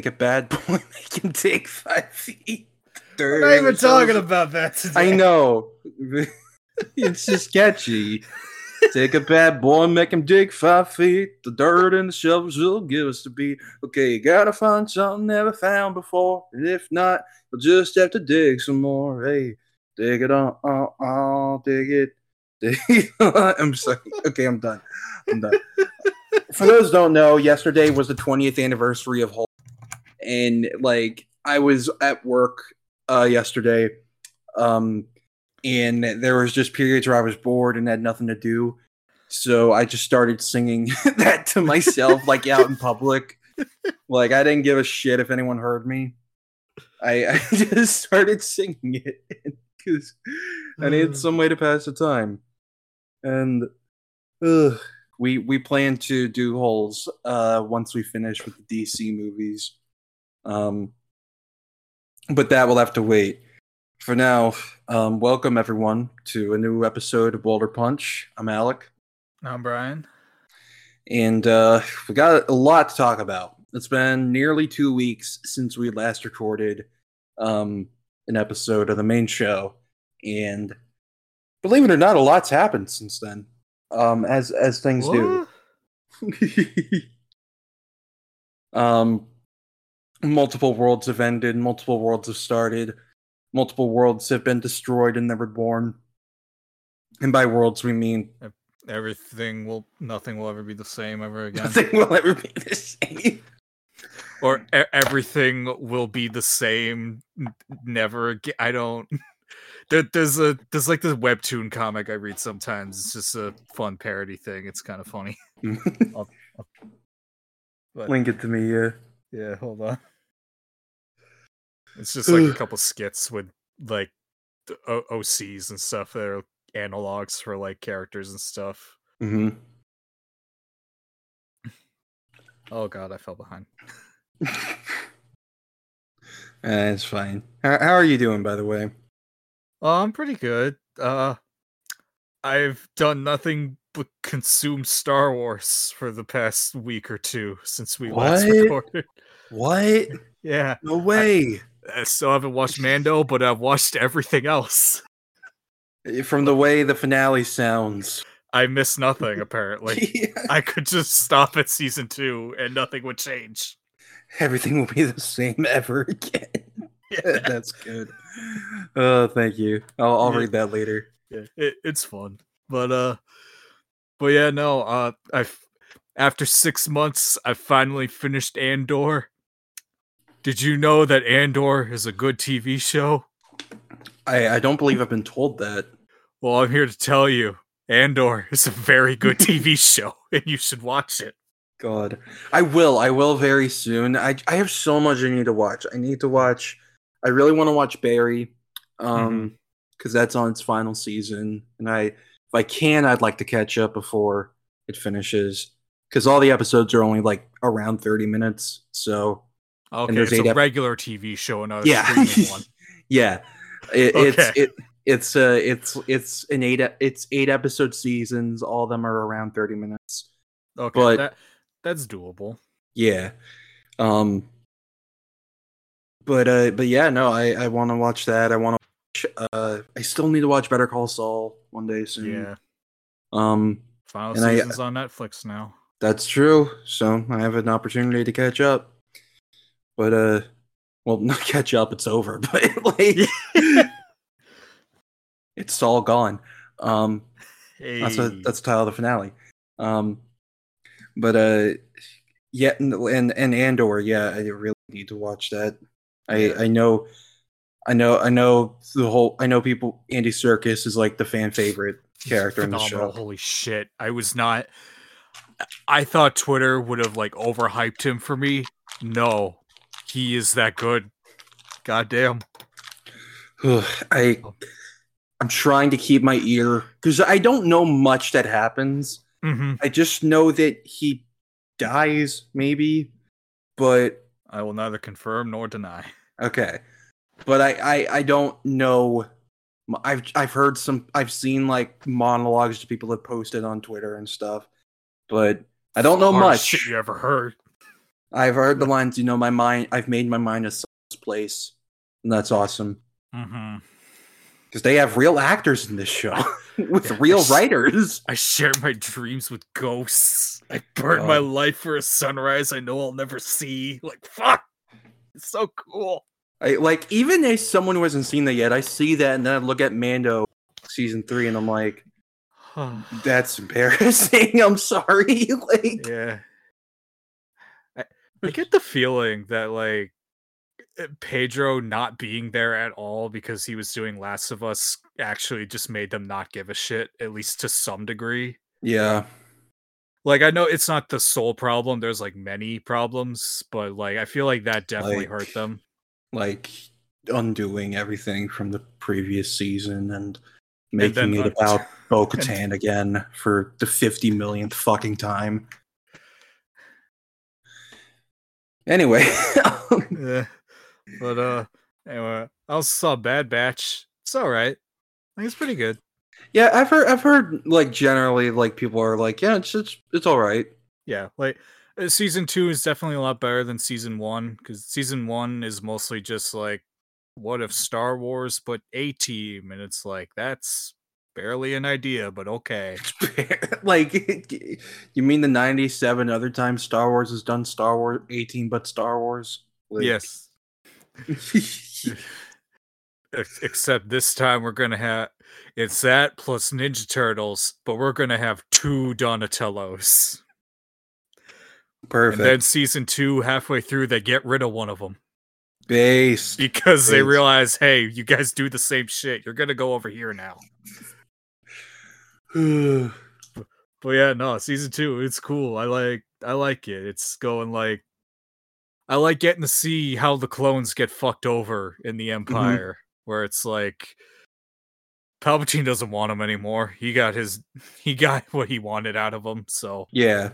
Take a bad boy, make him dig five feet. We're not even talking about that today. I know. it's just sketchy. Take a bad boy, make him dig five feet. The dirt and the shovels will give us the beat. Okay, you gotta find something never found before. And if not, you'll just have to dig some more. Hey, dig it on, on, on, dig it. Dig it. I'm sorry. Okay, I'm done. I'm done. For those who don't know, yesterday was the 20th anniversary of Holes. And like I was at work uh yesterday. Um and there was just periods where I was bored and had nothing to do. So I just started singing that to myself, like out in public. Like I didn't give a shit if anyone heard me. I, I just started singing it because I needed some way to pass the time. And ugh, we we plan to do holes uh, once we finish with the DC movies. Um, but that will have to wait for now, um, welcome everyone to a new episode of Boulder Punch. I'm Alec, I'm Brian. and uh, we got a lot to talk about. It's been nearly two weeks since we last recorded um, an episode of the main show, and believe it or not, a lot's happened since then. Um, as as things do. um, multiple worlds have ended, multiple worlds have started, multiple worlds have been destroyed and never born. And by worlds, we mean Everything will, nothing will ever be the same ever again. nothing will ever be the same. or e- everything will be the same never again i don't there, there's a there's like this webtoon comic i read sometimes it's just a fun parody thing it's kind of funny but Link it to me, yeah. Yeah hold on it's just like a couple skits with like the o- ocs and stuff that are analogs for like characters and stuff Mm-hmm. oh god i fell behind Uh, it's fine. How, how are you doing, by the way? Oh, I'm pretty good. Uh I've done nothing but consume Star Wars for the past week or two since we last What? recorded. What? Yeah. No way. So I still haven't watched Mando, but I've watched everything else. From the way the finale sounds. I miss nothing, apparently. Yeah. I could just stop at season two and nothing would change. Everything will be the same ever again. Yeah. That's good. Oh, thank you. I'll, I'll Yeah. read that later. yeah, it, it's fun. But uh but yeah, no, uh I've after six months I finally finished Andor. Did you know that Andor is a good TV show? I, I don't believe I've been told that. Well, I'm here to tell you, Andor is a very good TV show, and you should watch it. God, I will. I will very soon. I I have so much I need to watch. I need to watch. I really want to watch Barry, um, because that's on its final season, and I, if I can, I'd like to catch up before it finishes, because all the episodes are only like around thirty minutes. So Okay, there's it's a ep- regular TV show, yeah, one. yeah, it, Okay. it's it. It's uh it's it's an eight it's eight episode seasons. All of them are around thirty minutes. Okay, But- that that's doable. Yeah. Um but uh but yeah, no, I I want to watch that. I want to uh I still need to watch Better Call Saul one day soon. Yeah, Um final And I- season's on Netflix now. that's true. So, I have an opportunity to catch up. But uh well, not catch up, it's over, but like it's all gone. Um Hey, That's what, that's the title of the finale. Um, but uh, yeah, and and, and Andor, yeah, I really need to watch that. I. I know, I know, I know the whole. I know people. Andy Serkis is like the fan favorite character in the show. Holy shit! I was not. I thought Twitter would have like overhyped him for me. No, he is that good. Goddamn. I I'm trying to keep my ear because I don't know much that happens. hmm I just know that he dies, maybe, but I will neither confirm nor deny. Okay, but I, I I don't know. I've I've heard some. I've seen like monologues that people have posted on Twitter and stuff, but I don't know much. shit you ever heard. I've heard the lines, you know, my mind, I've made my mind a place. And that's awesome. Mm-hmm. Because they have real actors in this show with real writers. I share my dreams with ghosts. I burn my Oh. life for a sunrise I know I'll never see. Like fuck. It's so cool. I, like, even as someone who hasn't seen that yet, I see that and then I look at Mando season three and I'm like, that's embarrassing. I'm sorry. like, yeah. I, I get the feeling that like uh, Pedro not being there at all because he was doing Last of Us actually just made them not give a shit, at least to some degree. yeah. Like I know it's not the sole problem. There's like many problems, but like I feel like that definitely Like- hurt them. Like undoing everything from the previous season and making then it un- about Bo Katan again for the 50 millionth fucking time. Anyway, yeah. But uh anyway, I also saw Bad Batch. It's alright. I think it's pretty good. yeah, I've heard, I've heard like generally like people are like, yeah, it's it's, it's all right. Yeah, like Uh, season two is definitely a lot better than season one because season one is mostly just like, what if Star Wars but A Team, and it's like that's barely an idea, but okay. like, you mean the 97 other times Star Wars has done Star Wars 18 but Star Wars? Like- yes, except this time we're gonna have it's that plus Ninja Turtles, but we're gonna have two Donatellos. Perfect. And then season two, halfway through, they get rid of one of them Base. because they realize, hey, you guys do the same shit. You're gonna go over here now. But yeah, no, season two, it's cool. I like I like it. It's going like I like getting to see how the clones get fucked over in the mm-hmm. Empire, where it's like Palpatine doesn't want him anymore. He got his he got what he wanted out of him, so yeah.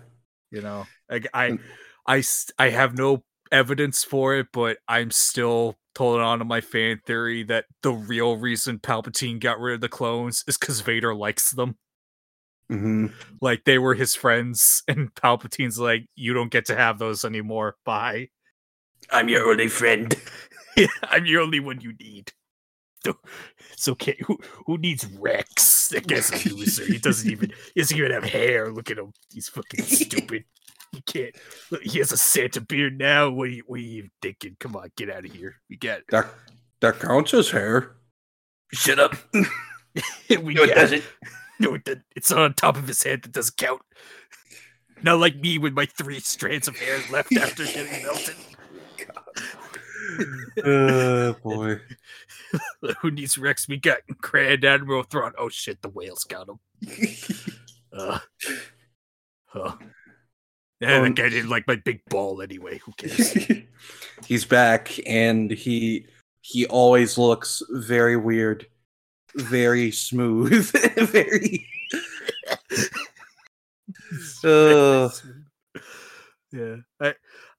You know. like I I Mm. I, s- I have no evidence for it, but I'm still holding on to my fan theory that the real reason Palpatine got rid of the clones is because Vader likes them. Hmm like they were his friends and palpatine's like you don't get to have those anymore. Bye. I'm your only friend. i'm the only one you need. So- it's okay. Who who needs rex that guy's a loser he doesn't even he doesn't even have hair look at him he's fucking stupid he can't look, he has a santa beard now what are you, what are you thinking come on get out of here we got That that counts as hair. shut up we No, it doesn't. No, it doesn't. It's on top of his head that doesn't count. Not like me with my three strands of hair left after getting melted. Oh boy. Who needs Rex? We got Grand Admiral Thrawn. Oh shit, the whales got him. Uh, huh. Yeah, Um, that guy didn't like my big ball anyway. Who cares? He's back and he he always looks very weird. Very smooth. very Uh. yeah, I,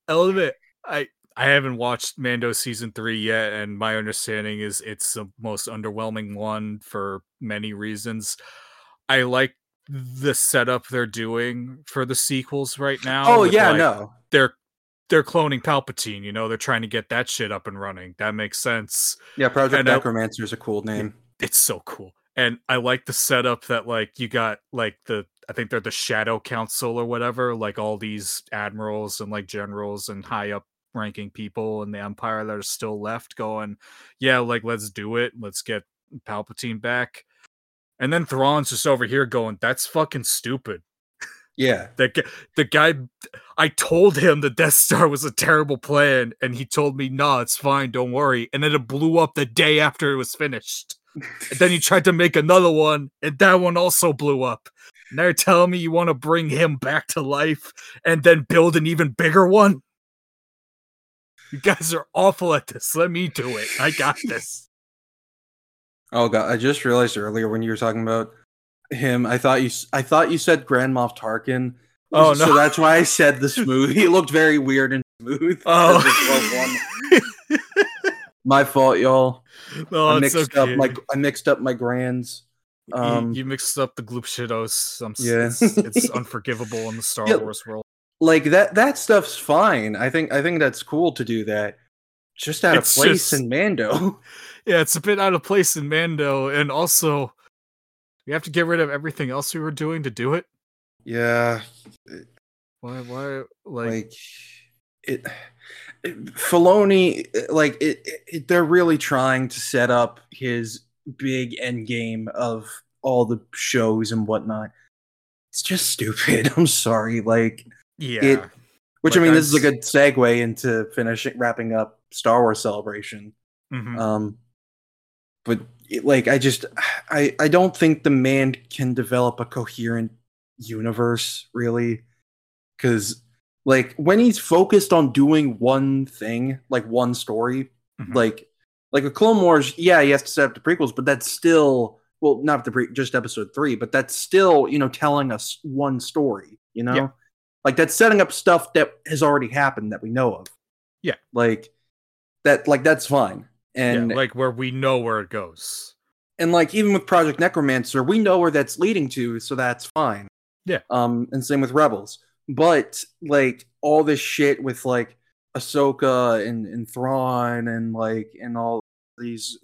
I'll admit, I I haven't watched Mando season three yet, and my understanding is it's the most underwhelming one for many reasons. I like the setup they're doing for the sequels right now. Oh yeah, like, no. they're they're cloning Palpatine. You know, they're trying to get that shit up and running. That makes sense. Yeah, Project and Necromancer is a cool name. It's so cool. And I like the setup that like you got like the I think they're the Shadow Council or whatever, like all these admirals and like generals and high up ranking people in the Empire that are still left going, yeah, like let's do it. Let's get Palpatine back. And then Thrawn's just over here going, that's fucking stupid. Yeah. That the guy, I told him the Death Star was a terrible plan, and he told me, "No, it's fine, don't worry." And then it blew up the day after it was finished. And then he tried to make another one, and that one also blew up. Now you're telling me you want to bring him back to life and then build an even bigger one? You guys are awful at this. Let me do it. I got this. Oh god, I just realized earlier when you were talking about him, I thought you I thought you said Grand Moff Tarkin. Oh, So no. that's why I said the smooth. He looked very weird and smooth. Oh. as the 12 one. My fault, y'all. no, I mixed okay. up my I mixed up my grands. You- Um, you, mixed up the gloop shitos. I'm, s- yeah. it's, it's unforgivable in the Star Yeah. Wars world. Like that that stuff's fine. I think I think that's cool to do that. Just out It's of place just- in Mando. Yeah, it's a bit out of place in Mando, and also we have to get rid of everything else we were doing to do it. yeah, Why? Why? Like, like it, it Filoni like it, it, they're really trying to set up his big end game of all the shows and whatnot. It's just stupid. I'm sorry. Like yeah, it- which I mean I'm this is a good segue into finishing wrapping up Star Wars celebration. mhm. Um but it- like I just I I don't think the man can develop a coherent universe really cuz like when he's focused on doing one thing, like one story, Mhm. like like a Clone Wars, yeah, he has to set up the prequels, but that's still well, not the pre- just episode 3, but that's still, you know, telling us one story, you know? Yeah. Like that's setting up stuff that has already happened that we know of. Yeah. Like that like that's fine. And yeah, like where we know where it goes. and like even with Project Necromancer, we know where that's leading to, so that's fine. Yeah. Um, and same with Rebels. But like all this shit with like Ahsoka and, and Thrawn and like and all these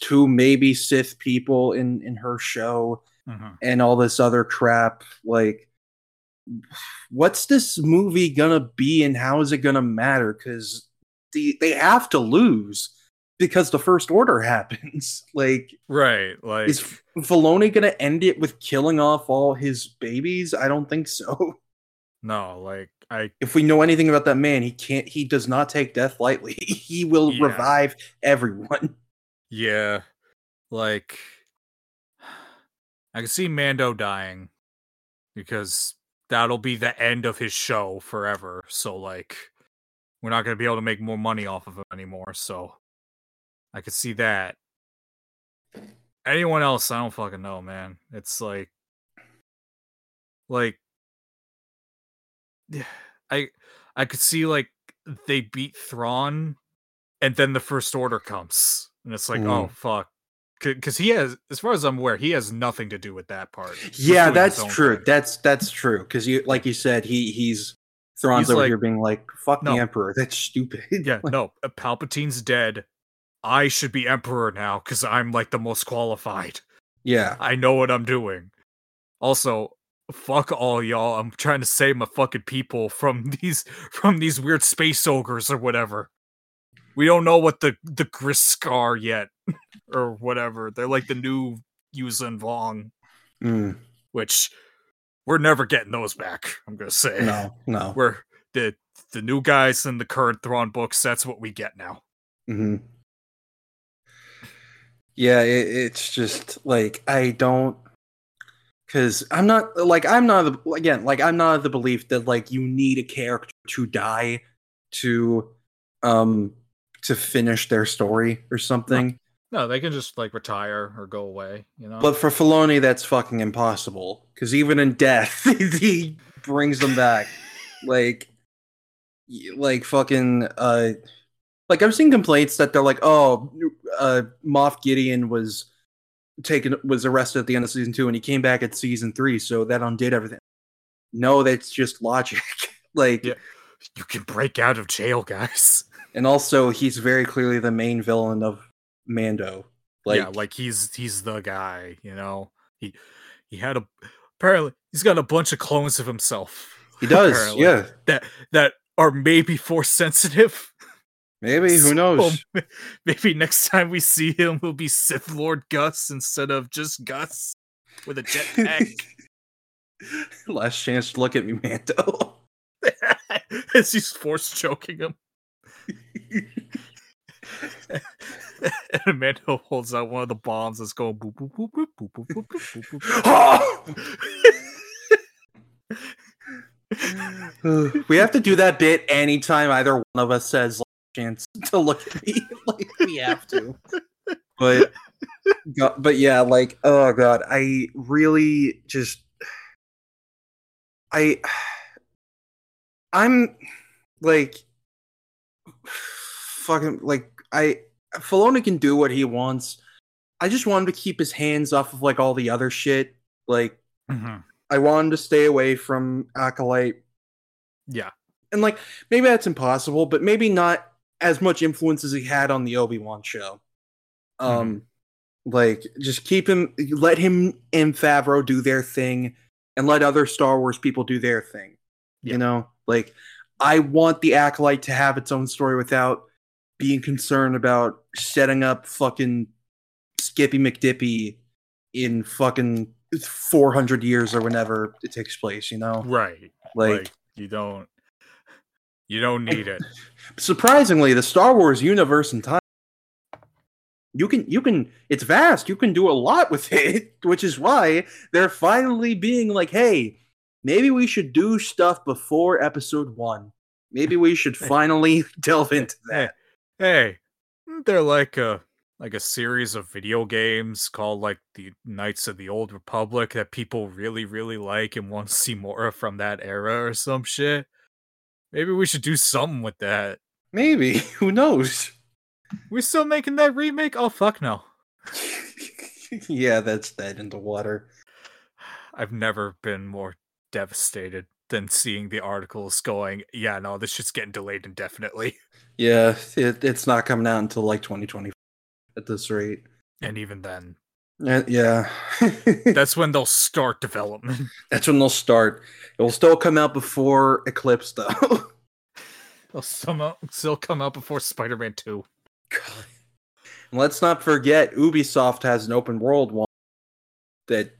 two maybe Sith people in in her show Mhm. and all this other crap, like what's this movie gonna be and how is it gonna matter? Because the they have to lose because the first order happens. like Right, like is Filoni gonna end it with killing off all his babies? I don't think so. no, like I If we know anything about that man, he can't. He does not take death lightly. He will Yeah. revive everyone. yeah, like I can see Mando dying because that'll be the end of his show forever. So like we're not gonna be able to make more money off of him anymore. So I could see that. Anyone else, I don't fucking know, man. It's like like I I could see like they beat Thrawn and then the first order comes. And it's like, oh Mm. fuck. Because he has, as far as I'm aware, he has nothing to do with that part. He's Yeah, that's true. thing. That's that's true. Because you, like you said, he he's Thrawn's He's over like- here being like, "Fuck No. the Emperor." That's stupid. Yeah, Like, no, uh, Palpatine's dead. I should be emperor now because I'm like the most qualified. yeah. I know what I'm doing. Also, fuck all y'all. I'm trying to save my fucking people from these from these weird space ogres or whatever. We don't know what the the Grysk are yet, or whatever. They're like the new Yuuzhan Vong, Mm, which we're never getting those back. I'm gonna say no, no. we're the the new guys in the current Thrawn books. That's what we get now. hmm Yeah, it, it's just like I don't, because I'm not like I'm not the, again like I'm not of the belief that like you need a character to die to um to finish their story or something. No, they can just like retire or go away. You know. But for Filoni, that's fucking impossible. Because even in death, he brings them back. Like, like fucking, uh, like I've seen complaints that they're like, oh, uh, Moff Gideon was taken, was arrested at the end of season two, and he came back at season three, so that undid everything. No, that's just logic. like, Yeah. you can break out of jail, guys. And also he's very clearly the main villain of Mando. Like, yeah, like he's he's the guy, you know. He he had a apparently he's got a bunch of clones of himself. he does. apparently, Yeah, That that are maybe force sensitive. maybe. Who knows? m- maybe next time we see him will be Sith Lord Gus instead of just Gus with a jetpack. Last chance to look at me, Mando. As he's force choking him. And Mando holds out one of the bombs that's going boop boop boop boop boop boop boop boop boop boop. we have to do that bit anytime either one of us says chance to look at me. like we have to. But but yeah, like oh god, I really just I I'm like fucking like I Filoni can do what he wants. I just want him to keep his hands off of like all the other shit. Like Mhm. I want him to stay away from Acolyte. Yeah. And like maybe that's impossible, but maybe not as much influence as he had on the Obi-Wan show. Um like just keep him let him and Favreau do their thing and let other Star Wars people do their thing. Yeah. You know? Like I want the acolyte to have its own story without being concerned about setting up fucking Skippy McDippy in fucking 400 years or whenever it takes place, you know? Right. Like, Like, you don't you don't need it. surprisingly, the Star Wars universe and time you can you can it's vast. You can do a lot with it, which is why they're finally being like, "Hey, maybe we should do stuff before episode 1. Maybe we should finally delve into that." Hey, isn't there like a like a series of video games called like the Knights of the Old Republic that people really really like and want to see more of from that era or some shit? Maybe we should do something with that. Maybe, who knows? We still making that remake? Oh fuck no. yeah, that's dead in the water. I've never been more devastated than seeing the articles going, yeah, no, this shit's getting delayed indefinitely. Yeah, it, it's not coming out until like 2020 at this rate. And even then, Uh, yeah. that's when they'll start development. That's when they'll start. It will still come out before Eclipse, though. They'll somehow still come out before Spider Man 2. God. And let's not forget, Ubisoft has an open world one that.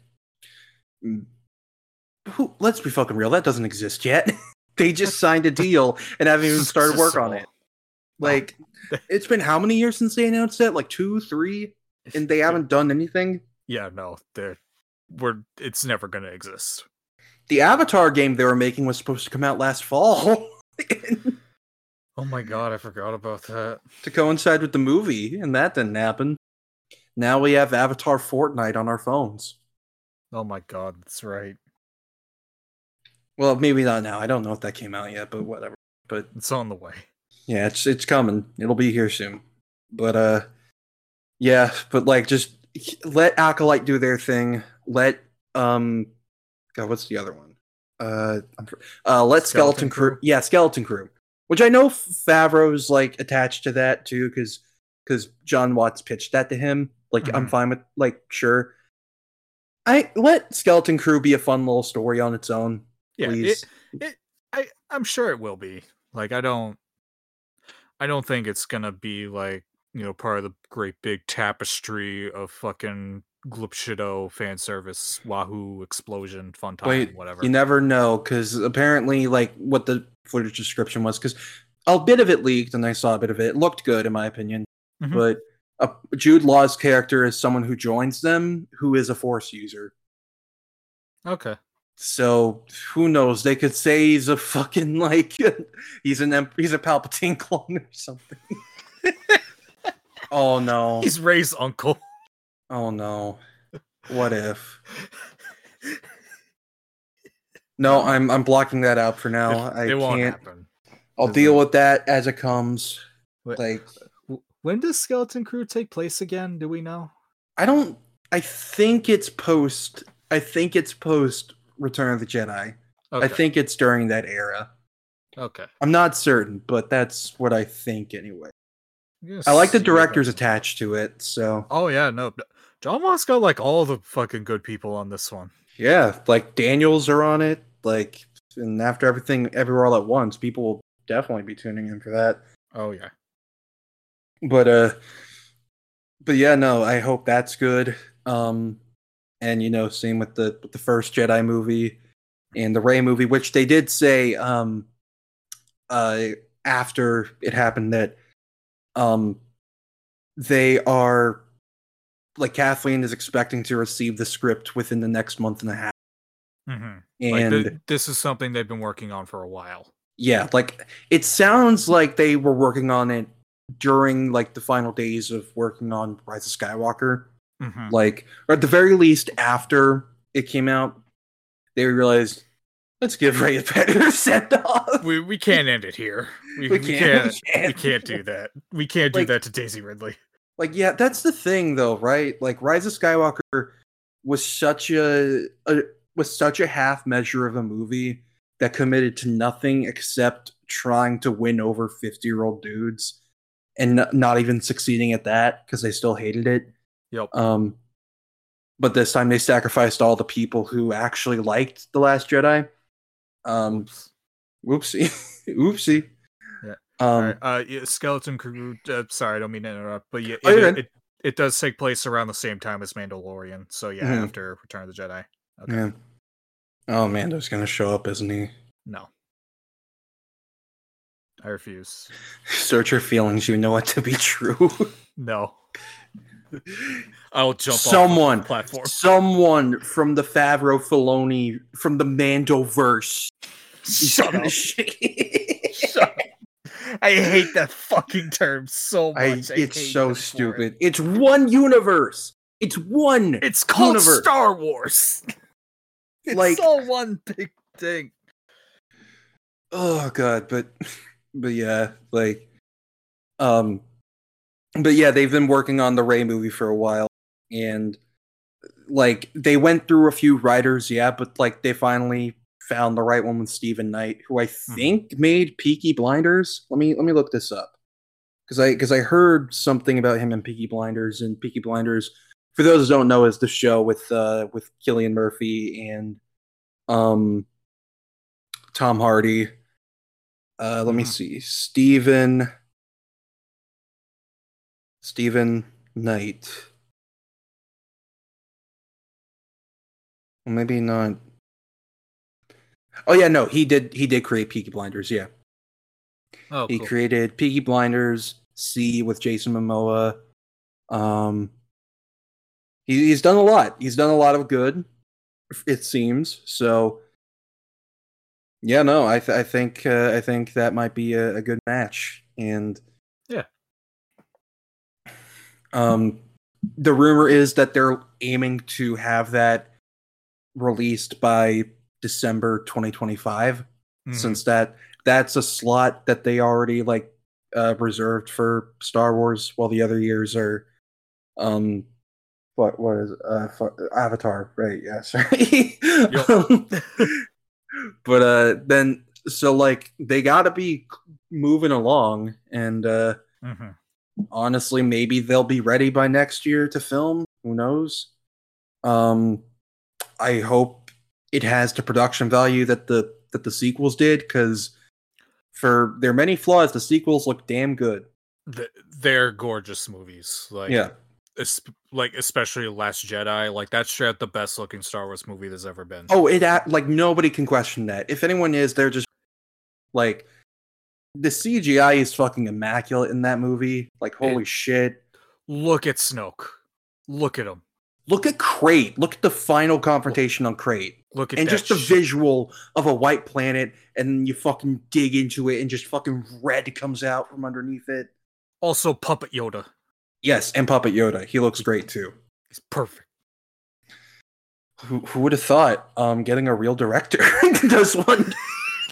Who, let's be fucking real. That doesn't exist yet. they just signed a deal and haven't even started work on it. Like, it's been how many years since they announced it? Like two, three, and they haven't done anything. Yeah, no, they're we're it's never gonna exist. The Avatar game they were making was supposed to come out last fall Oh my god, I forgot about that. to coincide with the movie, and that didn't happen. Now we have Avatar Fortnite on our phones. Oh my god, that's right. Well, maybe not now. I don't know if that came out yet, but whatever. But It's on the way. yeah, it's it's coming. It'll be here soon. But uh, yeah, but like just let Acolyte do their thing. Let um, God, what's the other one? Uh, I'm uh, let Skeleton Skeleton, Crew. Crew? Yeah, Skeleton Crew. Which I know Favreau's like attached to that too, because because Jon Watts pitched that to him. Like I'm Mhm. fine with like sure. I let Skeleton Crew be a fun little story on its own. Yeah, please. it, it I I'm sure it will be. Like I don't I don't think it's gonna be like, you know, part of the great big tapestry of fucking glupshido fan service, wahoo explosion, fun time, Wait, whatever. You never know because apparently, like what the footage description was, because a bit of it leaked and I saw a bit of it. It looked good in my opinion, Mhm. but uh, Jude Law's character is someone who joins them who is a Force user. okay. So who knows? They could say he's a fucking like he's an em- he's a Palpatine clone or something. oh no! He's Ray's uncle. Oh no! What if? No, I'm I'm blocking that out for now. I it won't can't. happen. I'll deal it- with that as it comes. Wait, Like when does Skeleton Crew take place again? Do we know? I don't. I think it's post. I think it's post Return of the Jedi. Okay. I think it's during that era. Okay. I'm not certain, but that's what I think anyway. I'm I like the directors attached to it, so Oh yeah, no. Jon Watts got like all the fucking good people on this one. yeah, like Daniels are on it. Like, and after everything, everywhere all at once, people will definitely be tuning in for that. Oh yeah. but uh but yeah no i hope that's good um and you know same with the with the first jedi movie and the ray movie which they did say um uh after it happened that um they are like kathleen is expecting to receive the script within the next month and a half. Hmm and Like th- this is something they've been working on for a while. yeah like it sounds like they were working on it during like the final days of working on rise of skywalker hmm like or at the very least after it came out they realized let's give ray a better send off We we can't end it here. We, We we can't, can't. we We can't do that. We can't do Like- that to Daisy Ridley. like yeah that's the thing though right like rise of skywalker was such a, a was such a half measure of a movie that committed to nothing except trying to win over 50 year old dudes and n- not even succeeding at that because they still hated it. Yep. Um, but this time they sacrificed all the people who actually liked The Last Jedi. Um, Oops. whoopsie. Oopsie. Yeah. Um, right, uh, yeah, Skeleton Crew. Uh, sorry, I don't mean to interrupt, but yeah, Oh, it, it, it, it does take place around the same time as Mandalorian. So yeah, Mhm. after Return of the Jedi. Okay. Yeah. Oh, Mando's gonna show up, isn't he? No, I refuse. Search your feelings. You know it to be true. No, I'll jump Someone, platform. someone from the Favreau Filoni from the Mandoverse. Shut up. Shut up. I hate that fucking term so much. I, I it's so for it. stupid. It's one universe. It's one. It's called universe. Star Wars. It's Like- all one big thing. oh god but but yeah like um but yeah they've been working on the ray movie for a while and like they went through a few writers yeah but like they finally found the right one with Steven Knight who I think made Peaky Blinders let me let me look this up because I because I heard something about him in Peaky Blinders and Peaky Blinders for those who don't know is the show with uh with Cillian Murphy and um Tom Hardy uh, let me Mhm. see. Steven. Steven Knight. Well, maybe not. Oh yeah, no, he did. He did create Peaky Blinders. Yeah, Oh, he cool. created Peaky Blinders, See with Jason Momoa. Um, he, he's done a lot. He's done a lot of good. It seems so. Yeah, no, I th- I think uh, I think that might be a, a good match, and. Um, the rumor is that they're aiming to have that released by December 2025 Mhm. since that that's a slot that they already like uh reserved for Star Wars while the other years are um what what is uh Avatar right yeah sorry. Um, but uh then so like they got to be moving along and uh Mhm. Honestly maybe they'll be ready by next year to film who knows um i hope it has the production value that the that the sequels did because for their many flaws the sequels look damn good they're gorgeous movies. Like yeah es- like especially Last Jedi. Like that's straight the best looking Star Wars movie there's ever been. oh it like nobody can question that if anyone is they're just like the cgi is fucking immaculate in that movie like holy shit Look at Snoke. Look at him. look at Crait look at the final confrontation on Crait Look at and just the shit. visual of a white planet and then you fucking dig into it and just fucking red comes out from underneath it Also, Puppet Yoda. yes and puppet yoda he looks great too He's perfect. who, who would have thought um getting a real director does one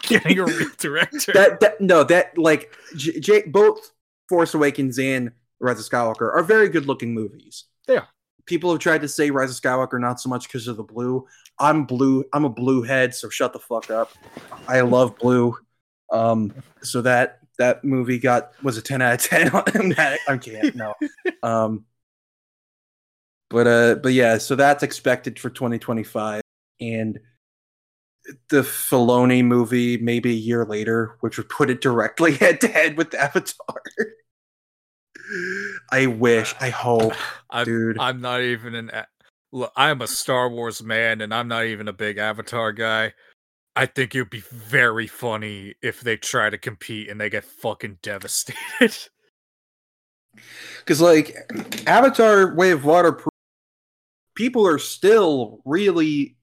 Getting a real director. that that no that like J- J- both force awakens and rise of skywalker are very good looking movies. They are. people have tried to say rise of skywalker not so much because of the blue. I'm blue i'm a blue head so shut the fuck up. I love blue. Um so that that movie got was a 10 out of 10 on that. I can't no. Um but uh but yeah so that's expected for 2025 and the Filoni movie maybe a year later, which would put it directly head to head with Avatar. I wish, I hope, I'm, dude. I'm not even an. Look, I'm a Star Wars man, and I'm not even a big Avatar guy. I think it'd be very funny if they try to compete and they get fucking devastated. Because like Avatar: Way of Water, people are still really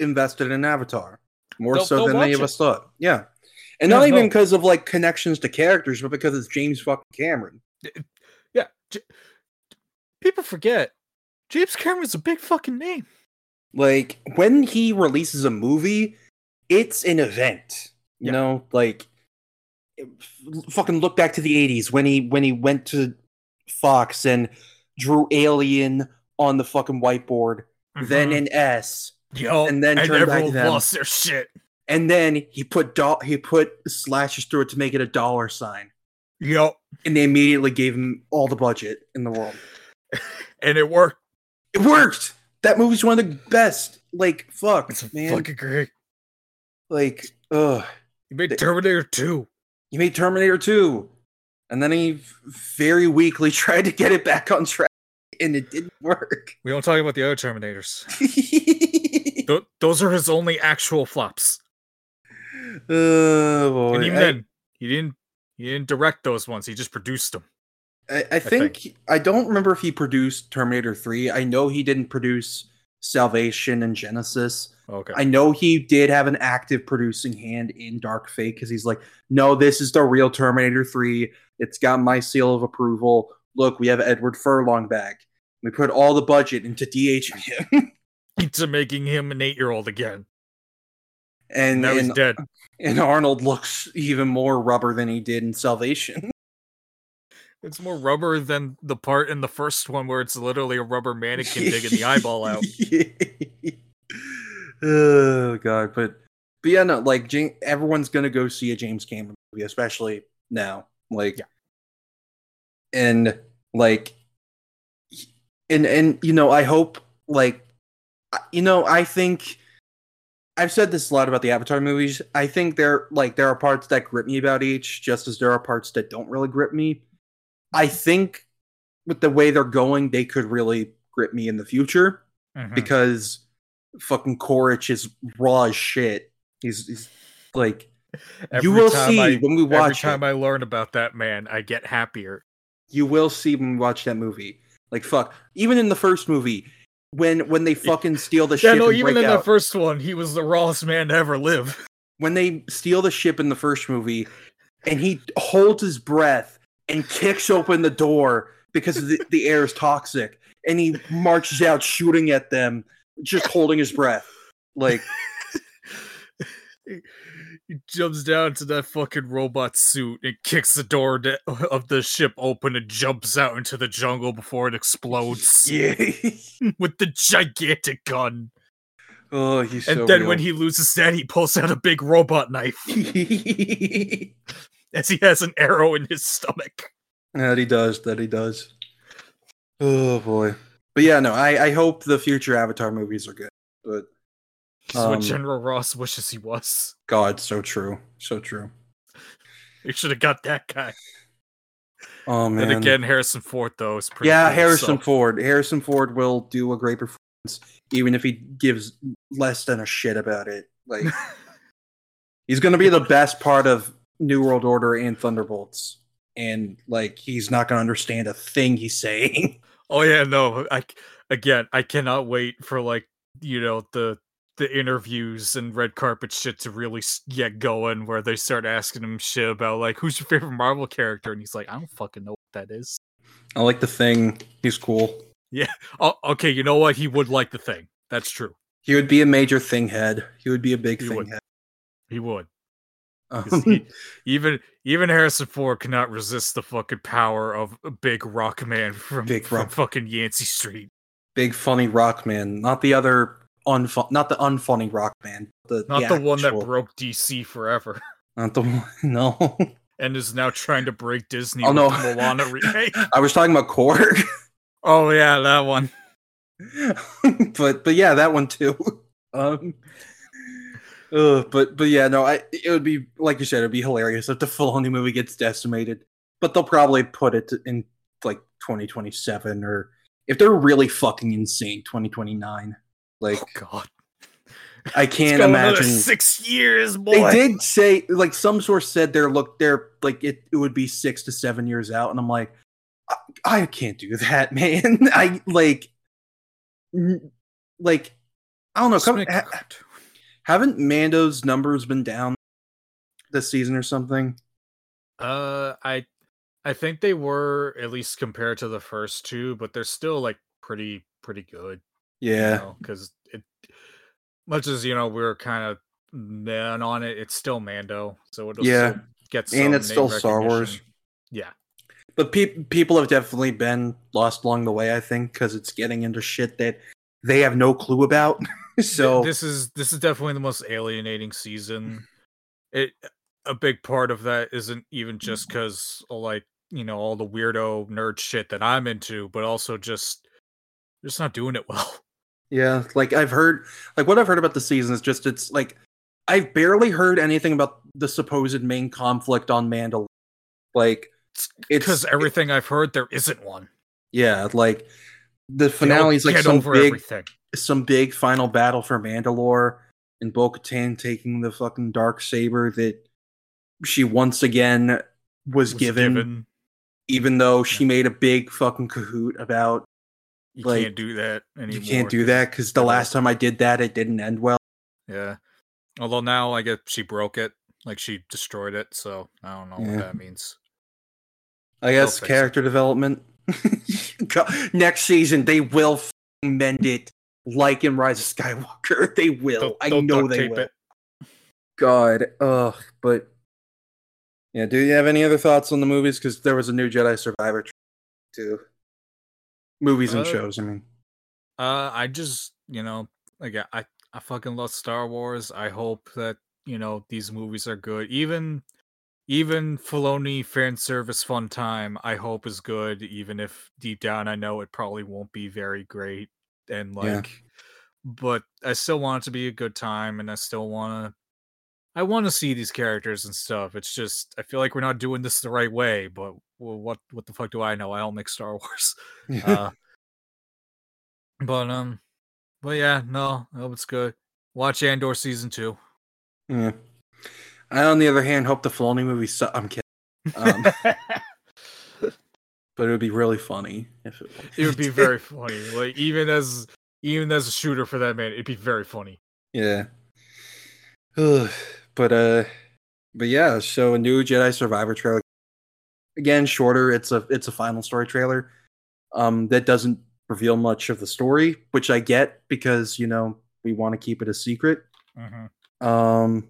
invested in Avatar more They'll- so they'll than any of us thought. Yeah, and Yeah, not even because of like connections to characters, but because it's James fucking Cameron. yeah, J- people forget James Cameron's a big fucking name. like when he releases a movie it's an event you Yeah. know like fucking look back to the 80s when he when he went to fox and drew alien on the fucking whiteboard then Mhm. an s yo, and then and turn back to everyone lost their shit. and then he put do- he put slashes through it to make it a dollar sign, Yep. and they immediately gave him all the budget in the world. And it worked. It worked. That movie's one of the best. Like fuck, It's man. fucking great. Like, ugh. You made They- Terminator 2. He made Terminator 2. And then he very weakly tried to get it back on track, and it didn't work. We don't talk about the other Terminators. Th- those are his only actual flops. oh boy. and even I, then, he didn't he didn't direct those ones. He just produced them. I, I think I don't remember if he produced Terminator 3. I know he didn't produce Salvation and Genesis. Okay. I know he did have an active producing hand in Dark Fate because he's like, no, this is the real Terminator 3. It's got my seal of approval. Look, we have Edward Furlong back. We put all the budget into him. Into making him an eight year old again. and, Now he's dead. and Arnold looks even more rubber than he did in Salvation. It's more rubber than the part in the first one where it's literally a rubber mannequin digging the eyeball out. oh god, but but yeah, no, like James, everyone's gonna go see a James Cameron movie, especially now. Like, Yeah. and like, and and you know, I hope like, you know, I think. I've said this a lot about the Avatar movies. I think there like there are parts that grip me about each, just as there are parts that don't really grip me. I think with the way they're going, they could really grip me in the future Mhm. because fucking Quaritch is raw as shit. He's, he's like Every you will see I- when we watch. Every time it. I learn about that man, I get happier. you will see when we watch that movie. Like fuck, even in the first movie, when when they fucking steal the ship? Yeah, ship no, even in out, the first one, he was the rawest man to ever live. when they steal the ship in the first movie, and he holds his breath and kicks open the door because the, the air is toxic, and he marches out shooting at them, just holding his breath. Like he jumps down to that fucking robot suit and kicks the door da- of the ship open and jumps out into the jungle before it explodes yeah. with the gigantic gun. oh, he's And so then real. when he loses that, he pulls out a big robot knife as he has an arrow in his stomach. that he does, that he does. Oh boy. But yeah, no, I, I hope the future Avatar movies are good. But This is what Um, General Ross wishes he was. God, so true. So true. You should have got that guy. Oh man. And again, Harrison Ford though is pretty. yeah, cool, Harrison so- Ford. Harrison Ford will do a great performance, even if he gives less than a shit about it. Like he's gonna be the best part of New World Order and Thunderbolts. And like he's not gonna understand a thing he's saying. Oh yeah, no. I again, I cannot wait for like you know the the interviews and red carpet shit to really get going, where they start asking him shit about like who's your favorite Marvel character, and he's like, I don't fucking know what that is. I like the thing. He's cool. Oh, okay, you know what? He would like the thing. That's true. He would be a major thing head. He would be a big He thing would. head. He would Um, he- even even Harrison Ford cannot resist the fucking power of a big rock man from, Big from fucking Yancey Street. big funny rock man, not the other unfun, not the unfunny rock man. The Not the, one that broke DC forever. Not the one. No, and is now trying to break Disney Oh, no. the Moana remake. I was talking about Korg, oh yeah, that one. but but yeah, that one too. Um, uh, but but yeah, no, I it would be like you said, it'd be hilarious if the Filoni movie gets decimated. But they'll probably put it in like 2027 or if they're really fucking insane, 2029. Like Oh god. I can't imagine. six years, boy. They did say like some source said they're look they're like it, it would be six to seven years out, and I'm like, I, I can't do that, man. I like, like, I don't know. Come, ha- haven't Mando's numbers been down this season or something? Uh, I, I think they were at least compared to the first two, but they're still like pretty pretty good. Yeah, because it, much as you know, we are kind of man on it. It's still Mando, so it'll Yeah. still get And it's still Star Wars. Yeah, but pe- people have definitely been lost along the way. I think because it's getting into shit that they have no clue about. so this is this is definitely the most alienating season. Mm-hmm. It a big part of that isn't even mm-hmm. just because like you know all the weirdo nerd shit that I'm into, but also just just not doing it well. Yeah, like I've heard, like what I've heard about the season is just it's like I've barely heard anything about the supposed main conflict on Mandalore. Like it's because everything I've heard there isn't one. Yeah, like the finale is like some big, everything. some big final battle for Mandalore, and Bo-Katan taking the fucking dark saber that she once again was, was given, given, even though she yeah. made a big fucking cahoot about you like, can't do that anymore. You can't do that because the last time I did that, it didn't end well. Yeah. Although now I guess she broke it, like she destroyed it. So I don't know yeah. what that means. I guess character development. Next season, they will mend it like in Rise of Skywalker. They will. Don't, I don't know they will. It. God, ugh. But yeah, do you have any other thoughts on the movies? Because there was a new Jedi Survivor too movies and uh, shows. I mean, uh, I just you know like I I fucking love Star Wars. I hope that you know these movies are good. Even even Filoni fan service fun time. I hope is good. Even if deep down I know it probably won't be very great. And like, yeah. but I still want it to be a good time, and I still want to. I want to see these characters and stuff. It's just I feel like we're not doing this the right way, but well, what what the fuck do I know? I don't make Star Wars. uh, but um, but yeah, no, I hope it's good. Watch Andor season two. Yeah. I, on the other hand, hope the Filoni movie. Su- I'm kidding. Um, but it would be really funny if it. it would be very funny. Like even as even as a shooter for that man, it'd be very funny. Yeah. But uh, but yeah. So a new Jedi Survivor trailer again shorter. It's a it's a final story trailer um, that doesn't reveal much of the story, which I get because you know we want to keep it a secret. Mm-hmm. Um,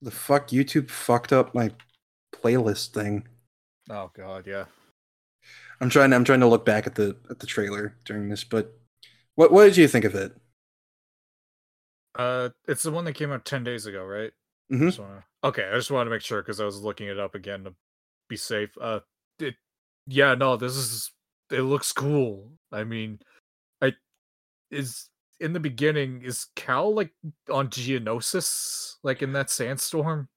the fuck YouTube fucked up my playlist thing. Oh god, yeah. I'm trying. To, I'm trying to look back at the at the trailer during this, but what what did you think of it? Uh, it's the one that came out ten days ago, right? Mm-hmm. Wanna... Okay, I just wanted to make sure because I was looking it up again to be safe. Uh, it, yeah, no, this is it looks cool. I mean, I is in the beginning is Cal like on Geonosis, like in that sandstorm.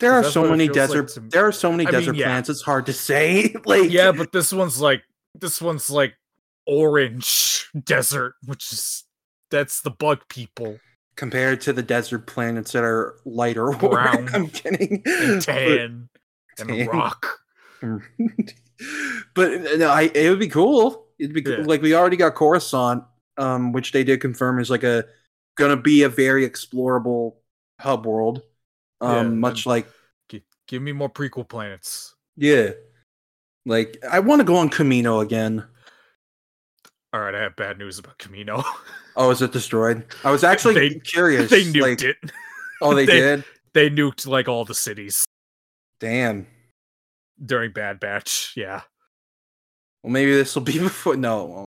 There are so many desert. Like. There are so many I desert mean, yeah. plants. It's hard to say. like, yeah, but this one's like this one's like orange desert, which is that's the bug people compared to the desert planets that are lighter brown. I'm kidding. And tan and rock. but no, I, it would be cool. It'd be yeah. cool. like we already got Coruscant, um, which they did confirm is like a gonna be a very explorable hub world. Um, yeah, much like give, give me more prequel planets. Yeah, like I want to go on Kamino again. All right, I have bad news about Kamino. oh, is it destroyed? I was actually they, curious. They nuked like, it. Oh, they, they did. They nuked like all the cities. Damn. During Bad Batch, yeah. Well, maybe this will be before. No.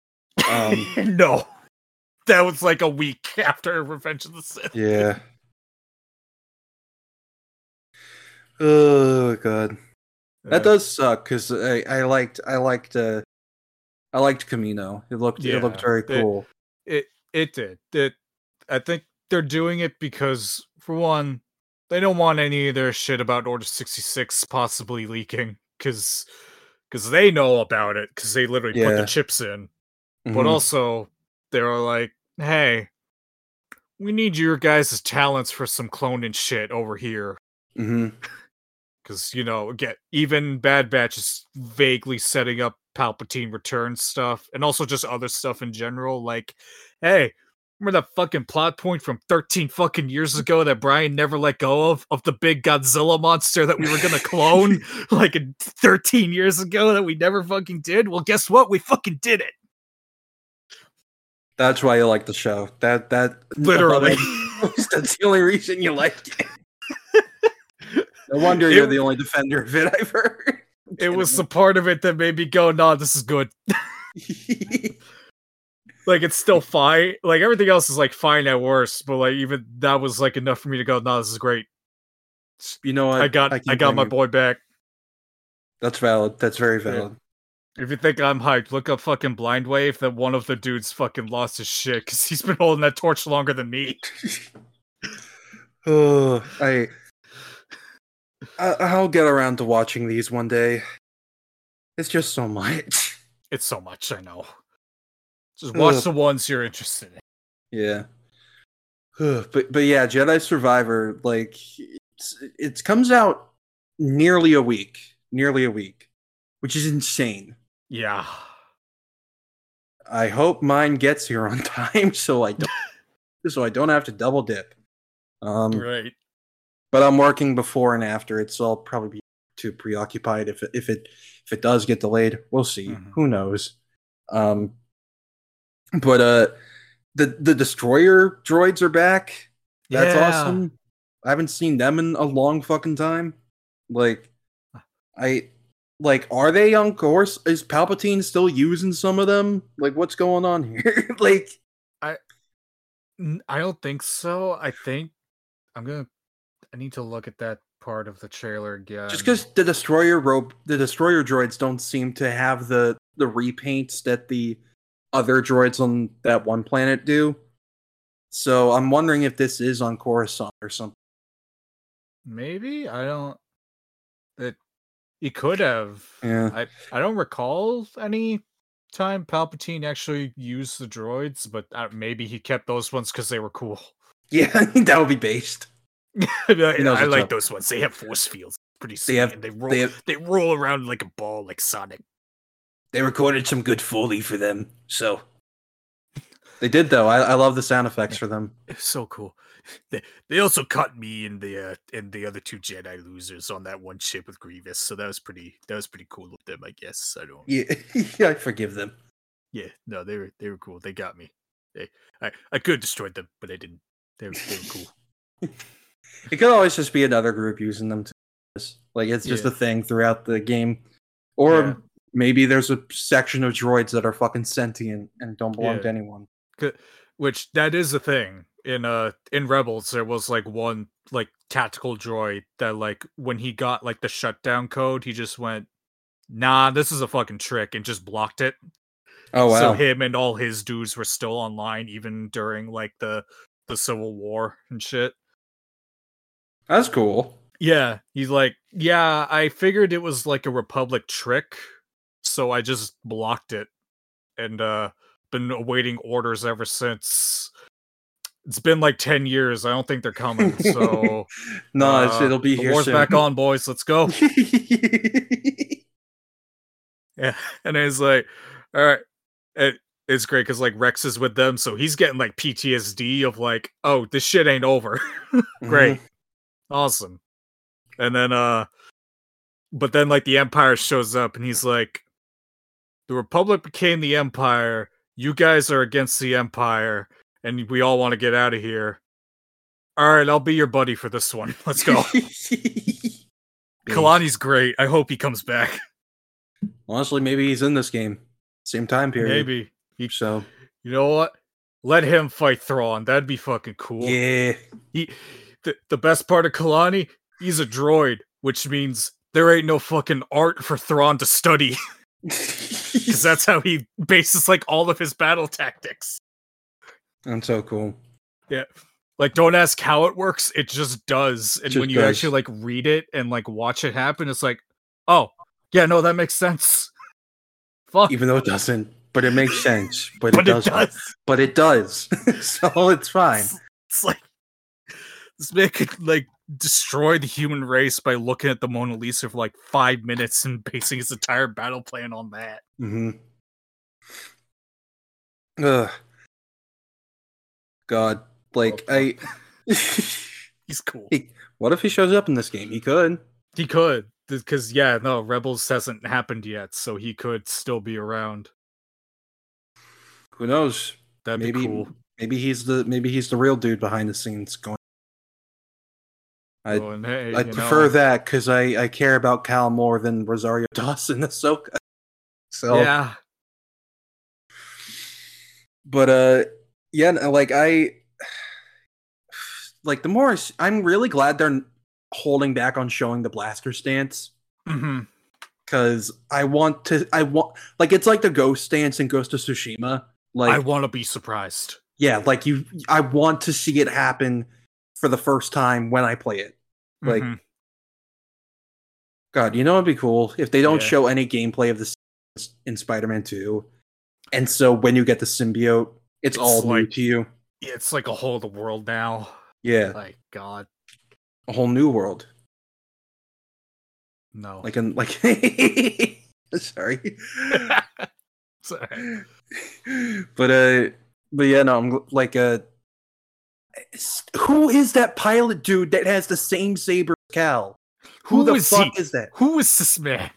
Um, no. That was like a week after Revenge of the Sith. Yeah. Oh god, that does suck because I, I liked I liked uh I liked Kamino. It looked yeah, it looked very cool. It, it it did. It I think they're doing it because for one, they don't want any of their shit about Order 66 possibly leaking because because they know about it because they literally yeah. put the chips in. Mm-hmm. But also they're like, hey, we need your guys' talents for some cloning shit over here. Because you know, get even Bad Batch is vaguely setting up Palpatine return stuff, and also just other stuff in general. Like, hey, Remember that fucking plot point from 13 fucking years ago that Brian never let go of? Of the big Godzilla monster that we were gonna clone like 13 years ago that we never fucking did? Well, guess what? We fucking did it. That's why you like the show. That that literally that's the only reason you like it. no wonder it, you're the only defender of it I've heard. It was the part of it that made me go, "No, nah, this is good." like it's still fine. Like everything else is like fine at worst, but like even that was like enough for me to go, no, this is great. You know what? I got I, can't got my you. boy back. That's valid. That's very valid. If you think I'm hyped, look up fucking Blind Wave that one of the dudes fucking lost his shit because he's been holding that torch longer than me. Oh, I, I I'll get around to watching these one day. It's just so much. It's so much, I know. Just watch Ugh. the ones you're interested in. Yeah. Ugh, but but yeah, Jedi Survivor like it comes out nearly a week, nearly a week, which is insane. Yeah. I hope mine gets here on time so I don't so I don't have to double dip. Um Right. But I'm working before and after it, so I'll probably be too preoccupied if it if it if it does get delayed. We'll see. Mhm. Who knows? Um, but uh, the the destroyer droids are back. That's Yeah. awesome. I haven't seen them in a long fucking time. Like, I like, are they on course? Is Palpatine still using some of them? Like, what's going on here? like, I I don't think so. I think I'm gonna. I need to look at that part of the trailer again. just because the destroyer rope the destroyer droids don't seem to have the the repaints that the other droids on that one planet do so i'm wondering if this is on coruscant or something maybe I don't. That he could have. yeah I I don't recall any time Palpatine actually used the droids, but uh, maybe he kept those ones because they were cool. yeah that would be based I, I like those ones. They have force fields. Pretty sweet. They have- and they roll. they They, roll around like a ball, like Sonic. they recorded some good foley for them so they did though i, I love the sound effects for them It's so cool. They, they also cut me and the uh, and the other two Jedi losers on that one ship with Grievous, so that was pretty that was pretty cool of them, I guess. I don't. yeah, yeah i forgive them Yeah, no, they were they were cool. They got me. They, I I could have destroyed them, but I didn't. They were they were cool. It could always just be another group using them to like it's just Yeah. a thing throughout the game or Yeah. maybe there's a section of droids that are fucking sentient and don't belong Yeah. to anyone Which that is a thing in uh in Rebels. There was like one like tactical droid that like when he got like the shutdown code, he just went, "Nah, this is a fucking trick," and just blocked it. oh wow So him and all his dudes were still online even during like the the Civil War and shit. That's cool Yeah, he's like, yeah, I figured it was like a Republic trick, so I just blocked it, and uh been awaiting orders ever since. It's been like ten years. I don't think they're coming. So no uh, it'll be the here war's soon. back on, boys. Let's go. Yeah, and it's like, all right, it, it's great because like Rex is with them, so he's getting like PTSD of like, oh, this shit ain't over. great, awesome. And then, uh, but then like the Empire shows up, and he's like, the Republic became the Empire. You guys are against the Empire, and we all want to get out of here. All right, I'll be your buddy for this one. Let's go. Kalani's great. I hope he comes back. honestly maybe he's in this game same time period Maybe. He, so you know what? Let him fight Thrawn. That'd be fucking cool. yeah He, the, the best part of Kalani, he's a droid, which means there ain't no fucking art for Thrawn to study. Because that's how he bases like all of his battle tactics. that's so cool Yeah. Like, don't ask how it works, it just does. And Just when you does. actually like read it and like watch it happen, it's like, oh, yeah, no, that makes sense. Fuck. even though it doesn't but it makes sense but, but it does does. but it does so it's fine It's like this man could like destroy the human race by looking at the Mona Lisa for like five minutes and basing his entire battle plan on that. Mm-hmm. Ugh. God, like I. He's cool. what if he shows up in this game? He could. He could, because yeah, no, Rebels hasn't happened yet, so he could still be around. Who knows? That'd maybe be cool. maybe he's the maybe he's the real dude behind the scenes going. I Oh, hey, I prefer know, that because I I care about Cal more than Rosario Dawson Ahsoka. So Yeah, but uh, yeah, like I, like the more I'm really glad they're holding back on showing the blaster stance hmm because I want to. I want like it's like the ghost stance in Ghost of Tsushima. Like I want to be surprised. yeah, like you. I want to see it happen for the first time when I play it. Like, Mhm. God, you know it'd be cool if they don't Yeah. show any gameplay of this in Spider-Man Two, and so when you get the symbiote, it's, It's all new to you. Yeah, it's like a whole the world now. Yeah, Like God, a whole new world. no. Like in like. Sorry. Sorry. but uh but yeah no i'm like uh who is that pilot dude that has the same saber as cal who, Who the is fuck he? is that Who is this man?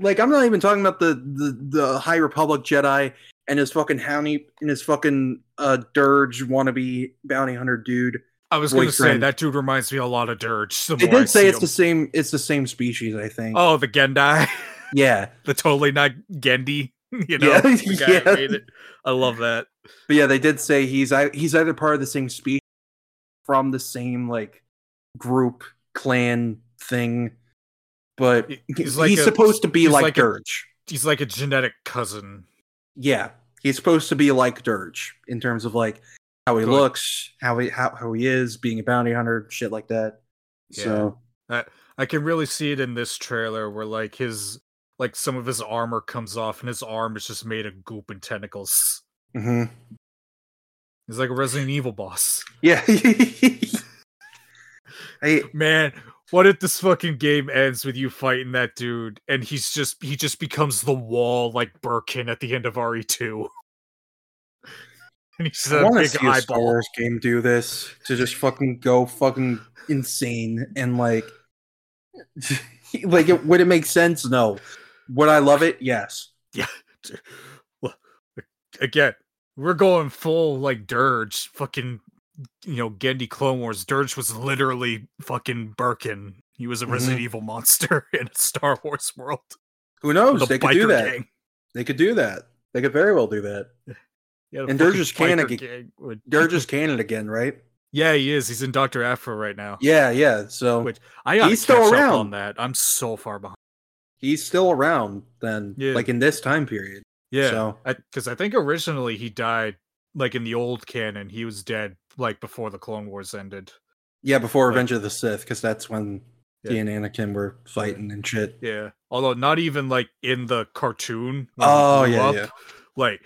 like i'm not even talking about the the, the high republic jedi and his fucking houndy and his fucking uh durge wannabe bounty hunter dude I was going to say that dude reminds me a lot of Durge. The they I did say it's the same it's the same species i think Oh, the Gendai, yeah the totally not Gendy. You know, Yeah, yeah. I love that. But yeah, they did say he's he's either part of the same species from the same like group clan thing, but He- he's, he's a- supposed to be like, like a- Durge. He's like a genetic cousin. yeah, he's supposed to be like Durge in terms of like how he Good. looks, how he how, how he is, being a bounty hunter, shit like that. So I I can really see it in this trailer where like his like some of his armor comes off and his arm is just made of goop and tentacles. mhm. He's like a Resident Evil boss. yeah. I, Man, what if this fucking game ends with you fighting that dude and he's just he just becomes the wall like Birkin at the end of RE2? and he's I a want to big see a Star. Wars game do this to just fucking go fucking insane and like, like it, would it make sense? No. Would I love it? Yes. Well, again, we're going full like Durge, fucking you know, Genndy Clone Wars. Durge was literally fucking Birkin. He was a mm-hmm. Resident Evil monster in a Star Wars world. Who knows? A They could do that. gang. They could do that. They could very well do that. Yeah, And Durge is canon biker ag- gang would- They're canon again, right? yeah, he is. He's in Doctor Aphra right now. Yeah, yeah. So Which- I gotta He's still around. on that. I'm so far behind. he's still around then, Yeah. like in this time period. Yeah, So because I, think originally he died like in the old canon. He was dead like before the Clone Wars ended. yeah, before Like- Revenge of the Sith, because that's when he and Anakin were fighting and shit. Yeah, although not even like in the cartoon. Oh, yeah, up, yeah. Like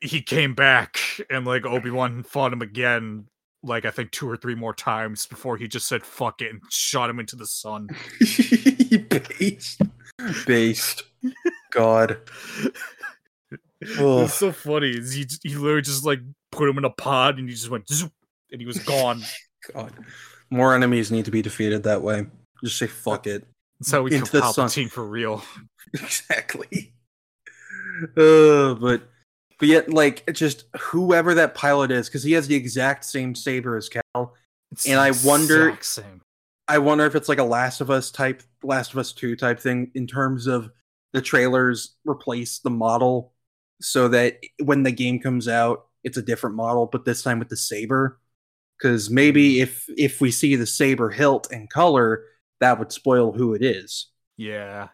he came back and like Obi Wan fought him again. Like I think two or three more times before he just said "fuck it" and shot him into the sun. Based. Based. God. It Ugh. so funny. He he literally just like put him in a pod and he just went zoop, and he was gone. God. More enemies need to be defeated that way. Just say fuck it. That's how we kill Into the sun. Palpatine for real. exactly. Uh, but but yet, like, just whoever that pilot is, because he has the exact same saber as Cal. It's And the I wonder- same. I wonder if it's like a Last of Us type, Last of Us Two type thing in terms of the trailers replace the model so that when the game comes out, it's a different model, but this time with the saber. Because maybe mm. if if we see the saber hilt and color, that would spoil who it is. Yeah.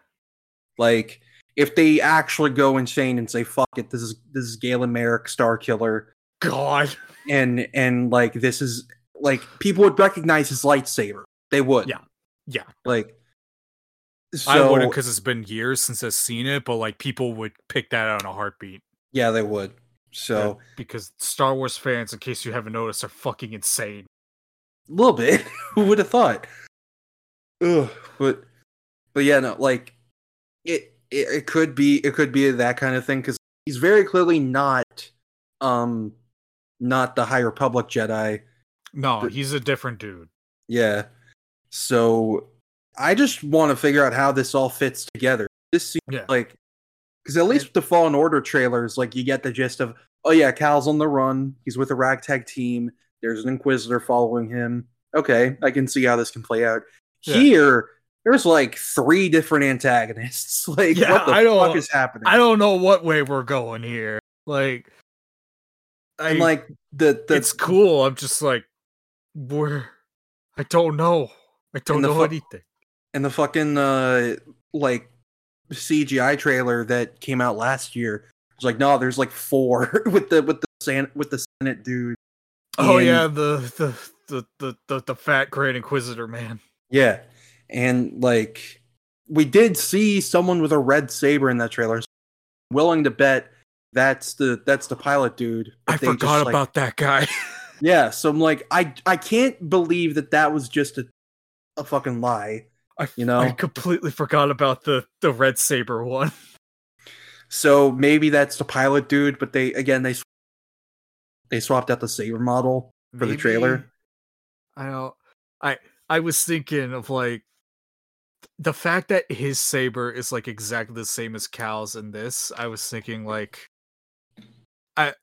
Like if they actually go insane and say "fuck it," this is this is Galen Marek, Star Killer, God. and and like this is like people would recognize his lightsaber. They would. Yeah. Yeah. Like. So, I wouldn't because it's been years since I've seen it, but like people would pick that out in a heartbeat. yeah, they would. So Because Star Wars fans, in case you haven't noticed, are fucking insane. a little bit. Who would have thought? Ugh, but but yeah, no, like it, it it could be it could be that kind of thing because he's very clearly not um not the High Republic Jedi. No, But- he's a different dude. Yeah. So I just want to figure out how this all fits together. This seems Yeah. like because at least with the Fallen Order trailers, like you get the gist of, oh yeah, Cal's on the run. He's with a ragtag team. There's an Inquisitor following him. Okay, I can see how this can play out. Yeah. Here, there's like three different antagonists. Like, Yeah, what the I don't- fuck is happening? I don't know what way we're going here. Like, I, and like the the it's cool. I'm just like, where? I don't know. I don't know fu- anything. And the fucking uh like CGI trailer that came out last year was like no there's like four with the with the San- with the Senate dude Oh and- yeah, the the, the the the the fat Grand Inquisitor man. yeah and like we did see someone with a red saber in that trailer so willing to bet that's the that's the pilot dude I forgot like- about that guy. yeah so I'm like I I can't believe that that was just a a fucking lie I, You know? I completely forgot about the the red saber one. So maybe that's the pilot dude, but they again they they swapped out the saber model for the trailer. I don't. I I was thinking of like the fact that his saber is like exactly the same as Cal's in this. I was thinking like I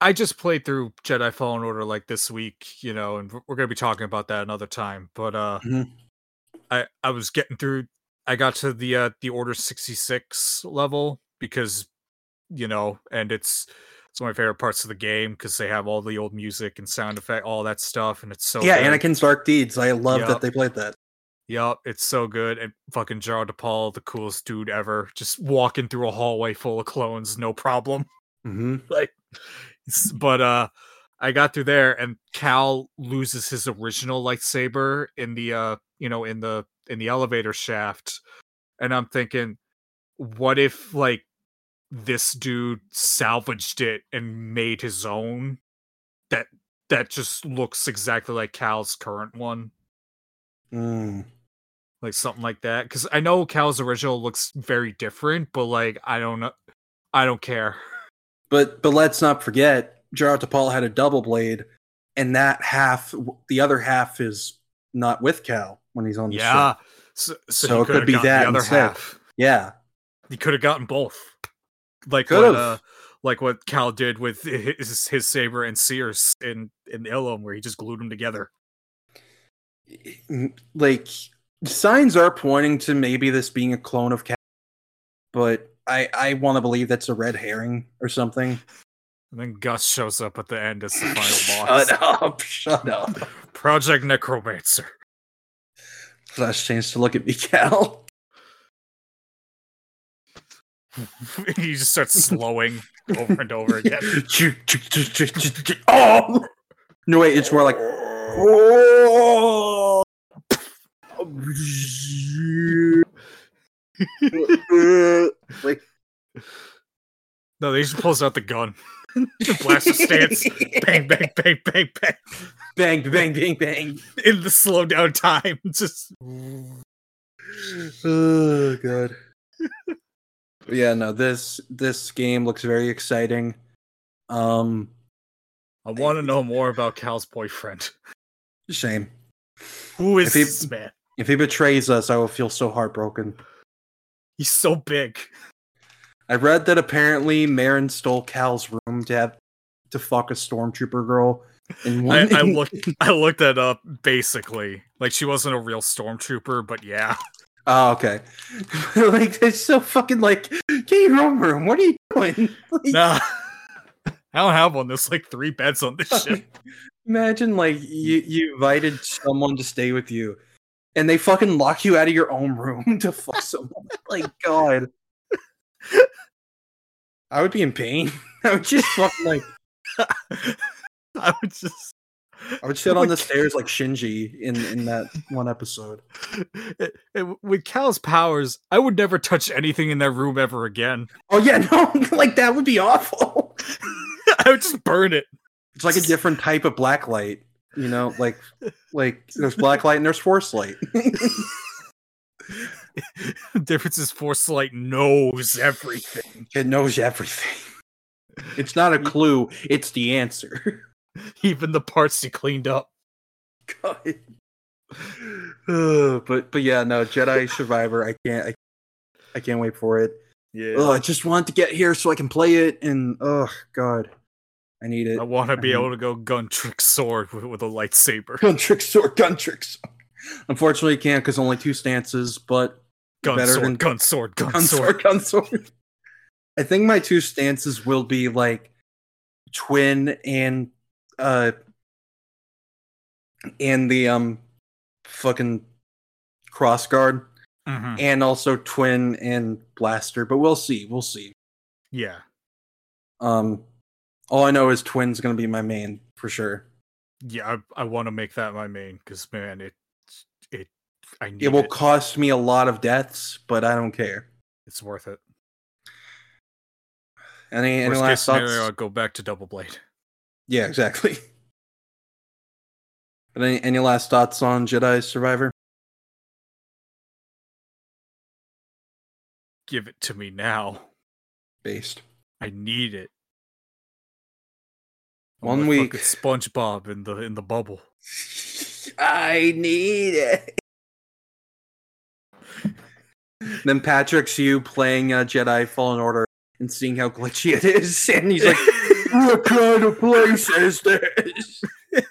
I just played through Jedi Fallen Order like this week, you know, and we're gonna be talking about that another time. But uh Mhm. I I was getting through. I got to the uh the Order sixty six level because you know, and it's it's one of my favorite parts of the game because they have all the old music and sound effect, all that stuff, and it's so yeah, good. Anakin's Dark Deeds. I love Yup. that they played that. Yep, it's so good. And fucking Jaro Tapal, the coolest dude ever, just walking through a hallway full of clones, no problem. hmm Like, but uh, I got through there, and Cal loses his original lightsaber in the uh, you know, in the in the elevator shaft, and I'm thinking, what if like this dude salvaged it and made his own? That that just looks exactly like Cal's current one. Mm. like something like that because i know cal's original looks very different but like i don't know i don't care. But but let's not forget, Jaro Tapal had a double blade, and that half, the other half, is not with Cal when he's on the yeah ship. so, So he it could be that the other instead. half Yeah, he could have gotten both like Could've. what uh like what cal did with his, his saber and sears in in Ilum, where he just glued them together like signs are pointing to maybe this being a clone of Cal, but I I want to believe that's a red herring or something. And then gus shows up at the end as the final boss Shut up! Shut up! project necromancer Flash changed to look at me, Cal. he just starts slowing over and over again oh no, wait, it's more like. Oh. like no he just pulls out the gun Blast the stance. bang, bang, bang, bang, bang. Bang, bang, bang, bang. In the slow down time. Just. Oh, God. yeah, no, this this game looks very exciting. Um I want to know more about Cal's boyfriend. Shame. Who is he, this man? If he betrays us, I will feel so heartbroken. He's so big i read that apparently Merrin stole cal's room to have to fuck a stormtrooper girl I, I looked. I looked that up. Basically, like she wasn't a real stormtrooper, but yeah. oh okay like it's so fucking like get your own room what are you doing Like, Nah, I don't have one. There's like three beds on this ship. Imagine like you you invited someone to stay with you, and they fucking lock you out of your own room to fuck someone. like God, I would be in pain. I would just fucking like I would just. I would sit on the stairs like Shinji in in that one episode. It- it- with Cal's powers, I would never touch anything in that room ever again. Oh yeah, no, like that would be awful. I would just burn it. It's like a different type of black light. You know, like like there's black light and there's force light. The difference is Force Light knows everything. it knows everything. It's not a clue, it's the answer. Even the parts he cleaned up. God. But but yeah, no, Jedi Survivor. I can't I, I can't wait for it. Yeah. I just want to get here so I can play it, and oh god, I need it. I want to be able to go gun trick sword with, with a lightsaber. gun trick sword, gun trick sword. Unfortunately, you can't because only two stances, but Gun Better sword, than- gun sword, gun, gun sword. sword, gun sword. I think my two stances will be like twin and uh and the um fucking cross guard Mhm. and also twin and blaster but we'll see we'll see Yeah. um all i know is twin's gonna be my main for sure Yeah, I, I want to make that my main because man, it it I need it will it. cost me a lot of deaths but i don't care It's worth it. any any Worst last thoughts scenario, I'd go back to Double Blade. yeah exactly but any, any last thoughts on jedi survivor Give it to me now. based I need it. I One week. SpongeBob in the in the bubble. I need it. Then Patrick's you playing uh, Jedi Fallen Order and seeing how glitchy it is, and he's like, "What kind of place is this?"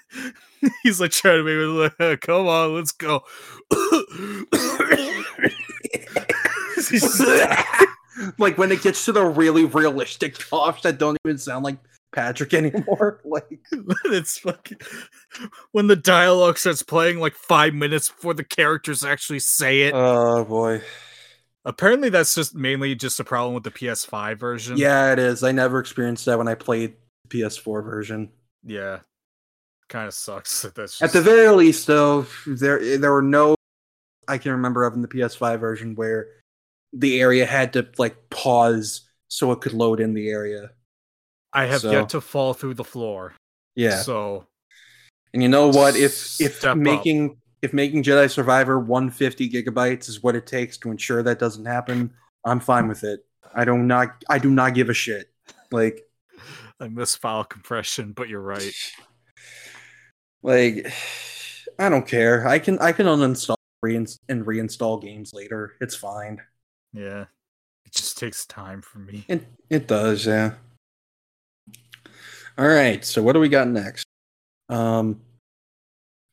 He's like trying to make me like, come on, let's go. like when it gets to the really realistic talks that don't even sound like Patrick anymore. Like, it's fucking when the dialogue starts playing like five minutes before the characters actually say it. oh boy, Apparently, that's just mainly just a problem with the PS5 version. yeah, it is. I never experienced that when I played the PS4 version. yeah, kind of sucks. That that's At the very least, though, there there were no I can remember of in the PS5 version where the area had to like pause so it could load in the area. I have so- yet to fall through the floor. Yeah, So and you know what? If if Step up. If making Jedi Survivor 150 gigabytes is what it takes to ensure that doesn't happen, I'm fine with it. I don't not I do not give a shit. Like I miss file compression, but you're right. like I don't care. I can I can uninstall and reinstall games later. It's fine. Yeah, it just takes time for me. It it does, yeah. All right, so what do we got next? Um,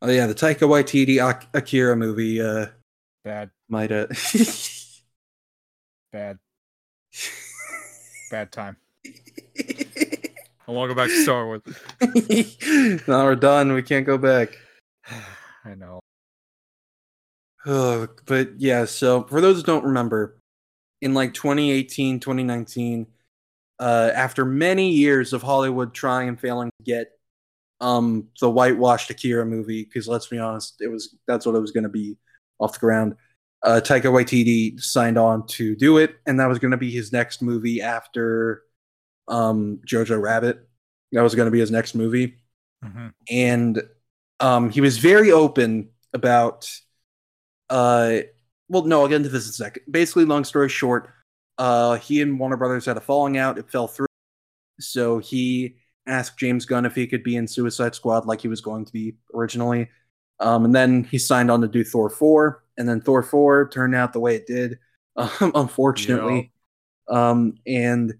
oh yeah, the Taika Waititi Ak- Akira movie. Uh, Bad, might uh. bad, bad time. I want to go back to Star Wars. now we're done. We can't go back. I know. Oh, but yeah, so for those who don't remember, in like 2018, 2019, uh, after many years of Hollywood trying and failing to get um the whitewashed Akira movie, because let's be honest, it was that's what it was gonna be off the ground. Uh Taika Waititi signed on to do it, and that was gonna be his next movie after um Jojo Rabbit. That was gonna be his next movie. Hmm and um, he was very open about uh well no i'll get into this in a second basically long story short uh he and warner brothers had a falling out. It fell through. So he asked james gunn if he could be in suicide squad like he was going to be originally. Um, and then he signed on to do thor 4 and then thor 4 turned out the way it did um, unfortunately. Um, and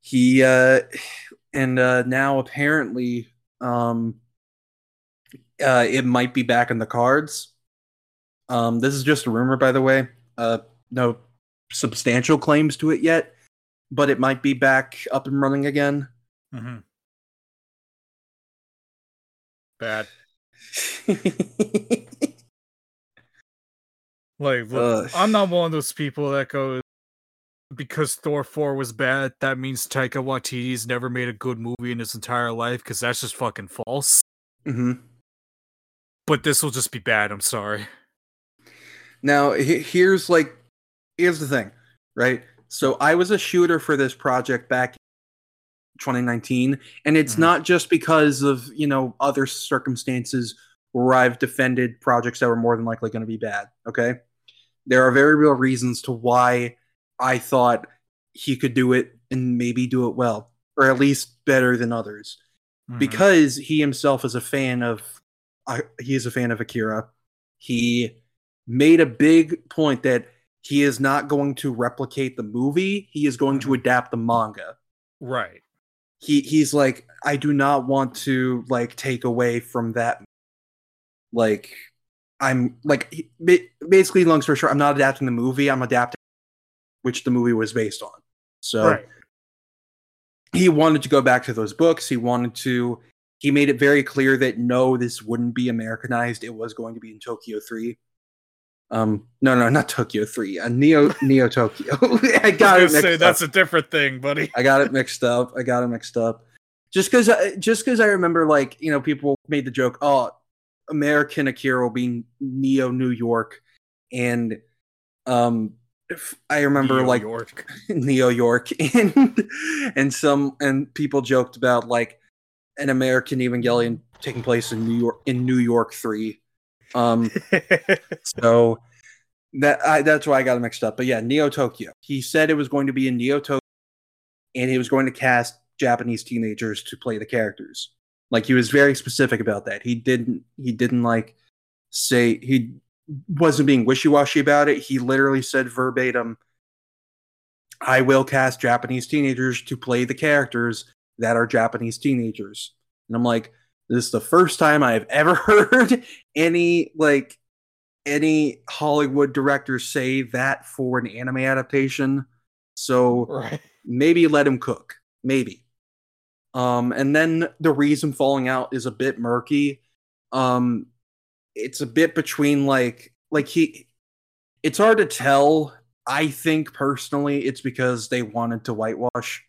he uh and uh now apparently um uh it might be back in the cards. Um this is just a rumor by the way. Uh no substantial claims to it yet but it might be back up and running again. Hmm Bad. Like, look, I'm not one of those people that goes because Thor 4 was bad. That means Taika Waititi's never made a good movie in his entire life because that's just fucking false. hmm But this will just be bad. I'm sorry. Now, here's like, here's the thing, right? So I was a shooter for this project back in 2019, and it's Mhm. not just because of you know other circumstances where I've defended projects that were more than likely going to be bad. Okay, there are very real reasons to why I thought he could do it and maybe do it well, or at least better than others Mhm. because he himself is a fan of uh, he is a fan of Akira. He made a big point that he is not going to replicate the movie. He is going to Mhm. adapt the manga. right. He he's like I do not want to like take away from that. Like I'm like basically long story short, I'm not adapting the movie. I'm adapting which the movie was based on. So right. he wanted to go back to those books. He wanted to. He made it very clear that no, this wouldn't be Americanized. It was going to be in Tokyo Three. Um, no, no, not Tokyo Three. Uh, Neo Neo Tokyo. I got I it was mixed gonna say up. that's a different thing, buddy. I got it mixed up. I got it mixed up. Just because, just because I remember, like you know, people made the joke, "Oh, American Akira will be Neo New York," and um, I remember Neo like York. Neo York, and and some and people joked about like an American Evangelion taking place in New York in New York three. Um, so that I, that's why I got it mixed up. But yeah, Neo Tokyo. He said it was going to be in Neo Tokyo, and he was going to cast Japanese teenagers to play the characters. Like he was very specific about that. He didn't. He didn't like say he wasn't being wishy washy about it. He literally said verbatim, "I will cast Japanese teenagers to play the characters that are Japanese teenagers." And I'm like, this is the first time I've ever heard any like any Hollywood director say that for an anime adaptation. So right. maybe let him cook. Maybe. Um, and then the reason falling out is a bit murky. Um, it's a bit between like like he. It's hard to tell. I think personally, it's because they wanted to whitewash,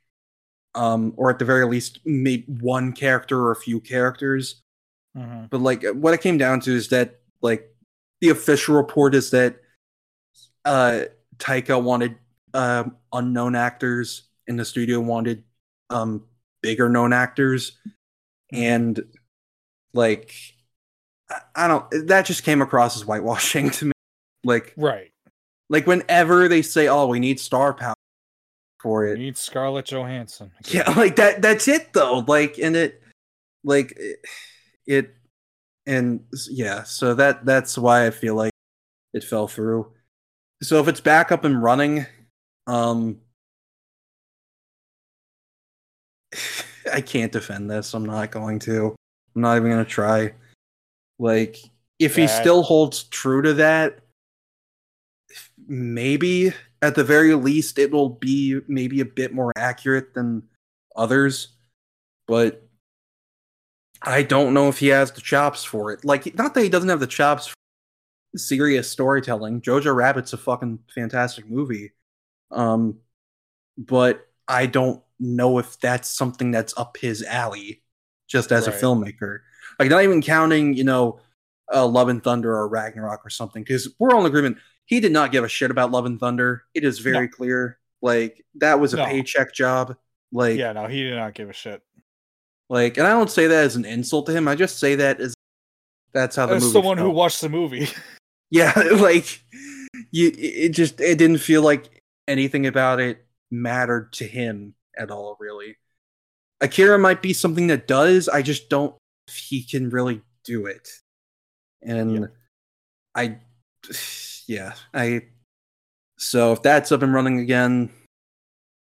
um, or at the very least, maybe one character or a few characters. Mhm. But like, what it came down to is that like the official report is that uh, Taika wanted uh, unknown actors, and the studio wanted um, bigger known actors, and like I, I don't. That just came across as whitewashing to me. Like, Right. like whenever they say, "Oh, we need star power for You it," need Scarlett Johansson. yeah, like that. That's it though. Like, and it, like it, it and yeah. So that that's why I feel like it fell through. So if it's back up and running, um, I can't defend this. I'm not going to. I'm not even going to try. Like, if he still holds true to that, maybe at the very least it will be maybe a bit more accurate than others. But I don't know if he has the chops for it. Like, not that he doesn't have the chops for serious storytelling. Jojo Rabbit's a fucking fantastic movie. Um, but I don't know if that's something that's up his alley, just as Right. a filmmaker. Like, not even counting, you know, uh, Love and Thunder or Ragnarok or something, because we're all in agreement. He did not give a shit about Love and Thunder. It is very clear. Like, that was a No. paycheck job. Like, Yeah, no, he did not give a shit. like, and I don't say that as an insult to him. I just say that as that's how the movie. someone who felt. watched the movie. Yeah, like you it just it didn't feel like anything about it mattered to him at all really. Akira might be something that does, I just don't he can really do it. And Yeah. I yeah, I so if that's up and running again,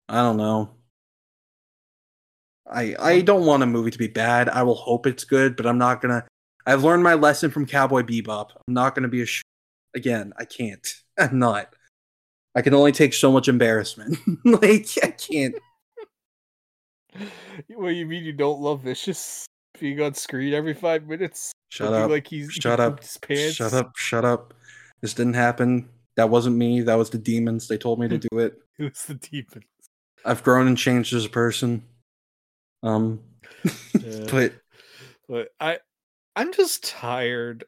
I don't know. I I don't want a movie to be bad. I will hope it's good, but I'm not gonna. I've learned my lesson from Cowboy Bebop. I'm not gonna be a sh- again. I can't. I'm not. I can only take so much embarrassment. like I can't. what you mean you don't love Vicious being on screen every five minutes? Shut up. Like he's Shut up. His pants? Shut up. Shut up. This didn't happen. That wasn't me. That was the demons. They told me to do it. It was the demons. I've grown and changed as a person. Um, Yeah. but But I, I'm just tired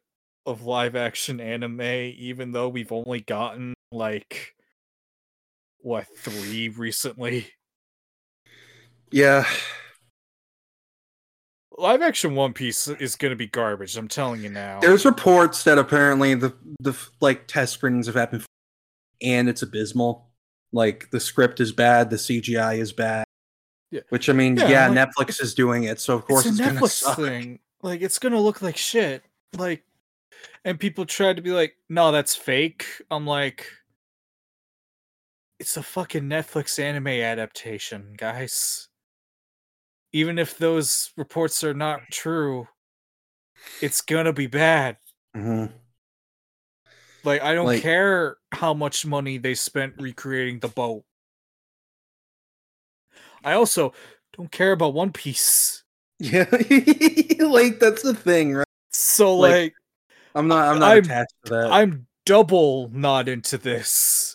of live action anime. Even though we've only gotten like what three recently. yeah, Live action One Piece is gonna be garbage. I'm telling you now. there's reports that apparently the the like test screenings have happened, and it's abysmal. Like the script is bad, the CGI is bad. Yeah. Which I mean, Yeah, yeah, like- Netflix is doing it, so of course it's it's, Netflix suck. thing. Like it's gonna look like shit. Like, and people tried to be like, "No, that's fake." I'm like, it's a fucking Netflix anime adaptation, guys. Even if those reports are not true, it's gonna be bad. Mhm. Like, I don't Like- care how much money they spent recreating the boat. I also don't care about One Piece. Yeah, like that's the thing, right? So Like, like, I'm not. I'm not I'm- attached to that. I'm double not into this.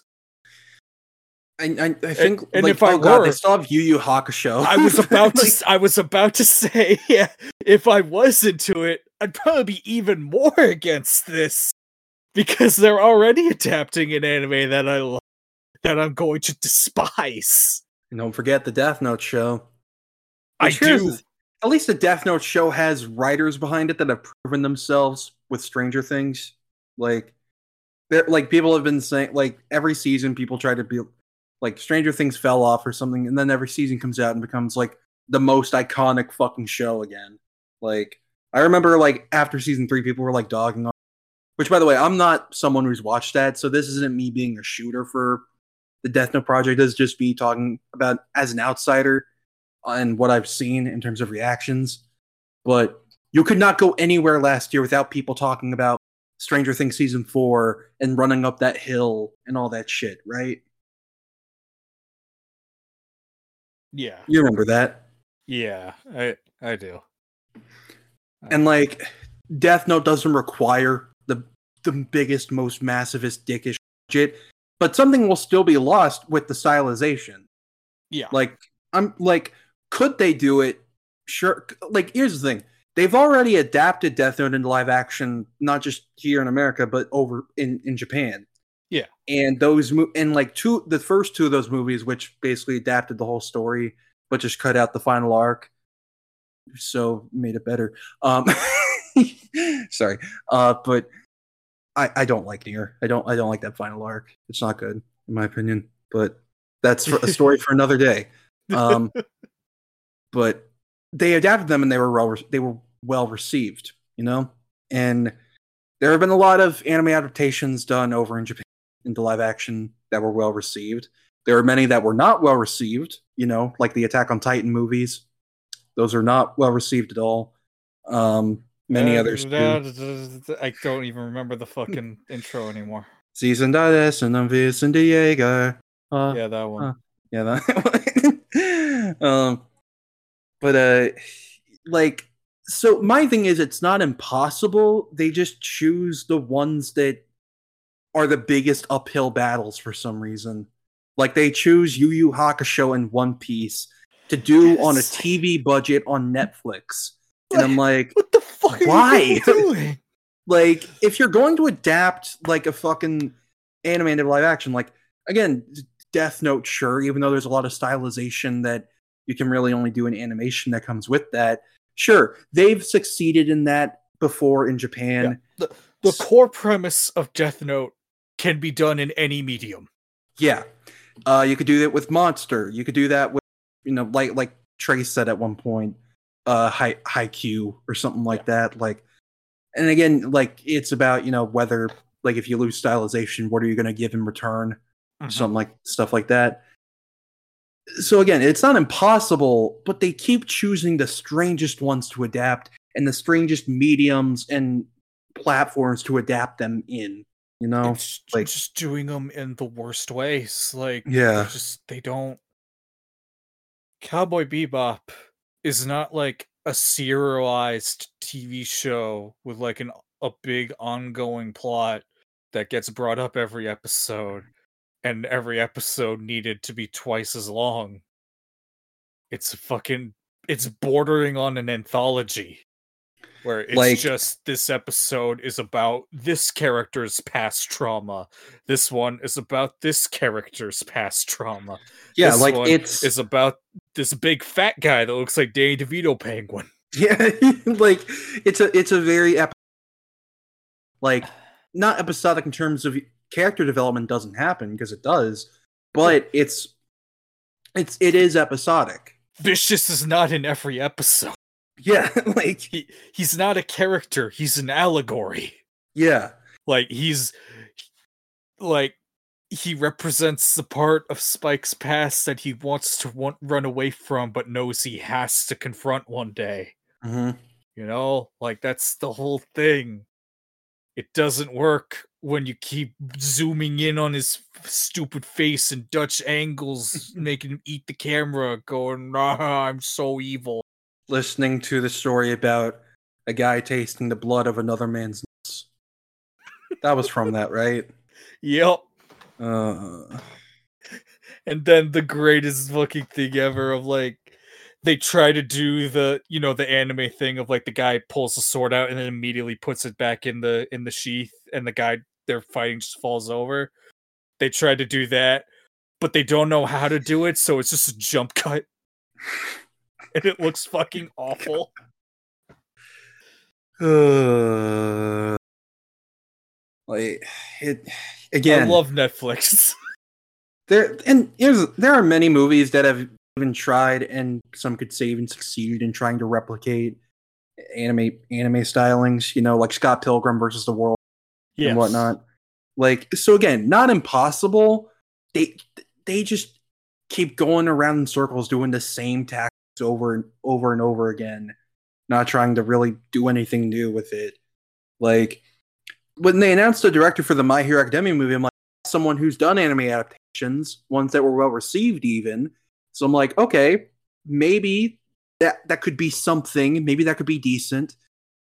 I, I, I think, and like, if I oh god, they still have Yu Yu Hakusho. I was about to Like, s- I was about to say yeah, if I was into it, I'd probably be even more against this because they're already adapting an anime that I love that I'm going to despise. and don't forget the Death Note show. I do. the- At least the Death Note show has writers behind it that have proven themselves with Stranger Things. Like, like people have been saying, like every season, people try to be like Stranger Things fell off or something, and then every season comes out and becomes like the most iconic fucking show again. Like, I remember like after season three, people were like dogging on. Which, by the way, I'm not someone who's watched that, so this isn't me being a shooter for the Death Note project. This is just me talking about as an outsider and what I've seen in terms of reactions. But you could not go anywhere last year without people talking about Stranger Things season four and running up that hill and all that shit, right? Yeah. You remember that? Yeah, I I do. And like, Death Note doesn't require the the biggest, most massivest dickish shit, but something will still be lost with the stylization. Yeah. Like, I'm like, could they do it? Sure. Like, here's the thing: they've already adapted Death Note into live action, not just here in America, but over in in Japan. Yeah. And those mo- and like two, the first two of those movies, which basically adapted the whole story, but just cut out the final arc, so made it better. Um, sorry, uh, but I I don't like Near. I don't I don't like that final arc. It's not good in my opinion. But that's for, a story for another day. Um, but they adapted them and they were well they were well received, you know. And there have been a lot of anime adaptations done over in Japan into live action that were well received. There are many that were not well received, you know, like the Attack on Titan movies. Those are not well received at all. Um, many Uh, others. too. I don't even remember the fucking intro anymore. Season da des and then San Diego. Uh, Yeah, that one. uh, yeah that one. um but uh like so my thing is it's not impossible they just choose the ones that are the biggest uphill battles for some reason like they choose yu yu hakusho and one piece to do on a tv budget on netflix and i'm like What the fuck are Why? you doing? like if you're going to adapt like a fucking animated live action like again death note sure even though there's a lot of stylization that you can really only do in animation that comes with that sure they've succeeded in that before in japan The core premise of Death Note can be done in any medium. yeah, uh you could do that with monster you could do that with you know like like trace said at one point uh high Haikyuu or something like that like and again like it's about you know whether like if you lose stylization what are you going to give in return something like stuff like that. So again, it's not impossible, but they keep choosing the strangest ones to adapt and the strangest mediums and platforms to adapt them in. You know, It's like- just doing them in the worst ways. Like, Yeah. just they don't. Cowboy Bebop is not like a serialized TV show with like an a big ongoing plot that gets brought up every episode, and every episode needed to be twice as long. It's fucking. It's bordering on an anthology where it's Like- just this episode is about this character's past trauma. This one is about this character's past trauma. yeah, This like one it's is about this big fat guy that looks like Danny DeVito penguin. yeah, like it's a it's a very ep- like not episodic in terms of character development doesn't happen because it does, but it's it's it is episodic. Vicious is not in every episode. Yeah, like He he's not a character, he's an allegory. yeah. Like he's like he represents the part of Spike's past that he wants to want, run away from but knows he has to confront one day. hmm You know, like that's the whole thing. It doesn't work when you keep zooming in on his stupid face and Dutch angles, making him eat the camera, going, "Ah, I'm so evil." Listening to the story about a guy tasting the blood of another man's nuts. That was from that, right? Yep. Uh, and then the greatest fucking thing ever of like they try to do the you know the anime thing of like the guy pulls the sword out and then immediately puts it back in the in the sheath and the guy they're fighting just falls over they try to do that but they don't know how to do it so it's just a jump cut and it looks fucking awful uh, like it again. i love netflix there and here's, there are many movies that have even tried and some could say even succeeded in trying to replicate anime anime stylings you know like scott pilgrim versus the world Yes. and whatnot like so again not impossible they they just keep going around in circles doing the same tactics over and over and over again not trying to really do anything new with it. Like when they announced the director for the my hero academia movie i'm like someone who's done anime adaptations ones that were well received even. So i'm like okay maybe that that could be something. Maybe that could be decent.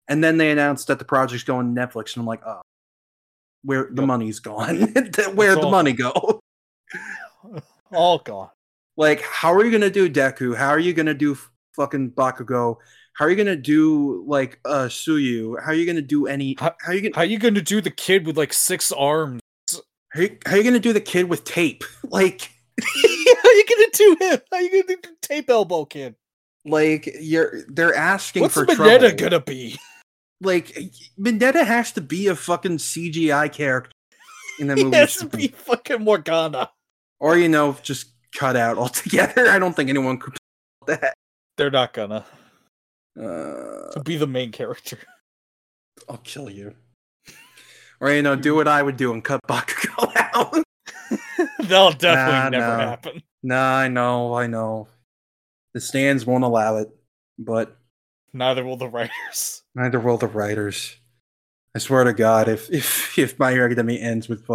And then they announced that the project's going to netflix and i'm like oh where the Yep. money's gone. Where'd the all. money go? all gone like how are you gonna do deku how are you gonna do fucking bakugo how are you gonna do like uh Tsuyu how are you gonna do any How- how are you gonna how you gonna do the kid with like six arms how you, how you gonna do the kid with tape like how are you gonna do him how are you gonna do tape elbow kid like you're they're asking What's for Mineta trouble. gonna be? like Vendetta has to be a fucking CGI character in the movie. He has to be fucking Morgana. or you know, just cut out altogether. I don't think anyone could that. They're not gonna Uh, to be the main character. I'll kill you. Or you know, do what I would do and cut Bakugo out. That'll definitely Nah, never no. happen. nah, I know, I know. The stands won't allow it, but Neither will the writers. neither will the writers. I swear to God, if if if My Hero Academia ends with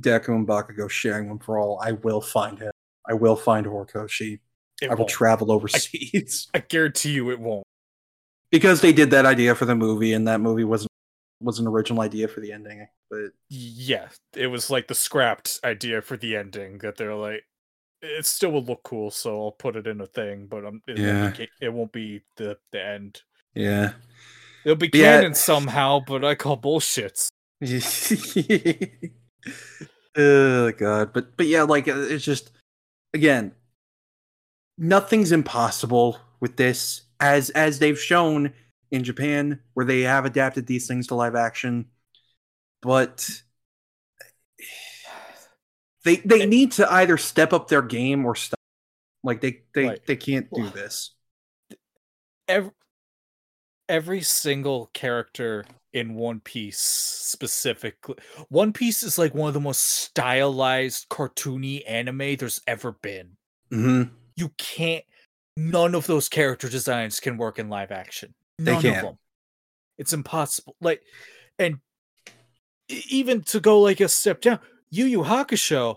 Deku and Bakugo sharing one for all, I will find him. I will find Horikoshi. It I will won't. travel overseas I guarantee you it won't. because they did that idea for the movie, and that movie wasn't was an original idea for the ending. But Yeah, it was like the scrapped idea for the ending that they're like, it still would look cool, so I'll put it in a thing, but um, it, Yeah. won't, be, it won't be the the end. yeah, It'll be Yeah. canon somehow, but I call bullshit. oh god, but but yeah, like uh, it's just again, nothing's impossible with this, as as they've shown in Japan, where they have adapted these things to live action, but they they need to either step up their game or stop. Like they they Right. they can't do this. every every single character in One Piece specifically One Piece is like one of the most stylized cartoony anime there's ever been. hmm You can't none of those character designs can work in live action. They None can't. of them. It's impossible. Like and even to go like a step down, Yu Yu Hakusho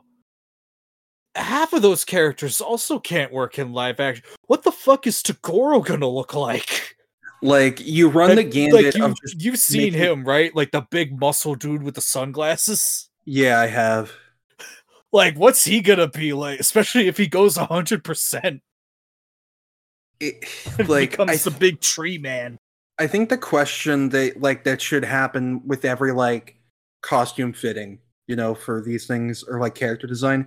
half of those characters also can't work in live action. What the fuck is Toguro gonna look like? Like you run the gambit like you, of just you've seen making- him, right? Like the big muscle dude with the sunglasses. yeah, I have. Like, what's he gonna be like? Especially if he goes hundred percent, like becomes I, the big tree man. I think the question that like that should happen with every like costume fitting, you know, for these things or like character design.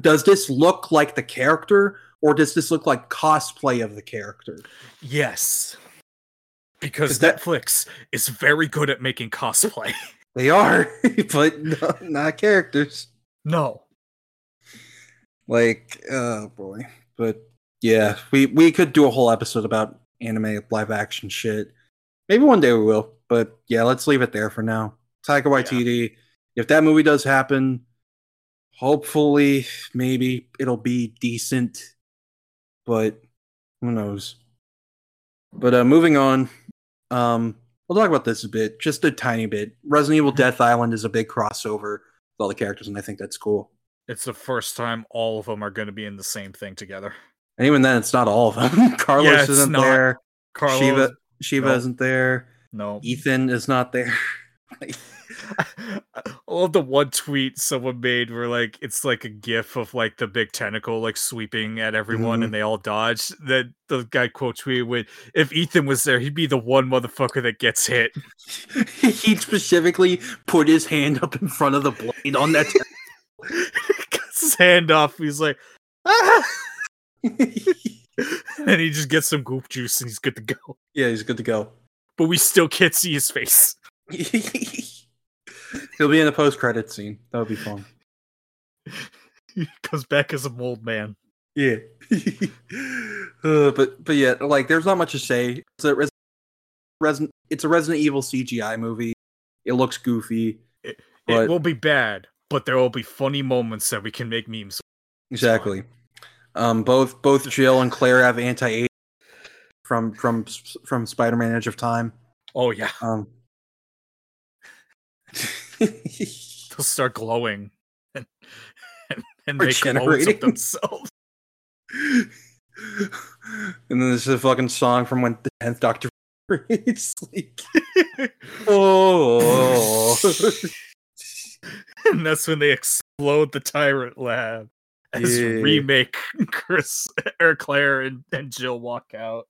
Does this look like the character or does this look like cosplay of the character? Yes, because that- Netflix is very good at making cosplay. They are, but no, not characters. no, Like, oh boy. But yeah, we we could do a whole episode about anime live action shit. Maybe one day we will. But yeah, let's leave it there for now. Taika Waititi. If that movie does happen, hopefully, maybe it'll be decent. But who knows? But uh, moving on. Um, we'll talk about this a bit, just a tiny bit. Resident Evil Death Island is a big crossover with all the characters, and I think that's cool. It's the first time all of them are going to be in the same thing together. And even then, it's not all of them. Carlos Yeah, isn't not. there. Carlos, Sheva Sheva no. isn't there. no. Ethan is not there. I love the one tweet someone made where like it's like a gif of like the big tentacle like sweeping at everyone Mhm. and they all dodge. That the guy quote tweeted with if Ethan was there, he'd be the one motherfucker that gets hit. he specifically put his hand up in front of the blade on that. Cuts his hand off. He's like, ah! and he just gets some goop juice and he's good to go. yeah, he's good to go. But we still can't see his face. He'll be in the post credit scene. That would be fun. He comes back as a mold man. Yeah. uh, but but yeah, like there's not much to say. It's a Res- Resident it's a Resident Evil CGI movie. It looks goofy. It But- will be bad, but there will be funny moments that we can make memes. Exactly. Um, both both Jill and Claire have anti age from from from Spider Man Edge of Time. Oh yeah, Um, they'll start glowing and and, and make clones of Regenerating. themselves. and then there's a fucking song from when the tenth Doctor. it's like oh. and that's when they explode the tyrant lab as Yeah. remake Chris or Claire and, and Jill walk out.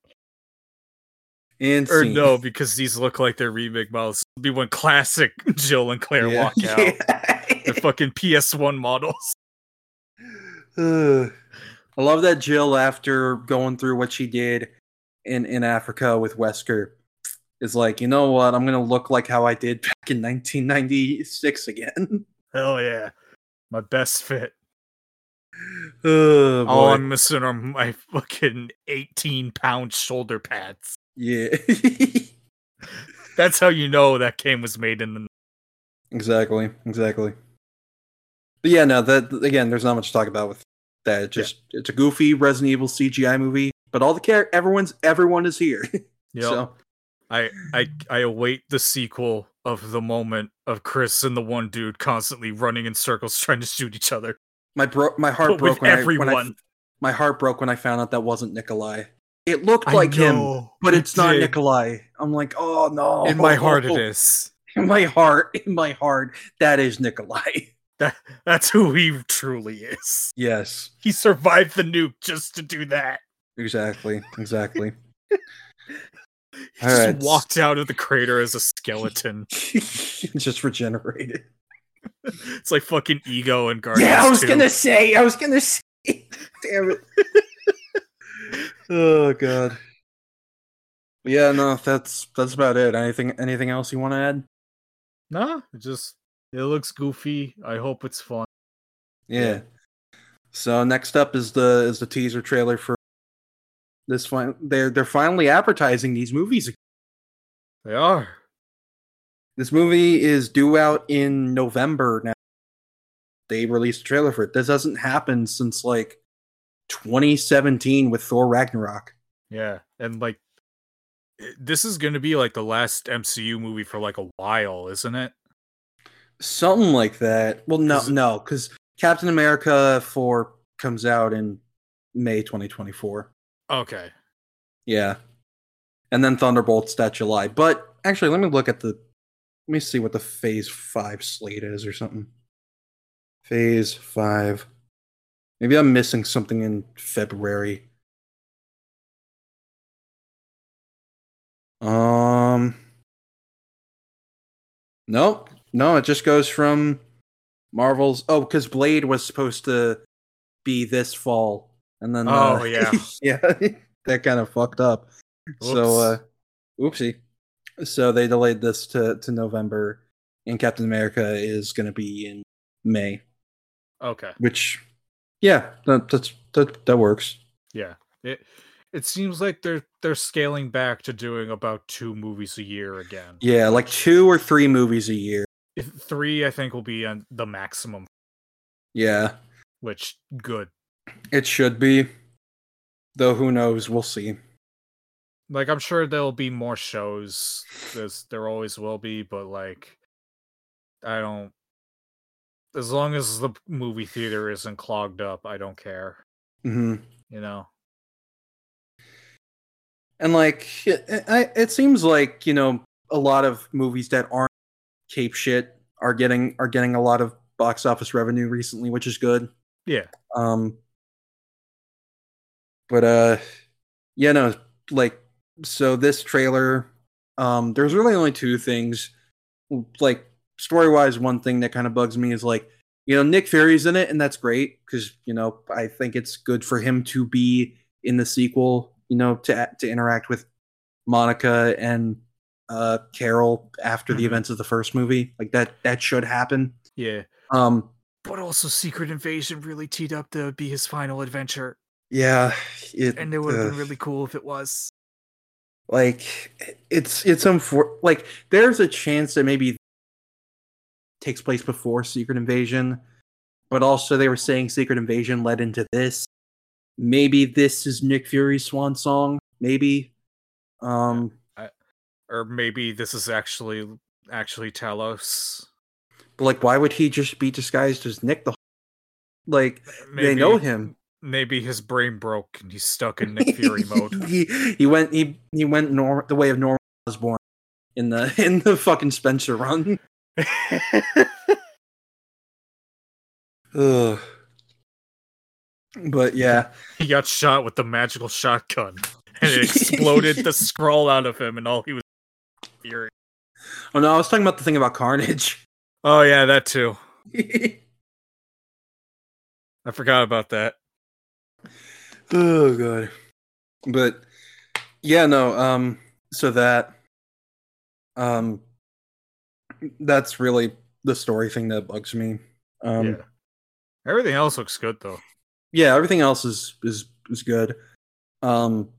And Or scene. no, because these look like their remake models. It'll be when classic Jill and Claire Yeah. walk out. The fucking PS1 models. I love that Jill, after going through what she did in in Africa with Wesker, is like, you know what? I'm gonna look like how I did back in 1996 again. Hell yeah. My best fit. oh, All. I'm missing are my fucking 18 pound shoulder pads. Yeah. That's how you know that game was made in the. exactly. Exactly. But yeah, no. That again, there's not much to talk about with that. It's just it's a goofy Resident Evil CGI movie, but all the care everyone's everyone is here. Yep. So I, I I await the sequel of the moment of Chris and the one dude constantly running in circles trying to shoot each other. my bro- my heart But broke when I, when everyone. I my heart broke when I found out that wasn't Nikolai. It looked I like him, know, but it it's not did. Nikolai. I'm like, oh no. In my heart, it is. In my heart, in my heart, that is Nikolai. That, That's who he truly is. Yes, He survived the nuke just to do that. exactly, exactly. He All just right. walked out of the crater as a skeleton. Just regenerated. it's like fucking ego and Guardians. yeah, I was 2. gonna say. I was gonna say. Damn it. Oh god. Yeah, no, that's that's about it. Anything anything else you want to add? Nah, it just it looks goofy. I hope it's fun. Yeah. So next up is the is the teaser trailer for this fin- they're they're finally advertising these movies. They are. This movie is due out in November now. They released a trailer for it. This hasn't happened since like 2017 with Thor Ragnarok. Yeah, and like this is going to be like the last MCU movie for like a while, isn't it? Something like that. Well, no, no, because Captain America 4 comes out in May 2024. Okay. Yeah. And then Thunderbolts that July. But actually, let me look at the. Let me see what the Phase 5 slate is or something. Phase 5. Maybe I'm missing something in February. Um. Nope. No, it just goes from Marvel's. Oh, because Blade was supposed to be this fall. And then. Oh, uh, yeah. yeah. that kind of fucked up. So, uh, oopsie. So they delayed this to, to November, and Captain America is going to be in May, Okay. which, yeah, that, that's, that, that works. Yeah. It it seems like they're they're scaling back to doing about two movies a year again. Yeah, like two or three movies a year. Three, I think, will be on the maximum, Yeah, which good. it should be. Though who knows? We'll see. like I'm sure there'll be more shows. There's there always will be, but like I don't as long as the movie theater isn't clogged up, I don't care. hmm You know. And like, it, it, it seems like you know a lot of movies that aren't cape shit are getting are getting a lot of box office revenue recently, which is good. Yeah. Um, but uh, yeah, no, like, so this trailer, um, there's really only two things. Like story wise, one thing that kind of bugs me is like, you know, Nick Fury's in it, and that's great because you know I think it's good for him to be in the sequel. You know, to to interact with Monica and uh Carol after the Mhm. events of the first movie. Like that that should happen. Yeah. Um, But also Secret Invasion really teed up to be his final adventure. yeah, it, And it would have uh, been really cool if it was. like it's it's unfor- like there's a chance that maybe takes place before secret invasion but also they were saying secret invasion led into this. Maybe this is nick fury's swan song. Maybe. Um Or maybe this is actually actually Talos. but like why would he just be disguised as nick the like Maybe, they know him. Maybe his brain broke and he's stuck in Nick Fury mode. he, he went he he went nor- the way of norman osborn in the in the fucking spencer run Ugh. But yeah, he got shot with the magical shotgun and it exploded the scroll out of him and all he was fury. oh no, I was talking about the thing about Carnage. Oh yeah, that too. I forgot about that. oh god. But yeah, no, um so that um that's really the story thing that bugs me. Um yeah. Everything else looks good though. yeah, everything else is is is good. Um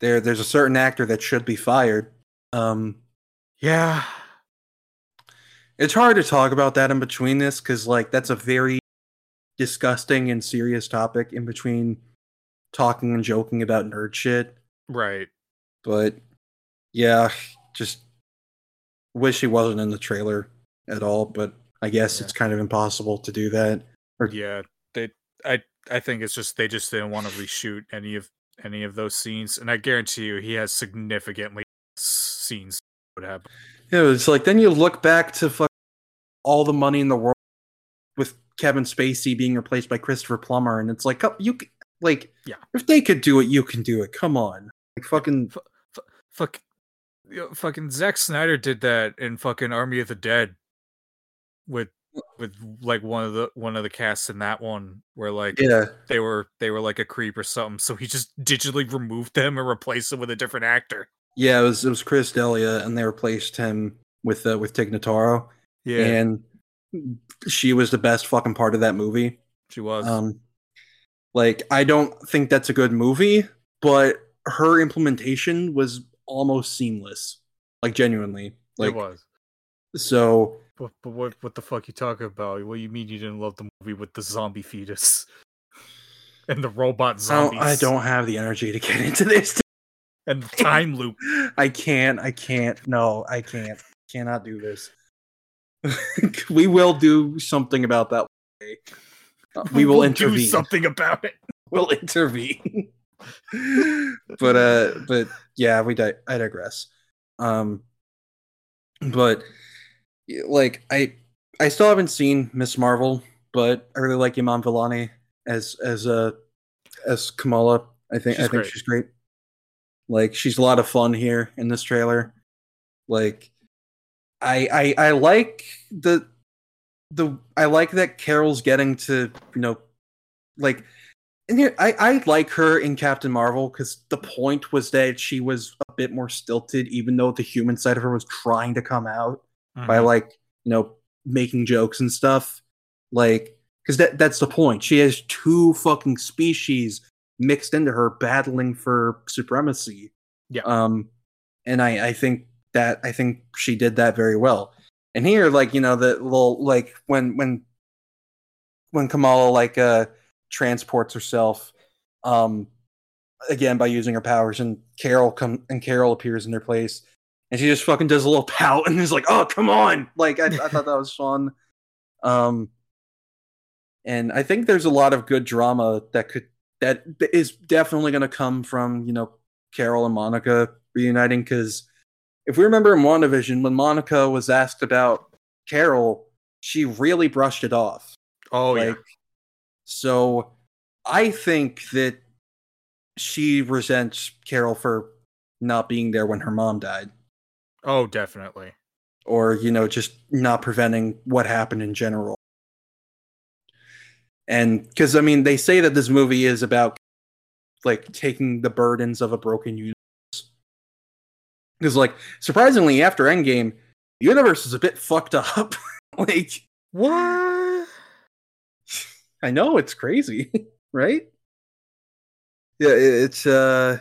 there there's a certain actor that should be fired. Um Yeah. it's hard to talk about that in between this cuz like that's a very disgusting and serious topic in between talking and joking about nerd shit. Right. But yeah, just wish he wasn't in the trailer at all, but I guess Yeah. it's kind of impossible to do that. Yeah. They I I think it's just they just didn't want to reshoot any of any of those scenes. And I guarantee you he has significantly less scenes would happen. Yeah, it's like then you look back to fuck all the money in the world with Kevin Spacey being replaced by Christopher Plummer, and it's like oh, you like Yeah. if they could do it, you can do it. Come on, like fucking Fuck you know, fucking Zack Snyder did that in fucking Army of the Dead with with like one of the one of the casts in that one where like yeah, they were they were like a creep or something so he just digitally removed them and replaced them with a different actor yeah. It was it was Chris D'Elia, and they replaced him with uh, with Tig Notaro, yeah and she was the best fucking part of that movie. she was Um, like I don't think that's a good movie, but her implementation was almost seamless, like genuinely. Like it was so, but, but what what the fuck you talking about what do you mean you didn't love the movie with the zombie fetus and the robot I don't, I don't have the energy to get into this. and the time loop I can't. I can't. No, I can't. Cannot do this. we will do something about that. we will We'll intervene. something about it We'll intervene. but uh, but yeah, we di- I digress. Um, but like I I still haven't seen Miss Marvel, but I really like Iman Vellani as as uh as Kamala. I think I She's think great. she's great. Like she's a lot of fun here in this trailer. Like I I I like the the I like that Carol's getting to you know like and here I I like her in Captain Marvel because the point was that she was a bit more stilted, even though the human side of her was trying to come out by Mhm. like you know making jokes and stuff like because that that's the point she has two fucking species mixed into her battling for supremacy Yeah. um and i i think that i think she did that very well and here like you know the little like when when when kamala like uh transports herself um again by using her powers, and Carol come and Carol appears in their place, and she just fucking does a little pout and is like, "Oh, come on!" Like I, I thought that was fun. Um, and I think there's a lot of good drama that could that is definitely going to come from you know Carol and Monica reuniting because if we remember in WandaVision when Monica was asked about Carol, she really brushed it off. Oh yeah. So I think that she resents Carol for not being there when her mom died. Oh, definitely. Or, you know, just not preventing what happened in general. And because, I mean, they say that this movie is about like taking the burdens of a broken universe. Because, like, surprisingly, after Endgame, the universe is a bit fucked up. like, What? I know it's crazy, right? Yeah, it's uh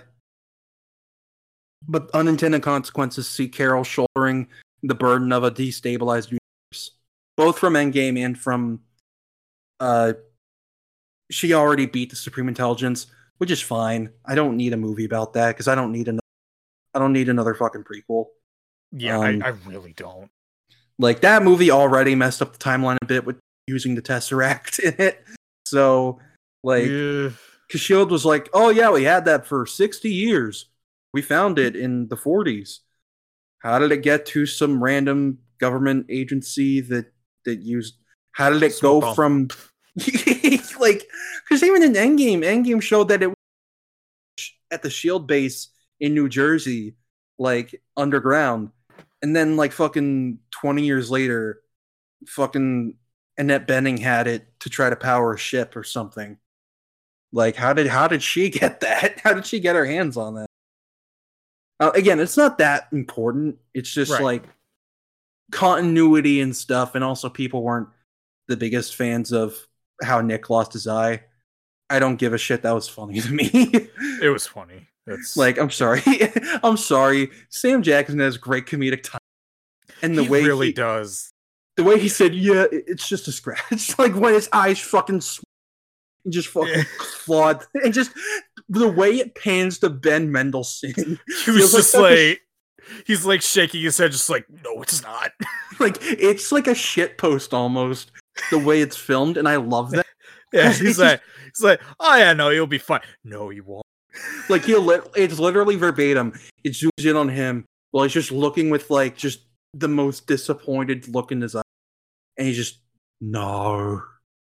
but unintended consequences see Carol shouldering the burden of a destabilized universe. Both from Endgame and from uh she already beat the Supreme Intelligence, which is fine. I don't need a movie about that because I don't need another I don't need another fucking prequel. Yeah, Um, I, I really don't. Like that movie already messed up the timeline a bit with using the Tesseract in it. So like Yeah. Shield was like, "Oh yeah, we had that for sixty years. We found it in the '40s. How did it get to some random government agency that that used? How did it Smoke go from like? Because even in Endgame, Endgame showed that it was at the Shield base in New Jersey, like underground, and then like fucking twenty years later, fucking Annette Bening had it to try to power a ship or something. Like, how did how did she get that? How did she get her hands on that? Uh, again, it's not that important. It's just Right. like continuity and stuff, and also people weren't the biggest fans of how Nick lost his eye. I don't give a shit. That was funny to me. It was funny. It's like, I'm sorry, I'm sorry. Sam Jackson has great comedic time, and the he way really he, does. The way he said, "Yeah, it's just a scratch," like when his eyes fucking sw- and just fucking Yeah. clawed, and just the way it pans to Ben Mendelsohn, He was like just such like he's like shaking his head, just like, no, it's not. like it's like a shit post almost. The way it's filmed, and I love that. Yeah, he's like he's like, oh yeah, no, you'll be fine. No, you won't. Like he, li- it's literally verbatim. It zooms in on him while he's just looking with like just the most disappointed look in his eye, and he's just no.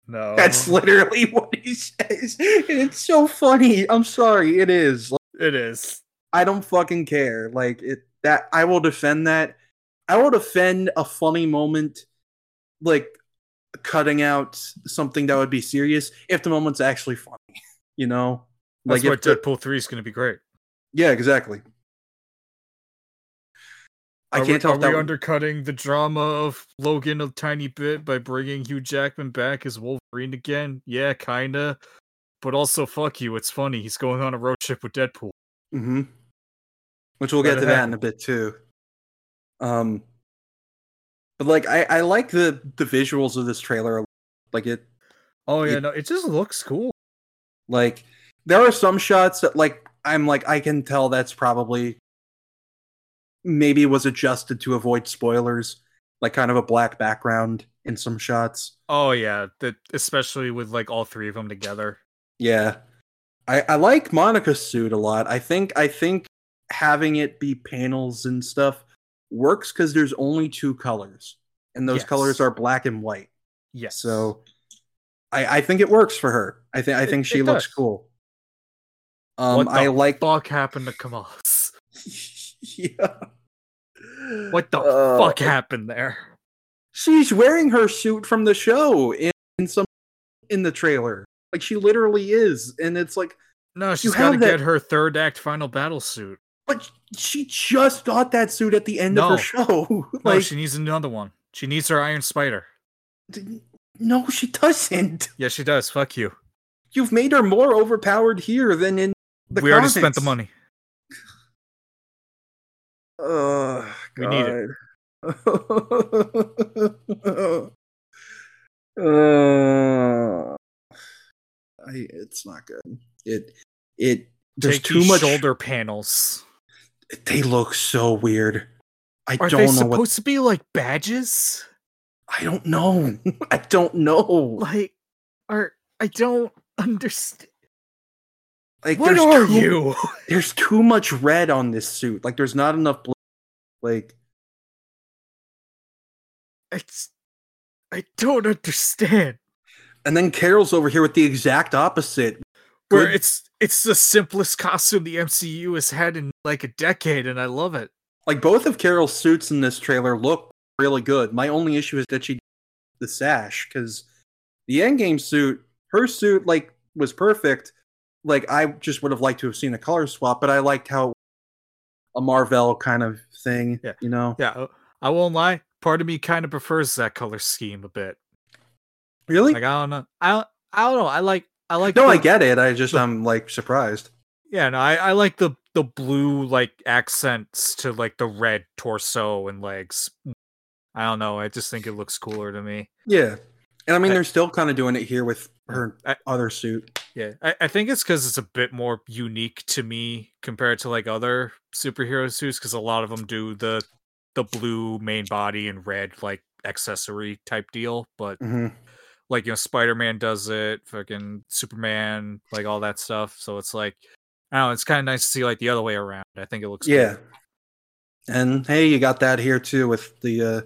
No. That's literally what he says. And it's so funny. I'm sorry, it is. it is. I don't fucking care. Like it that I will defend that. I will defend a funny moment like cutting out something that would be serious if the moment's actually funny. You know? That's like why Deadpool 3 is gonna be great. Yeah, exactly. I Are can't we, tell are we undercutting the drama of Logan a tiny bit by bringing Hugh Jackman back as Wolverine again? Yeah, kinda. But also, fuck you. It's funny. He's going on a road trip with Deadpool. hmm Which we'll Let get to that in a bit too. Um, but like I, I like the the visuals of this trailer. Like it, Oh yeah, It- no, it just looks cool. like there are some shots that like I'm like I can tell that's probably maybe was adjusted to avoid spoilers. Like kind of a black background in some shots. Oh yeah, that especially with like all three of them together. Yeah. I, I like Monica's suit a lot. I think I think having it be panels and stuff works because there's only two colors. And those Yes. colors are black and white. Yes. So I, I think it works for her. I think I It- think she it looks does. cool. Um what the I like fuck happened to Kamala? yeah. What the Uh, fuck happened there? She's wearing her suit from the show in, in some in the trailer. Like she literally is. And it's like No, she's got to get her third act final battle suit. but she just got that suit at the end of No. her show. No, like she needs another one. She needs her Iron Spider. No, she doesn't. Yeah, she does. Fuck you. You've made her more overpowered here than in the we already spent the money. Ugh, We need it. Uh, I, it's not good. It it there's Take too much. shoulder panels. They look so weird. I Are don't they know supposed what. to be like badges? I don't know. I don't know. Like, are I don't understand. Like, What there's are too- you? There's too much red on this suit. Like, there's not enough blue. Like, It's I don't understand. and then Carol's over here with the exact opposite. Where Good- it's it's the simplest costume the MCU has had in like a decade, and I love it. Like both of Carol's suits in this trailer look really good. My only issue is that she the sash because the Endgame suit, her suit like was perfect. Like I just would have liked to have seen a color swap, but I liked how a Marvel kind of thing. Yeah. You know, Yeah, uh, I won't lie. Part of me kind of prefers that color scheme a bit. really? Like I don't know. I don't. I don't know. I like. I like. no, the, I get it. I just the- I'm like surprised. Yeah, no, I, I like the the blue like accents to like the red torso and legs. I don't know. I just think it looks cooler to me. Yeah, and I mean they're still kind of doing it here with her I- other suit. Yeah, I, I think it's because it's a bit more unique to me compared to like other superhero suits. Because a lot of them do the the blue main body and red like accessory type deal, but hmm like you know, Spider Man does it, fucking Superman, like all that stuff. So it's like, I don't know, it's kind of nice to see like the other way around. I think it looks cool. Yeah. And hey, you got that here too with the uh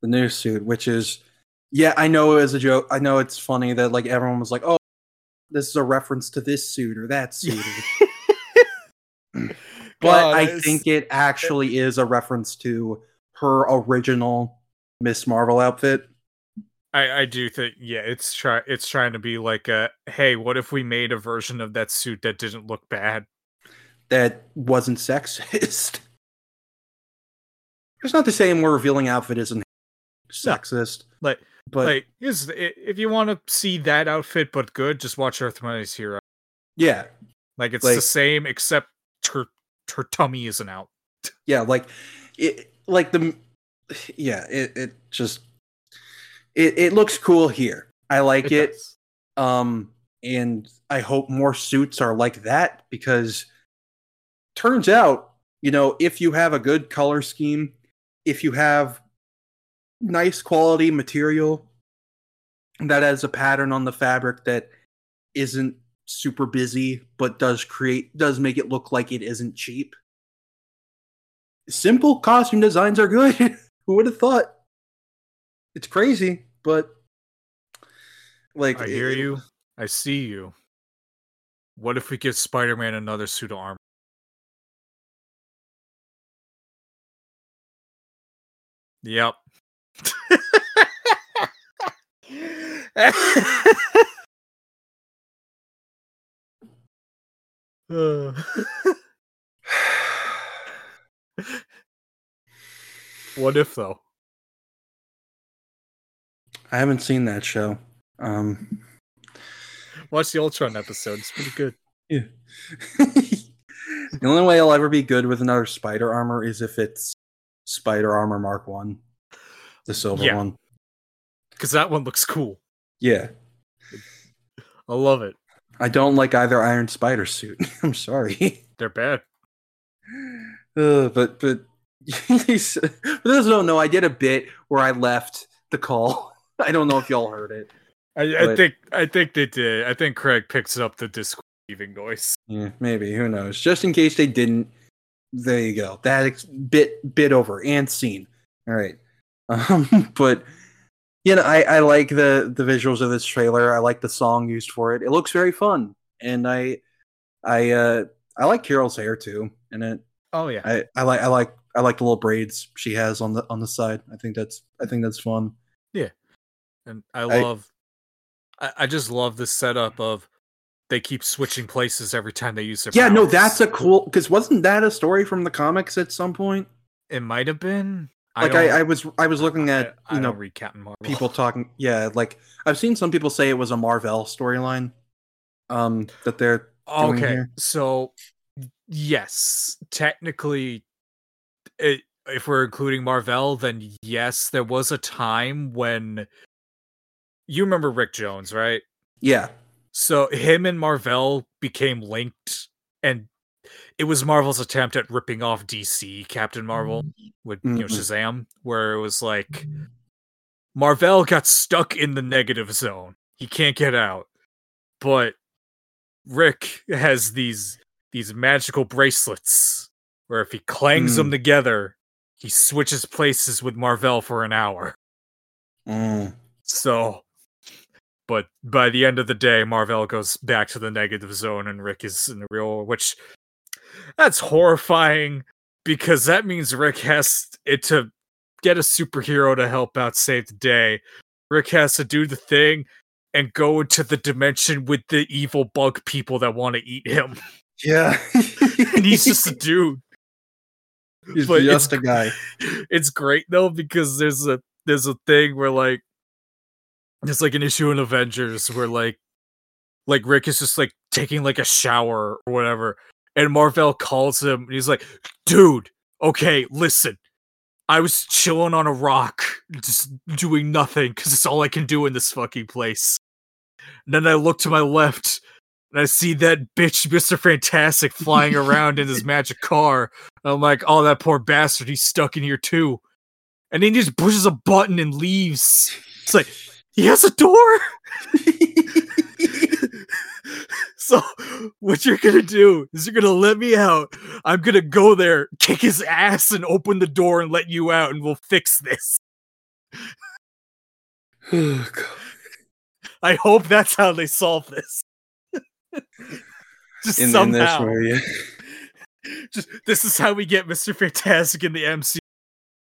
the new suit, which is yeah, I know it was a joke. I know it's funny that like everyone was like, "Oh, this is a reference to this suit or that suit." but God, I it's- think it actually is a reference to her original Miss Marvel outfit. I, I do think yeah, it's try it's trying to be like a hey, what if we made a version of that suit that didn't look bad? that wasn't sexist. It's not the same more revealing outfit isn't sexist, Like but like is if you want to see that outfit but good, just watch Earth Mightiest Hero. yeah, Like it's Like- the same except her her tummy isn't out. yeah, like it, like the, yeah, it, it just, it, it looks cool here. I like it, does. um, and I hope more suits are like that because turns out, you know, if you have a good color scheme, if you have nice quality material that has a pattern on the fabric that isn't super busy but does create does make it look like it isn't cheap simple costume designs are good who would have thought it's crazy but like I hear it- you. I see you. What if we give Spider-Man another suit of armor? Yep. Uh, what if though? i haven't seen that show um Watch the Ultron episode. It's pretty good. yeah the only way i'll ever be good with another spider armor is if it's spider armor mark one the silver Yeah. one Because that one looks cool. yeah I love it. i don't like either iron spider suit i'm sorry They're bad. Uh, but but for those who don't know, I did a bit where I left the call. I don't know if y'all heard it. I, I But- think I think they did. I think Craig picks up the disc leaving noise. Yeah, maybe who knows? Just in case they didn't, there you go. That ex- bit bit over and scene. All right, um, but you know, I I like the the visuals of this trailer. I like the song used for it. It looks very fun, and I I uh I like Carol's hair too. And it Oh yeah. I I like I like I like the little braids she has on the on the side. I think that's I think that's fun. Yeah, and I love I, I just love the setup of they keep switching places every time they use their Yeah, no, that's a cool because wasn't that a story from the comics at some point? it might have been. Like don't- I, I, was I was looking at I you know read Captain Marvel. people talking. Yeah, like I've seen some people say it was a Marvel storyline. Um, that they're Okay, here. so yes, technically, it, if we're including Marvel, then yes, there was a time when you remember Rick Jones, right? yeah So him and Marvel became linked and it was Marvel's attempt at ripping off DC Captain Marvel with you know Mhm. Shazam, where it was like Marvel got stuck in the negative zone. He can't get out. But Rick has these these magical bracelets where if he clangs them together, he switches places with Marvel for an hour. Mm. So but by the end of the day, Marvel goes back to the negative zone and Rick is in the real which that's horrifying because that means Rick has it to get a superhero to help out save the day. Rick has to do the thing and go into the dimension with the evil bug people that want to eat him. Yeah. and he's just a dude. He's but it's just a guy. It's great though because there's a there's a thing where like there's like an issue in Avengers where like like Rick is just like taking like a shower or whatever, and Marvel calls him and he's like, "Dude, okay, listen, I was chilling on a rock, just doing nothing because it's all I can do in this fucking place." And then I look to my left and I see that bitch, Mister Fantastic, flying around in his magic car. I'm like, "Oh, that poor bastard, he's stuck in here too." And then he just pushes a button and leaves. It's like he has a door. so what you're gonna do is you're gonna let me out. I'm gonna go there, kick his ass, and open the door and let you out, and we'll fix this. Oh, God. I hope that's how they solve this. just in, in this somehow, movie. just this is how we get Mr. Fantastic in the MCU.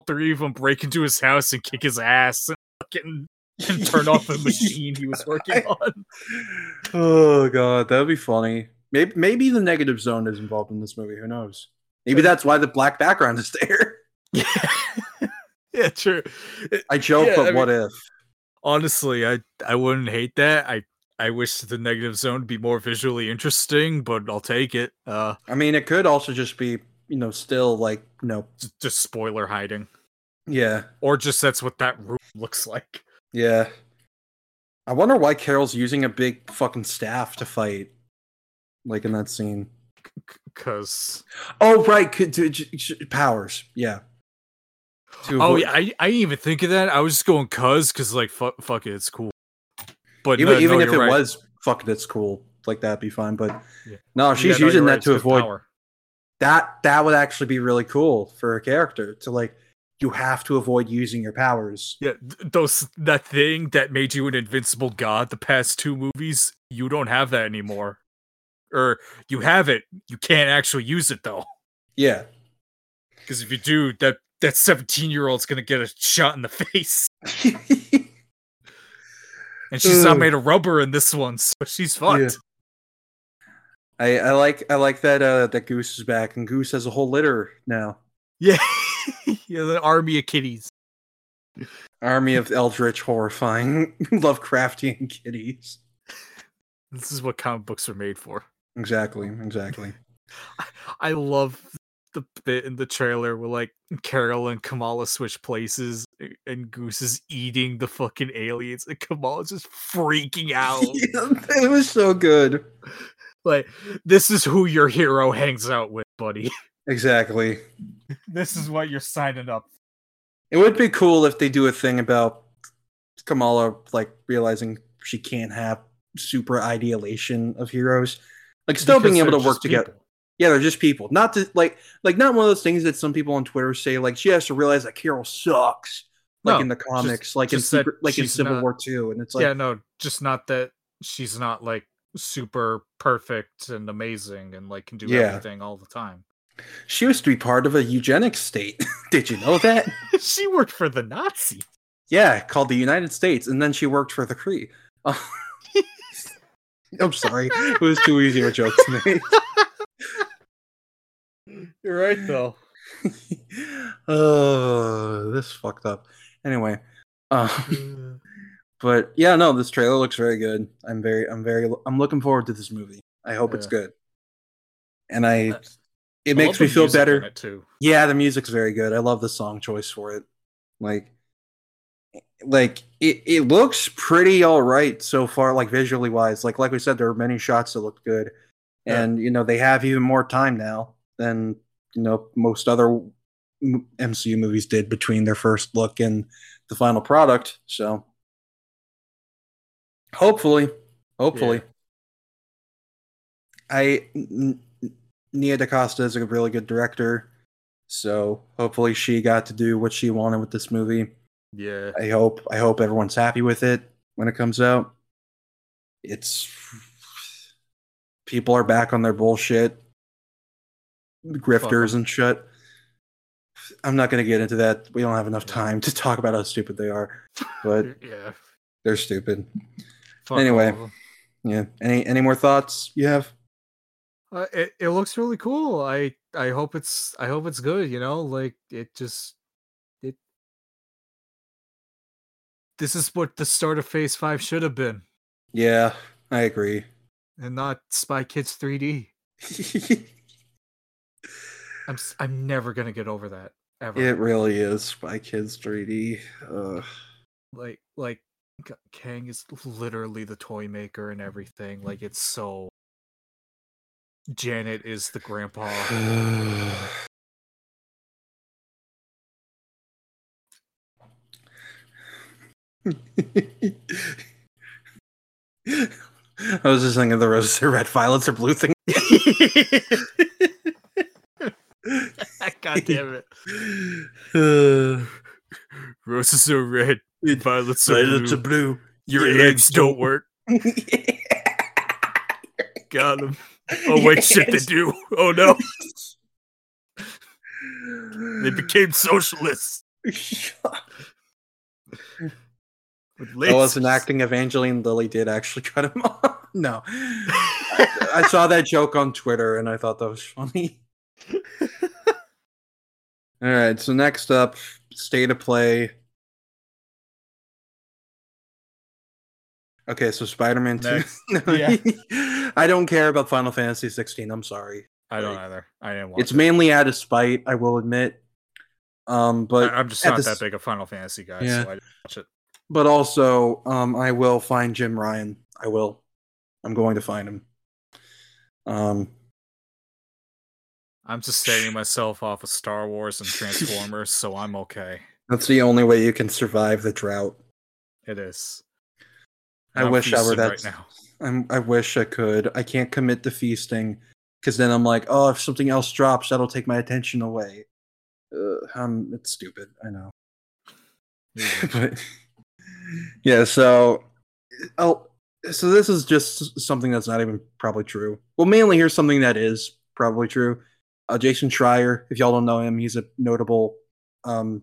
Three of them break into his house and kick his ass and fucking and turn off the machine he was working on. oh god, that would be funny. Maybe maybe the negative zone is involved in this movie. Who knows? Maybe that's why the black background is there. Yeah, yeah, true. I joke, Yeah, but I what if? honestly, I I wouldn't hate that. I I wish the negative zone be more visually interesting, but I'll take it. Uh, I mean, it could also just be, you know, still like, you know, just spoiler hiding, yeah, or just that's what that room looks like. Yeah. I wonder why Carol's using a big fucking staff to fight, like in that scene. Cause Oh, right, could- to- j- j- powers, yeah. To oh avoid- yeah, I, I didn't even think of that. I was just going cuz because like fuck fuck it, it's cool. But even no, even no, if it right. was fuck it, it's cool. Like that'd be fine. But Yeah. no, Yeah, she's no, using that right, to avoid power. that. That would actually be really cool for a character to like. You have to avoid using your powers. Yeah, those that thing that made you an invincible god the past two movies, you don't have that anymore. Or you have it, you can't actually use it though. Yeah. Because if you do, that that seventeen year old's gonna get a shot in the face, and she's not made of rubber in this one, so she's fucked. I, I like I like that uh that Goose is back and Goose has a whole litter now. Yeah, yeah, the army of kitties. Army of eldritch horrifying Lovecraftian kitties. This is what comic books are made for. Exactly, exactly. I love the bit in the trailer where like Carol and Kamala switch places and Goose is eating the fucking aliens and Kamala's just freaking out. Yeah, it was so good. like, this is who your hero hangs out with, buddy. Exactly. this is what you're signing up. It would be cool if they do a thing about Kamala like realizing she can't have super ideation of heroes. Like still being able to work together. people. Yeah, they're just people. Not to like like not one of those things that some people on Twitter say like she has to realize that Carol sucks. Like No, in the comics, like in just that secret, like in Civil not- War Two, and it's like yeah, no, just not that she's not like super perfect and amazing and like can do Yeah. everything all the time. She used to be part of a eugenics state. Did you know that? she worked for the Nazis. yeah, called the United States, and then she worked for the Kree. Uh, I'm sorry, it was too easy of a joke to make. You're right though. oh, this fucked up. Anyway, uh, but yeah, no, this trailer looks very good. I'm very, I'm very, I'm looking forward to this movie. I hope it's good. And I it love makes me feel better. too. Yeah, the music's very good. I love the song choice for it. Like, like it, it looks pretty all right so far. Like visually wise, like like we said, there are many shots that look good, Yeah. and you know they have even more time now than you know most other MCU movies did between their first look and the final product. So hopefully, hopefully, I N- N- Nia DaCosta is a really good director. So hopefully she got to do what she wanted with this movie. Yeah. I hope I hope everyone's happy with it when it comes out. It's people are back on their bullshit, grifters and shit. I'm not going to get into that. We don't have enough time to talk about how stupid they are, but yeah. they're stupid. Fuck Anyway. all of 'em. Yeah. Any any more thoughts you have? Uh, it it looks really cool. I I hope it's I hope it's good. You know, like it just it. This is what the start of Phase Five should have been, Yeah, I agree. and not Spy Kids 3D. I'm I'm never gonna get over that ever. it really is Spy Kids 3D. Ugh. Like like Kang is literally the toy maker and everything. Like it's so. Janet is the grandpa. I was just thinking the roses are red, violets are blue thing. God damn it! Uh, Roses are red, violets are violets blue. are blue. Your Your eggs eggs don't don't work. Got him. Oh wait, shit, they do. Oh no, they became socialists. With I wasn't acting. Evangeline Lilly did actually cut him off. No, I, I saw that joke on Twitter and I thought that was funny. All right, so next up, state of play. Okay, so Spider-Man 2. No, Yeah. I don't care about Final Fantasy 16. I'm sorry. I don't Like, either. I didn't watch It's it. mainly out of spite, I will admit. Um, but I, am just not the that big a Final Fantasy guy, Yeah. so I didn't watch it. but also, um, I will find Jim Ryan. I will. I'm going to find him. Um, I'm just sustaining myself off of Star Wars and Transformers, so I'm okay. that's the only way you can survive the drought. It is. I I'm wish I were that. right now. I'm, I wish I could. I can't commit to feasting because then I'm like, oh, if something else drops, that'll take my attention away. Uh, um, it's stupid. I know. but yeah, so oh, so this is just something that's not even probably true. Well, mainly here's something that is probably true. Uh, Jason Schreier, if y'all don't know him, he's a notable, um,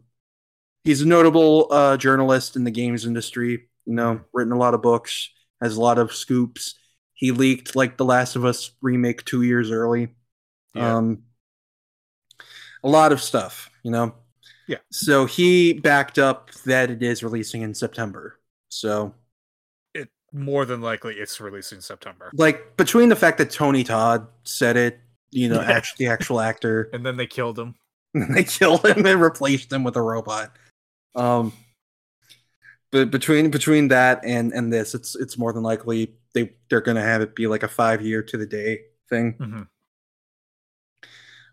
he's a notable uh, journalist in the games industry. You know, written a lot of books, has a lot of scoops. He leaked like The Last of Us remake two years early. Yeah. Um, a lot of stuff, you know. Yeah. So he backed up that it is releasing in September. So, it more than likely it's releasing September. like between the fact that Tony Todd said it, you know, Yeah. the actual actor, And then they killed him. and they killed him and replaced him with a robot. Um, but between between that and and this, it's it's more than likely they they're gonna have it be like a five year to the day thing. Mhm.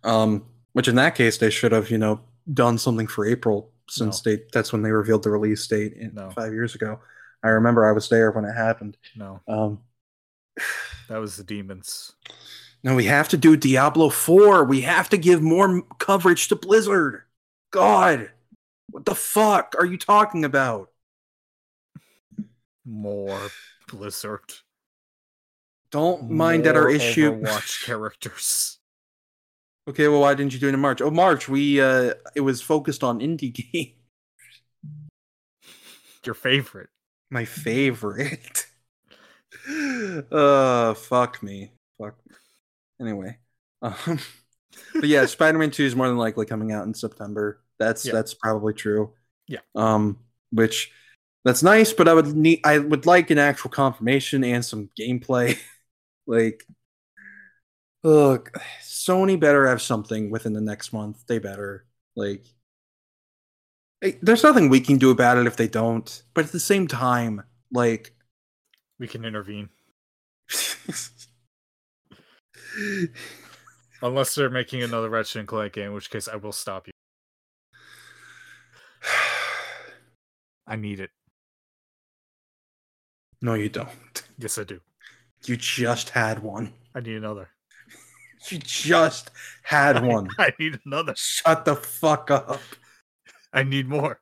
Um, which in that case they should have you know done something for April since they that's when they revealed the release date in, No. five years ago. I remember I was there when it happened. No, Um, that was the demons. no, we have to do Diablo four. We have to give more coverage to Blizzard. God, what the fuck are you talking about? More Blizzard. Don't mind that our issue. Watch characters. Okay, well, why didn't you do it in March? Oh, March. We uh, it was focused on indie game. Your favorite. My favorite. uh, fuck me. Fuck. Me. Anyway, um, but yeah, Spider-Man Two is more than likely coming out in September. That's Yeah. that's probably true. Yeah. Um, which that's nice, but I would need I would like an actual confirmation and some gameplay. like, look, Sony better have something within the next month. They better like. There's nothing we can do about it if they don't. But at the same time, like, We can intervene. Unless they're making another Ratchet and Clank game, in which case I will stop you. I need it. No, you don't. Yes, I do. You just had one. I need another. You just had one. I need another. Shut the fuck up. I need more.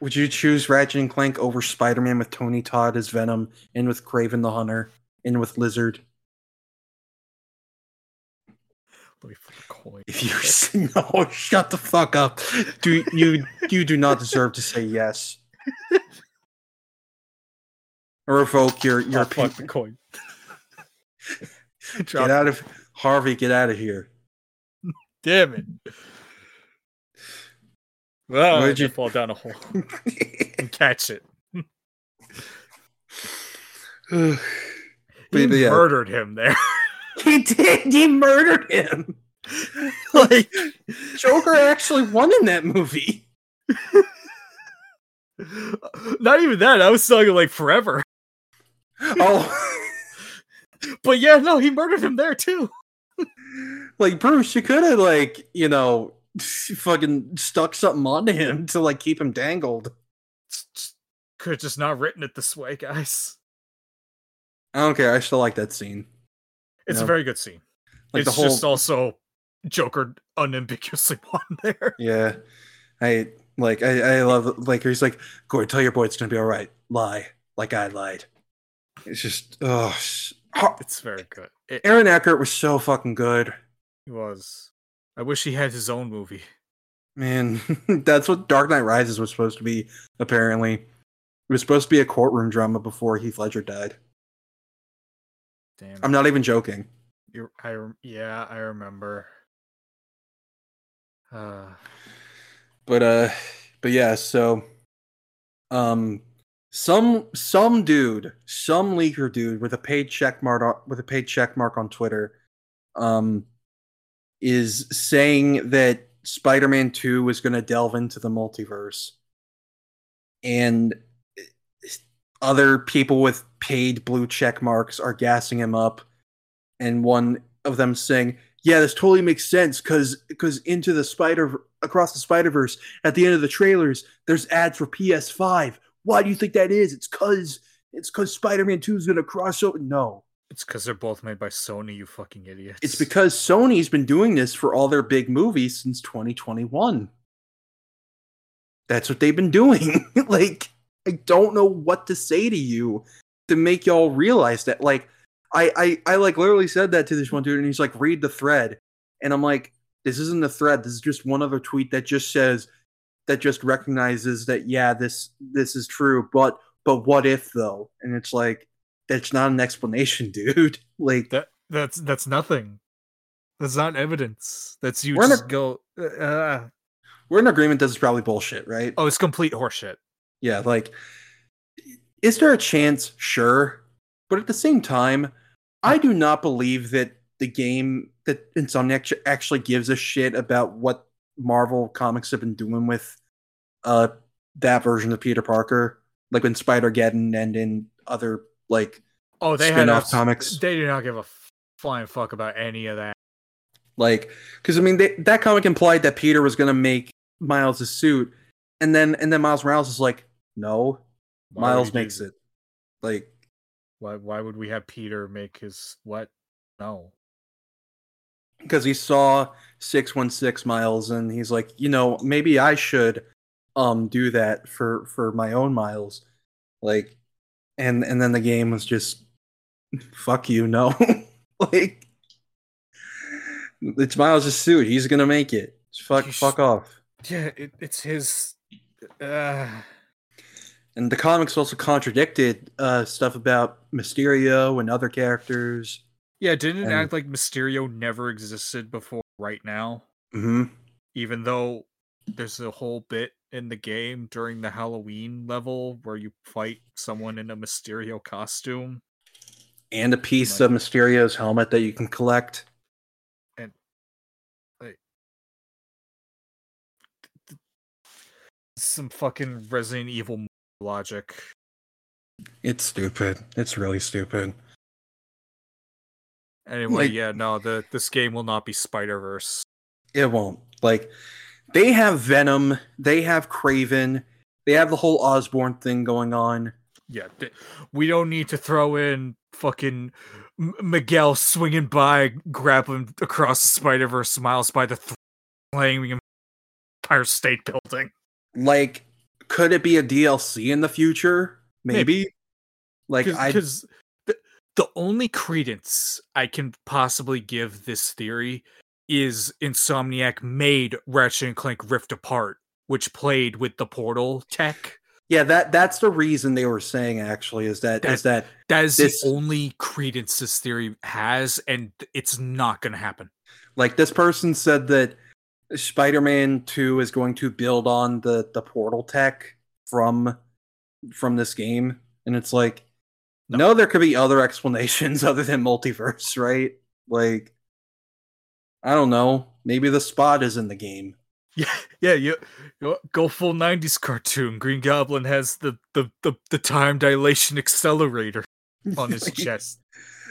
Would you choose Ratchet and Clank over Spider Man with Tony Todd as Venom, and with Kraven the Hunter, and with Lizard? Let me flip a coin. If you say no, shut the fuck up. Do you you do not deserve to say yes. Or revoke your your fuck the coin. Get out of Harvey. Get out of here. Damn it. Well, Where'd you- fall down a hole and catch it. But He yeah. murdered him there. he did. He murdered him. like, Joker actually won in that movie. not even that. I was talking like forever. Oh, But yeah, no, he murdered him there too. like Bruce, you could have like you know fucking stuck something onto him to like keep him dangled. Could have just not written it this way, guys. I don't care. I still like that scene. It's Yeah. a very good scene. Like it's whole just also Joker unambiguously won there. yeah. I like I I love like he's like Corey, tell your boy it's gonna be all right. Lie like I lied. It's just oh. It's very good. It, Aaron Eckhart was so fucking good. He was. I wish he had his own movie. Man, that's what Dark Knight Rises was supposed to be, apparently. It was supposed to be a courtroom drama before Heath Ledger died. Damn. I'm not even joking. You're, I yeah, I remember. Uh, But uh but yeah, so um some some dude, some leaker dude with a paid check mark with a paid check mark on Twitter um is saying that Spider-Man 2 is going to delve into the multiverse. And other people with paid blue check marks are gassing him up and one of them saying, "Yeah, this totally makes sense cuz cuz into the spider across the Spider-Verse at the end of the trailers there's ads for PS5. Why do you think that is? It's cuz it's cuz Spider-Man 2 is going to cross over. No. it's because they're both made by Sony, you fucking idiots. It's because Sony's been doing this for all their big movies since 2021. That's what they've been doing. like, I don't know what to say to you to make y'all realize that. Like, I, I, I like literally said that to this one dude, and he's like, read the thread. And I'm like, this isn't a thread. This is just one other tweet that just says, that just recognizes that, yeah, this, this is true. But, but what if though? And it's like, that's not an explanation, dude. Like, that that's that's nothing. That's not evidence. That's you We're in a- just go. Uh, we're in agreement this is probably bullshit, right? oh, it's complete horseshit. Yeah, like, is there a chance? Sure. But at the same time, I do not believe that the game, that Insomniac actually gives a shit about what Marvel comics have been doing with uh that version of Peter Parker, like in Spider-Geddon and in other, like, Oh, they had Spin-off comics. They did not give a flying fuck about any of that. like because i mean they, that comic implied that peter was going to make miles' suit and then and then miles morales is like no Why miles makes it like Why? Why would we have Peter make his what? No. because he saw 616 miles and he's like you know maybe i should um do that for for my own miles. Like and and then the game was just fuck you no. Like it's miles' suit. He's gonna make it. Fuck fuck off. Yeah, it, it's his. Uh, and the comics also contradicted uh stuff about mysterio and other characters. Yeah, didn't it And- act like Mysterio never existed before right now? hmm Even though there's a whole bit in the game during the Halloween level where you fight someone in a Mysterio costume. and a piece Like- of mysterio's helmet that you can collect And like, Some fucking Resident Evil logic. It's stupid. It's really stupid. Anyway, Like- yeah, no, the this game will not be Spider Verse. It won't. Like they have Venom, they have Kraven, they have the whole Osborn thing going on. Yeah, th- we don't need to throw in fucking M- Miguel swinging by, grappling across the Spider Verse, miles by the th- flaming Empire State Building. Like, could it be a DLC in the future? Maybe. Maybe. Like I because the, the only credence I can possibly give this theory is Insomniac made Ratchet and Clank Rift Apart, which played with the portal tech. yeah, that that's the reason they were saying actually is that is that That is This- the only credence this theory has, and it's not going to happen. like this person said that Spider-Man 2 is going to build on the the portal tech from from this game and it's like No. no, there could be other explanations other than multiverse, right? Like I don't know, maybe the spot is in the game. Yeah, yeah, you, you go full '90s cartoon. Green Goblin has the the the, the time dilation accelerator on his chest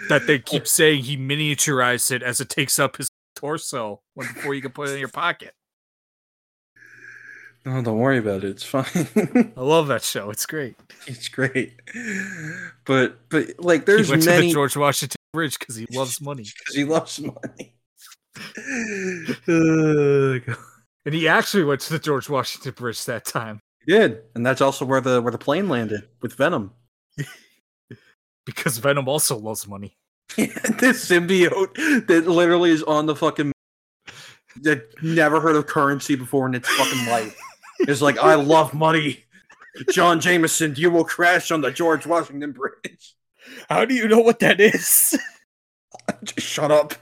that they keep saying he miniaturized it as it takes up his torso when, before you can put it in your pocket. No, don't worry about it. It's fine. I love that show. It's great. it's great. But but like He there's went to many the George Washington Bridge because he loves money, because he loves money. And he actually went to the George Washington Bridge that time He did, and that's also where the where the plane landed with Venom. because Venom also loves money. this symbiote that literally is on the fucking that never heard of currency before in its fucking life. Is like, I love money. John Jameson, you will crash on the George Washington Bridge. How do you know what that is? Just shut up.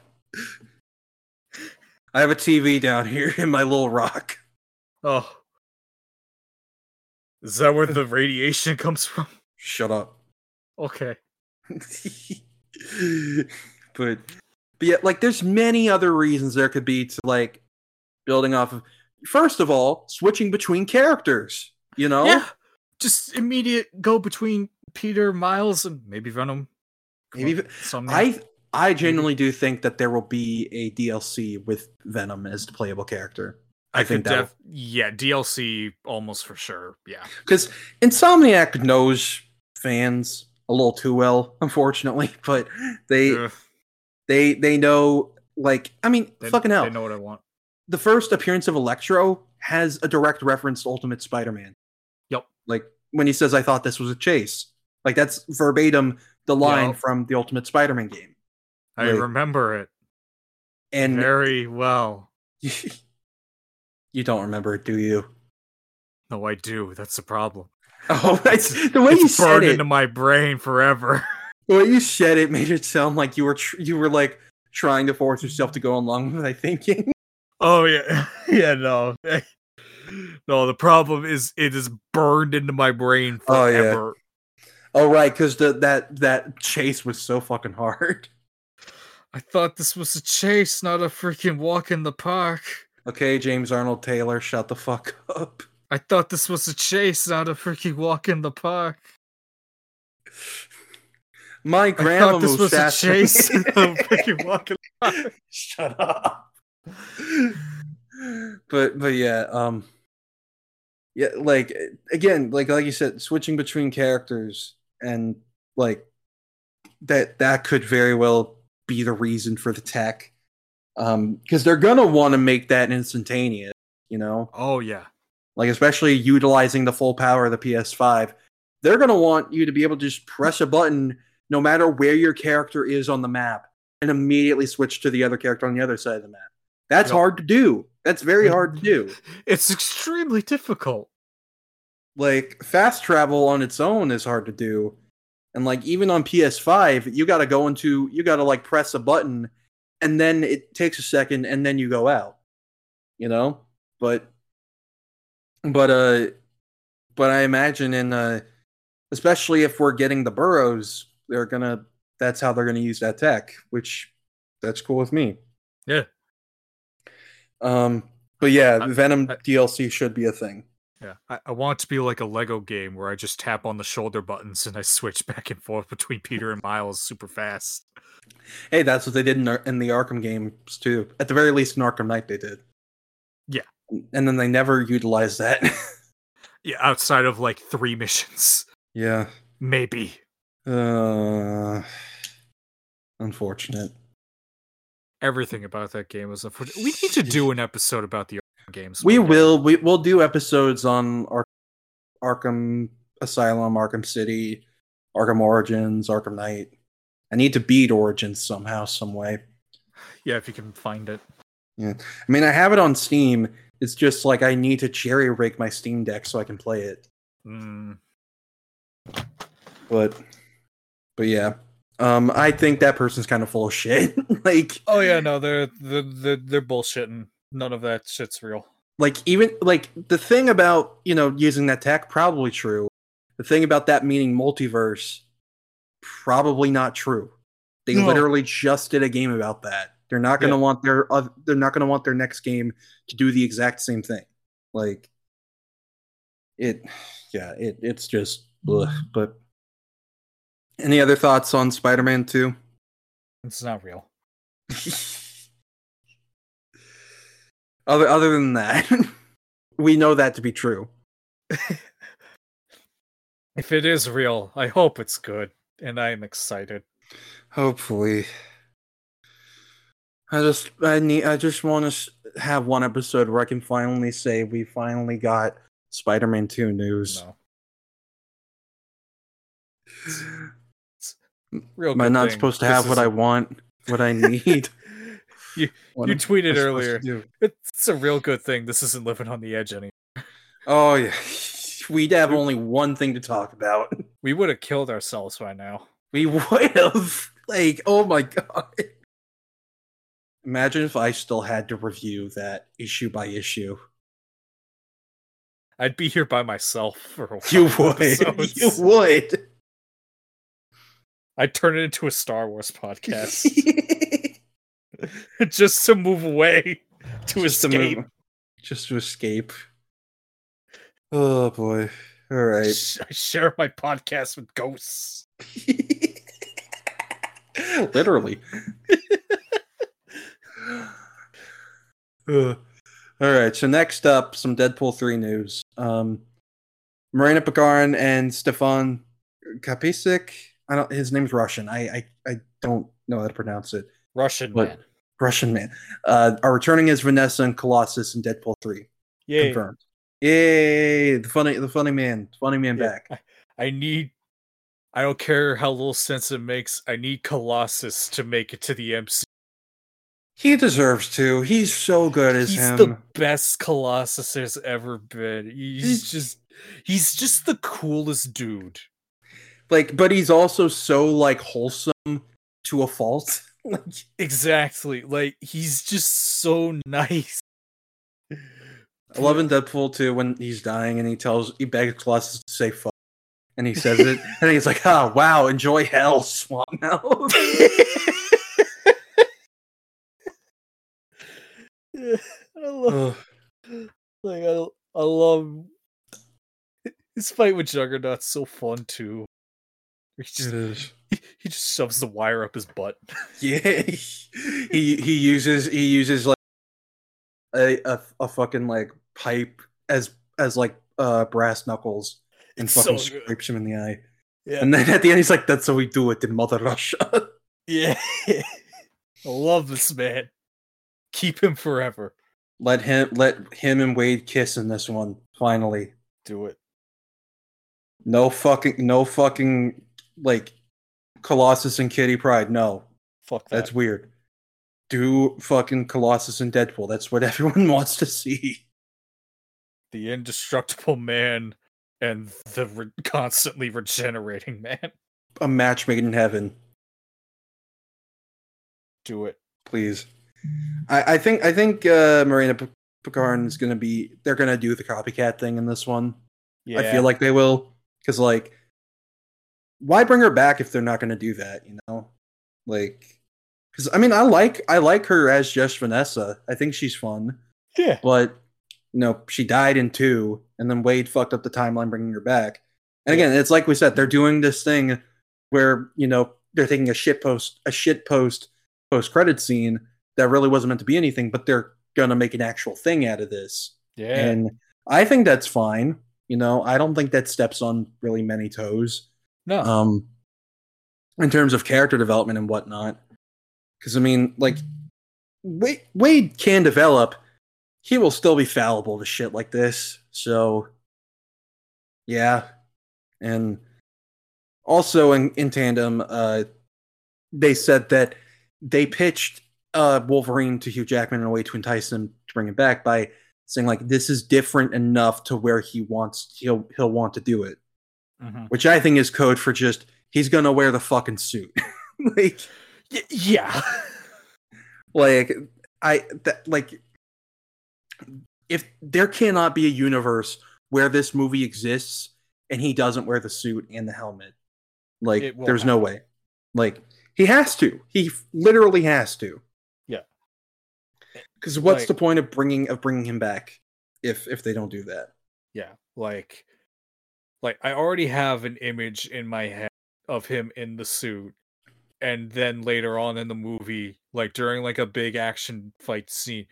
I have a TV down here in my little rock. Oh, is that where the radiation comes from? Shut up. Okay. but but yeah, like there's many other reasons there could be to like building off of first of all, switching between characters. You know? Yeah. Just immediate go between Peter, Miles, and maybe Venom. Maybe some I I mhm. genuinely do think that there will be a DLC with Venom as the playable character. I, I think that def- yeah, DLC almost for sure. Yeah. because Insomniac knows fans a little too well, unfortunately. But they Ugh, they they know like I mean they, fucking hell. They know what I want. the first appearance of Electro has a direct reference to Ultimate Spider-Man. Yep. Like when he says, "I thought this was a chase," like that's verbatim the line Yep. from the Ultimate Spider-Man game. I Right. remember it And very well. you don't remember it, do you? No, I do. That's the problem. Oh, it's, the way you it's said burned it, into my brain forever. the way you said it made it sound like you were tr- you were like trying to force yourself to go along with my thinking. oh yeah, yeah. No, no. The problem is it is burned into my brain Oh, yeah. forever. oh, right, because the that that chase was so fucking hard. I thought this was a chase, not a freaking walk in the park. Okay, James Arnold Taylor, shut the fuck up. I thought this was a chase, not a freaking walk in the park. My I grandma thought this was a chase, not a freaking walk in the park. Shut up. but but yeah, um yeah, like again, like like you said, switching between characters and like that that could very well be the reason for the tech. Um because they're gonna want to make that instantaneous, you know? Oh yeah, Like especially utilizing the full power of the PS5. They're gonna want you to be able to just press a button no matter where your character is on the map and immediately switch to the other character on the other side of the map. That's Yep. hard to do. That's very hard to do. it's extremely difficult. Like fast travel on its own is hard to do. And like even on PS5, you got to go into you got to like press a button and then it takes a second and then you go out. You know? But but uh but I imagine in uh especially if we're getting the burrows, they're going to that's how they're going to use that tech, which that's cool with me. Yeah. Um but yeah, I- Venom I- DLC should be a thing. Yeah, I, I want it to be like a Lego game where I just tap on the shoulder buttons and I switch back and forth between Peter and Miles super fast. Hey, that's what they did in, Ar- in the Arkham games too. At the very least, in Arkham Knight, they did. Yeah. and then they never utilized that. Yeah, outside of like three missions, yeah. maybe. Uh, unfortunate. Everything about that game was unfortunate. We need to do an episode about the games. We one will. We we'll do episodes on Ar- Arkham Asylum, Arkham City, Arkham Origins, Arkham Knight. I need to beat Origins somehow, some way. Yeah, if you can find it. Yeah, I mean, I have it on Steam. It's just like I need to cherry rig my Steam Deck so I can play it. Mm, But, but yeah, um, I think that person's kind of full of shit. like, Oh yeah, no, they're they're they're, they're bullshitting. None of that shit's real. like even like the thing about you know using that tech probably true. The thing about that meaning multiverse, probably not true. They No. literally just did a game about that. They're not going to Yeah. want their oth- they're not going to want their next game to do the exact same thing. Like it, yeah, it it's just ugh, but. Any other thoughts on Spider-Man Two? It's not real. other other than that, we know that to be true. If it is real, I hope it's good, and I am excited. Hopefully. I just I need I just want to have one episode where I can finally say we finally got Spider-Man 2 news. No, real. Am I good not thing. supposed to This have what I want, what I need? You- What you tweeted I supposed to earlier. It's a real good thing. This isn't living on the edge anymore. Oh yeah. We'd have only one thing to talk about. We would have killed ourselves by now. We would have like oh my god. Imagine if I still had to review that issue by issue. I'd be here by myself for a while. You for would. You would. I'd turn it into a Star Wars podcast just to move away to Just to escape. move- just to escape. Oh boy. All right. I share my podcast with ghosts. Literally. Uh, all right. So next up, some Deadpool three news. Um, Morena Baccarin and Stefan Kapisik. I don't. His name's Russian. I, I I don't know how to pronounce it. Russian What? man. Russian man. Uh, are returning as Vanessa and Colossus in Deadpool three. Yay. Confirmed. Yay! The funny, the funny man, funny man Yeah, back. I, I need. I don't care how little sense it makes. I need Colossus to make it to the MC. He deserves to. He's so good as He's him. the best Colossus there's ever been. He's He's- just. He's just the coolest dude. Like, but he's also so like wholesome to a fault. like, Exactly. Like he's just so nice. I love in Deadpool two when he's dying and he tells he begs Colossus to say fuck, and he says it, and he's like, "Oh wow, enjoy hell, swamp mouth." I love, like I, I love his fight with Juggernaut's so fun too. He just he, he just shoves the wire up his butt. Yeah, he he uses he uses like a a, a fucking like pipe as as like uh brass knuckles and It's fucking so scrapes him in the eye. Yeah, And then at the end, he's like, "That's how we do it in Mother Russia." yeah. I love this man. Keep him forever. let him let him and Wade kiss in this one. Finally, Do it. no fucking no fucking like Colossus and Kitty Pryde. No, Fuck that. that's weird. Do fucking Colossus and Deadpool. That's what everyone wants to see. the indestructible man and the re- constantly regenerating man. A match made in heaven, Do it. please. I, I think I think uh, Morena P- Picard is gonna be. They're gonna do the copycat thing in this one. Yeah. I feel like they will because like, why bring her back if they're not going to do that? You know, like, because I mean, I like I like her as just Vanessa. I think she's fun, yeah. but you know, she died in two, and then Wade fucked up the timeline, bringing her back. And again, it's like we said, they're doing this thing where you know they're taking a shit post, a shit post post credit scene that really wasn't meant to be anything, but they're gonna make an actual thing out of this. Yeah. And I think that's fine. You know, I don't think that steps on really many toes. No. Um, in terms of character development and whatnot. Because I mean, like Wade, Wade can develop. He will still be fallible to shit like this. So, yeah, and also in in tandem, uh, they said that they pitched uh Wolverine to Hugh Jackman in a way to entice him to bring him back by saying like this is different enough to where he wants he'll he'll want to do it Mhm. which I think is code for just he's gonna wear the fucking suit. like, Y- yeah. like I that like if there cannot be a universe where this movie exists and he doesn't wear the suit and the helmet, like there's no way. Like he has to. He literally has to. Yeah. Because what's Like- the point of bringing of bringing him back if if they don't do that? Yeah, like like I already have an image in my head of him in the suit and then later on in the movie like during like a big action fight scene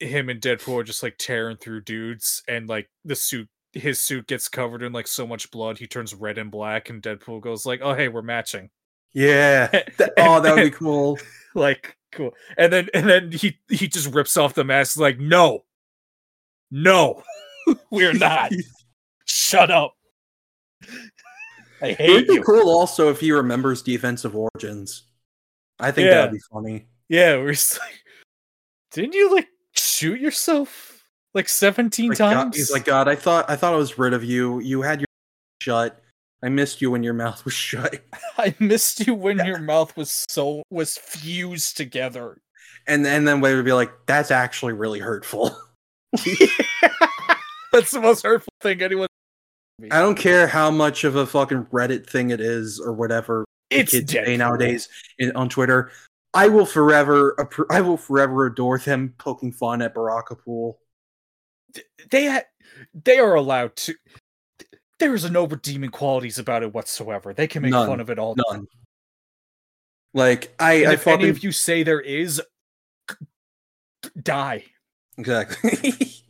him and Deadpool are just like tearing through dudes and like the suit his suit gets covered in like so much blood he turns red and black and Deadpool goes like oh hey we're matching. Yeah. That- oh, that would be cool. like cool. And then and then he he just rips off the mask like no. No. We're not. Shut up i It would be you cool also if he remembers defensive origins. I think Yeah. that would be funny. yeah we're just like didn't you like shoot yourself like 17 Like, God- times he's like, God, I thought I thought I was rid of you. You had your shut. I missed you when your mouth was shut. i missed you when your mouth was so was fused together And and then Wade would be like, that's actually really hurtful. that's the most hurtful thing anyone I don't care how much of a fucking Reddit thing it is or whatever it's kids say nowadays in, on Twitter. I will forever I will forever adore them poking fun at Barakapool. they ha- they are allowed to there's no redeeming qualities about it whatsoever they can make None. fun of it all None. Like I, And I if any of you say there is die Exactly.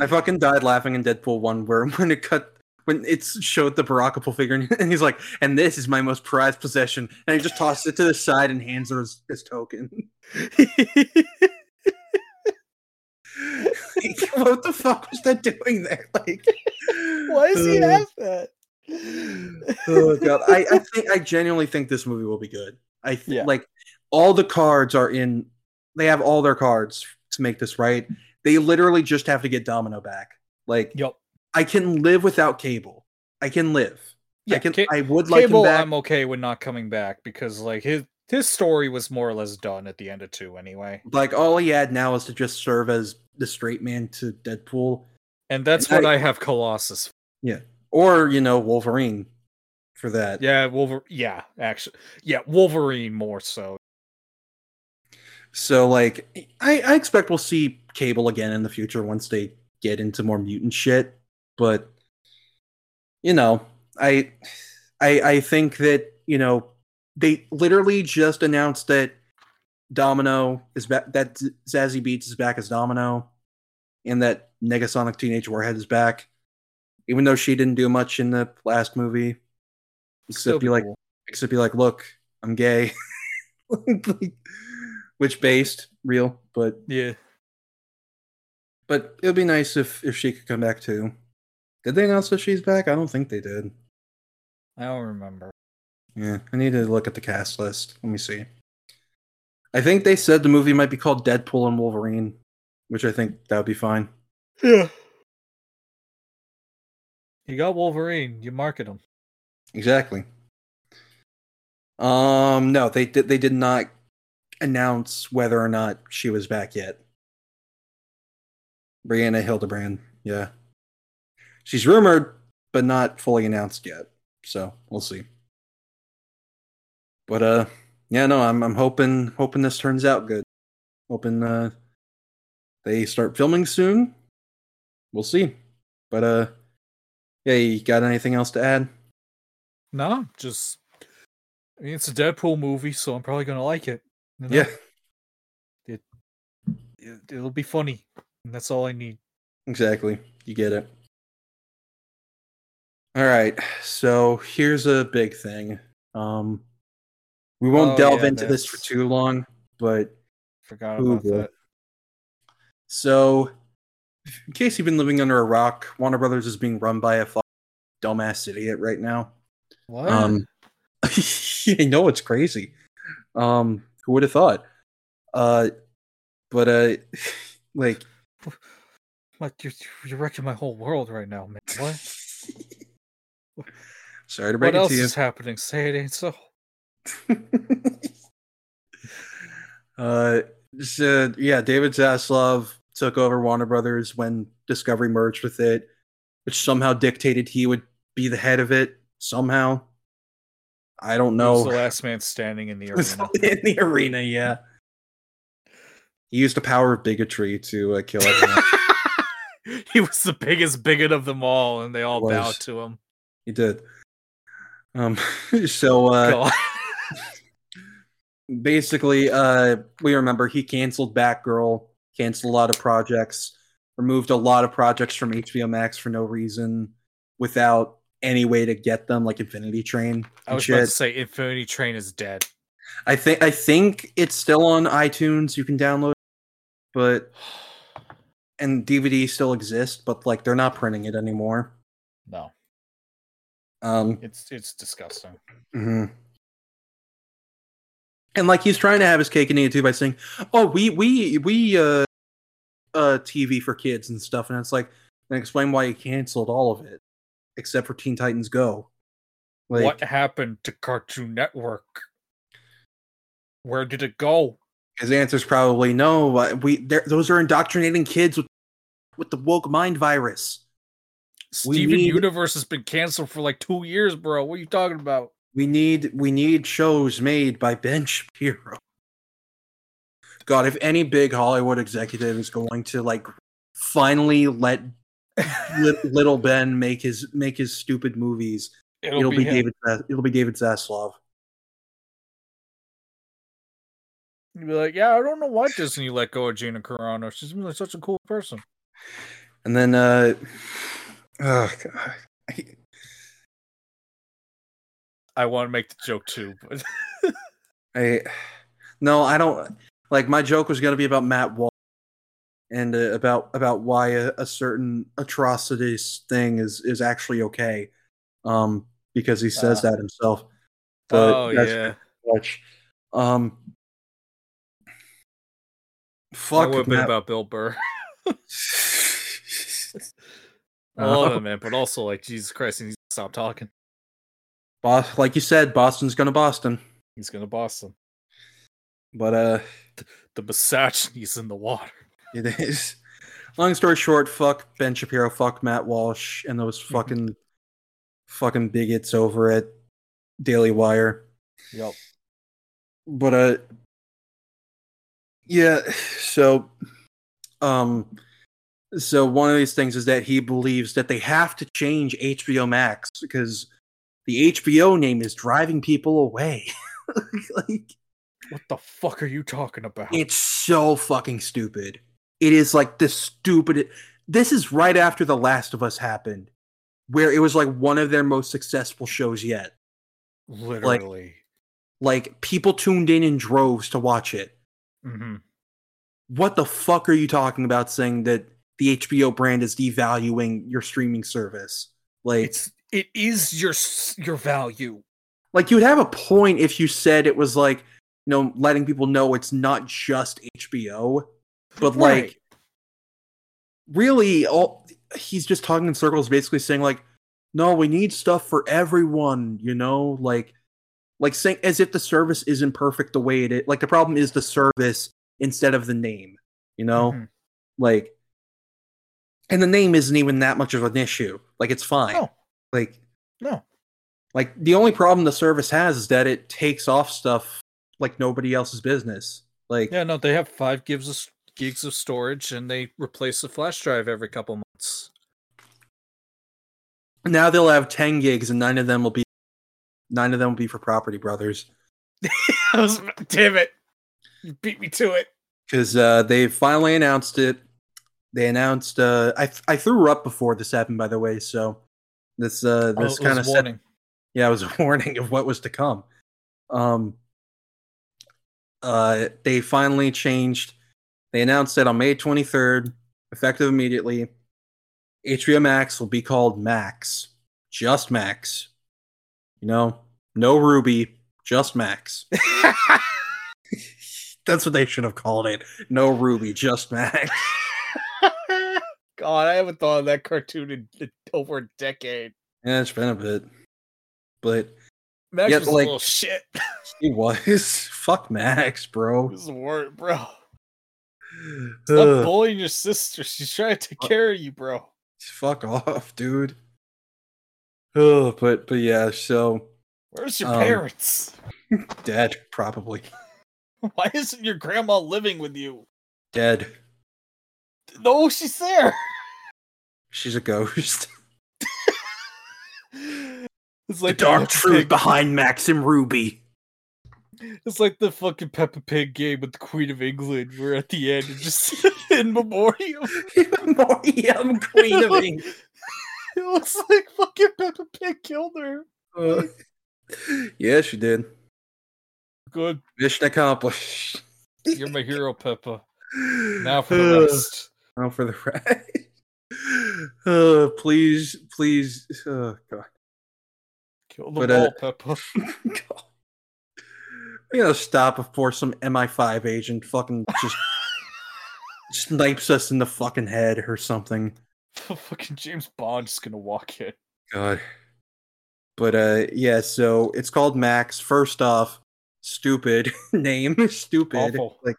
I fucking died laughing in Deadpool one where when it cut when it showed the Barakapool figure and- and he's like, and this is my most prized possession, and he just tosses it to the side and hands her his, his token. what the fuck was that doing there? Like, why does he Uh, have that oh god, I, I think I genuinely think this movie will be good. I th- Yeah. like all the cards are in. They have all their cards to make this right. They literally just have to get Domino back. Like Yup. I can live without Cable. I can live. Yeah, I can. Ca- I would like Cable, him back. I'm okay with not coming back because like his his story was more or less done at the end of two anyway, Like all he had now is to just serve as the straight man to Deadpool, and that's And what I- I have Colossus. For. Yeah, or you know Wolverine, for that. Yeah, Wolverine. Yeah, actually, yeah, Wolverine more so. So like, I, I expect we'll see Cable again in the future once they get into more mutant shit. But you know, I I I think that you know they literally just announced that Domino is back. That Z- Zazie Beetz is back as Domino, and that Negasonic Teenage Warhead is back. Even though she didn't do much in the last movie, except be like, cool. except be like, look, I'm gay. Like, which based real, but yeah, but it'd be nice if if she could come back too. Did they announce that she's back? I don't think they did. I don't remember. Yeah, I need to look at the cast list. Let me see. I think they said the movie might be called Deadpool and Wolverine, which I think that would be fine. Yeah. You got Wolverine. You market him. Exactly. Um, no, they did. They did not announce whether or not she was back yet. Brianna Hildebrand, yeah, she's rumored, but not fully announced yet. So we'll see. But uh, yeah, no, I'm I'm hoping hoping this turns out good. Hoping uh, they start filming soon, we'll see. But uh, yeah, you got anything else to add? No, just I mean, it's a Deadpool movie, so I'm probably gonna like it. You know? Yeah, it, it'll be funny, and that's all I need. exactly. You get it. All right, so here's a big thing. Um, we won't Oh, delve yeah, into this for too long, but Forgot about that. So, in case you've been living under a rock, Warner Brothers is being run by a dumbass idiot right now. What? Um, I know it's crazy. Um, who would have thought? Uh, but uh, like, Like you're you're wrecking my whole world right now, man. What? sorry to break what it to you. What else is happening? Say it ain't so. uh, so, yeah, David Zaslav took over Warner Brothers when Discovery merged with it, which somehow dictated he would be the head of it. Somehow, I don't know. the last man standing in the arena. in the arena, yeah. He used the power of bigotry to uh, kill everyone. he was the biggest bigot of them all, and they all bowed to him. he did. Um, so uh, basically, uh, we remember he canceled Batgirl, canceled a lot of projects, removed a lot of projects from HBO Max for no reason, without any way to get them, like Infinity Train. I was about to say Infinity Train is dead. I think I think it's still on iTunes. You can download, but and DVD still exists, but like they're not printing it anymore. No, Um, it's it's disgusting. mhm. and like he's trying to have his cake and eat it too by saying, "Oh, we we we uh uh TV for kids and stuff," and it's like, then explain why he canceled all of it except for Teen Titans Go. Like, what happened to Cartoon Network? Where did it go? his answer is probably no. We those are indoctrinating kids with with the woke mind virus. Steven need- Universe has been canceled for like two years, bro. What are you talking about? We need we need shows made by Ben Shapiro. God, if any big Hollywood executive is going to like finally let little Ben make his make his stupid movies, It'll, it'll, be, be. David. It'll be David Zaslav. You'd be like, yeah, I don't know why Disney let go of Gina Carano. She's really such a cool person. And then, uh, oh God, I- I want to make the joke too, but I no, I don't like. My joke was gonna be about Matt Wall and uh, about about why a, a certain atrocities thing is is actually okay, um, because he says Ah. that himself. But oh that's yeah, much. Um, that fuck would have been Matt- about Bill Burr. I Uh, love him, man, but also like Jesus Christ, he needs to stop talking. Bos- like you said, Boston's gonna Boston. He's gonna boss them. But uh, The misogyny's in the water. It is. Long story short, fuck Ben Shapiro, fuck Matt Walsh, and those fucking fucking bigots over at Daily Wire. Yep. But uh yeah, so um so one of these things is that he believes that they have to change HBO Max because the HBO name is driving people away. like What the fuck are you talking about? it's so fucking stupid. It is like the stupid. This is right after The Last of Us happened, where it was like one of their most successful shows yet. Literally. Like people tuned in in droves to watch it. hmm What the fuck are you talking about saying that the HBO brand is devaluing your streaming service? Like, It's it is your your value. like you would have a point if you said it was like, you know, letting people know it's not just HBO, but like really all he's just talking in circles basically saying like no we need stuff for everyone you know like like saying as if the service isn't perfect the way it is like the problem is the service instead of the name you know Mhm. like and the name isn't even that much of an issue like it's fine No. like No. like the only problem the service has is that it takes off stuff like nobody else's business like Yeah, no, they have five gives of gigs of storage, and they replace the flash drive every couple months. Now they'll have 10 gigs and nine of them will be nine of them will be for Property Brothers. Was, damn it. You beat me to it. Because uh, they finally announced it. They announced uh, I I threw her up before this happened, by the way, so this uh Oh, this it kind of setting yeah, it was a warning of what was to come. Um, uh, they finally changed. They announced that on May 23rd, effective immediately, HBO Max will be called Max, just Max. You know, no Ruby, just Max. That's what they should have called it. No Ruby, just Max. God, I haven't thought of that cartoon in in over a decade. Yeah, it's been a bit, but Max Yeah, was like- a little shit. he was. Fuck Max, bro. This is the word, bro. Stop bullying your sister. She's trying to take care of you, bro. Fuck off, dude. Oh, but but yeah, so Where's your Um, parents? dead, probably Why isn't your grandma living with you? dead. No, she's there. She's a ghost. It's The like dark truth behind Max and Ruby. It's like the fucking Peppa Pig game with the Queen of England. Where at the end, it's just in memoriam. Morium Queen of England. It looks like fucking Peppa Pig killed her. Uh, yeah, she did. Good, Mission accomplished. you're my hero, Peppa. Now for the rest. Now for the rest. Uh, please, please. Oh, God. Kill them But, all, uh, Peppa. God. We gotta stop before some MI5 agent fucking just snipes us in the fucking head or something. fucking James Bond's gonna walk in. God. But uh yeah, so it's called Max. First off, stupid name, stupid. Awful. Like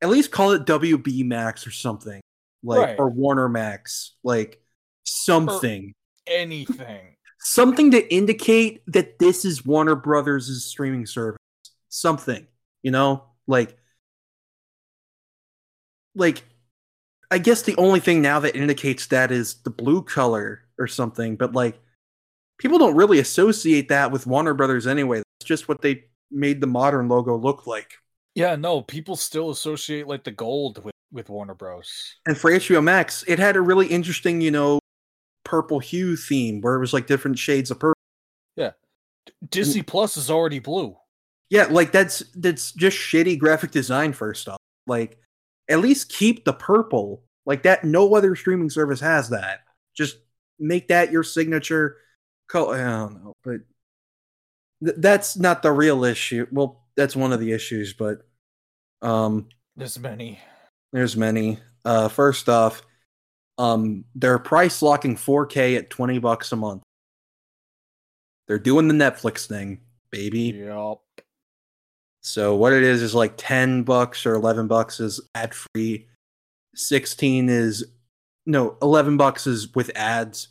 at least call it WB Max or something. Like Right. or Warner Max. Like something. Anything. something to indicate that this is Warner Brothers' streaming service. Something, you know, like, like, I guess the only thing now that indicates that is the blue color or something. But like, people don't really associate that with Warner Brothers anyway. That's just what they made the modern logo look like. Yeah, no, people still associate like the gold with, with Warner Bros. And for HBO Max, it had a really interesting, you know, purple hue theme where it was like different shades of purple. Yeah. Disney Plus is already blue. Yeah, like that's that's just shitty graphic design first off. Like at least keep the purple. Like that no other streaming service has that. Just make that your signature color. I don't know, but th- that's not the real issue. Well, that's one of the issues, but um There's many. there's many. Uh first off, um they're price locking 4K at 20 bucks a month. They're doing the Netflix thing, baby. Yup. So what it is is like 10 bucks or 11 bucks is ad free. 16 is no, 11 bucks is with ads.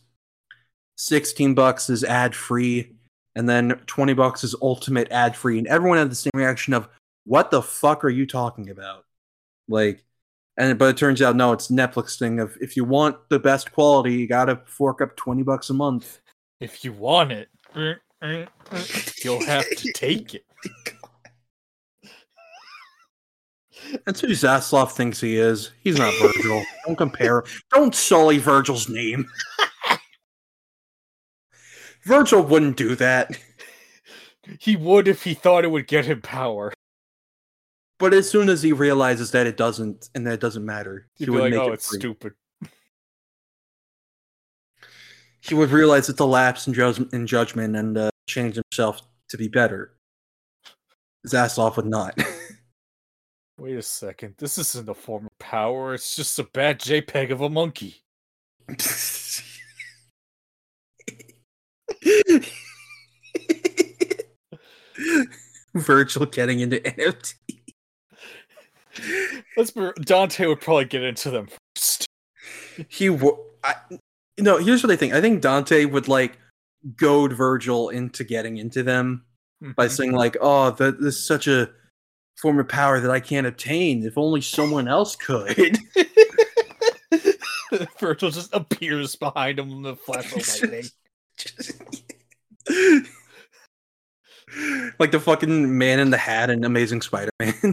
16 bucks is ad free and then 20 bucks is ultimate ad free and everyone had the same reaction of what the fuck are you talking about? Like and but it turns out no, it's Netflix thing of if you want the best quality, you got to fork up 20 bucks a month. If you want it, eh, eh, eh, you'll have to take it. That's who Zaslav thinks he is. He's not Virgil. Don't compare. Don't sully Virgil's name. Virgil wouldn't do that. He would if he thought it would get him power. But as soon as he realizes that it doesn't and that it doesn't matter, He'd he would like, make "Oh, it it's free. stupid." He would realize it's a lapse in, judg- in judgment and uh, change himself to be better. Zaslav would not. Wait a second. This isn't a form of power. It's just a bad JPEG of a monkey. Virgil getting into NFT. Let's be Dante would probably get into them first. he would. no here's what i think i think dante would like goad virgil into getting into them by Mhm. saying like oh that this is such a form of power that i can't obtain if only someone else could Virgil just appears behind him in the flash of lightning. like the fucking man in the hat and Amazing Spider-Man.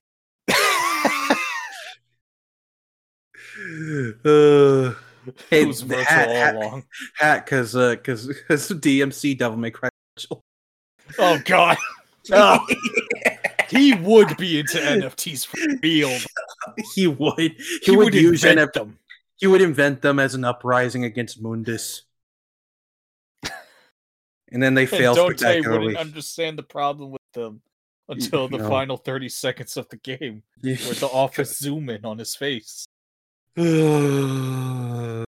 uh, hey, It was the Virgil hat, all hat, along. hat, because uh, because because DMC Devil May Cry. Virgil. Oh god. Ah, he would be into NFTs for real. he would he, He, would, would, use invent NF- them. he would invent them as an uprising against Mundus. And then they fail spectacularly. wouldn't understand the problem with them until the no. final 30 seconds of the game, where the office zoom in on his face. anyway,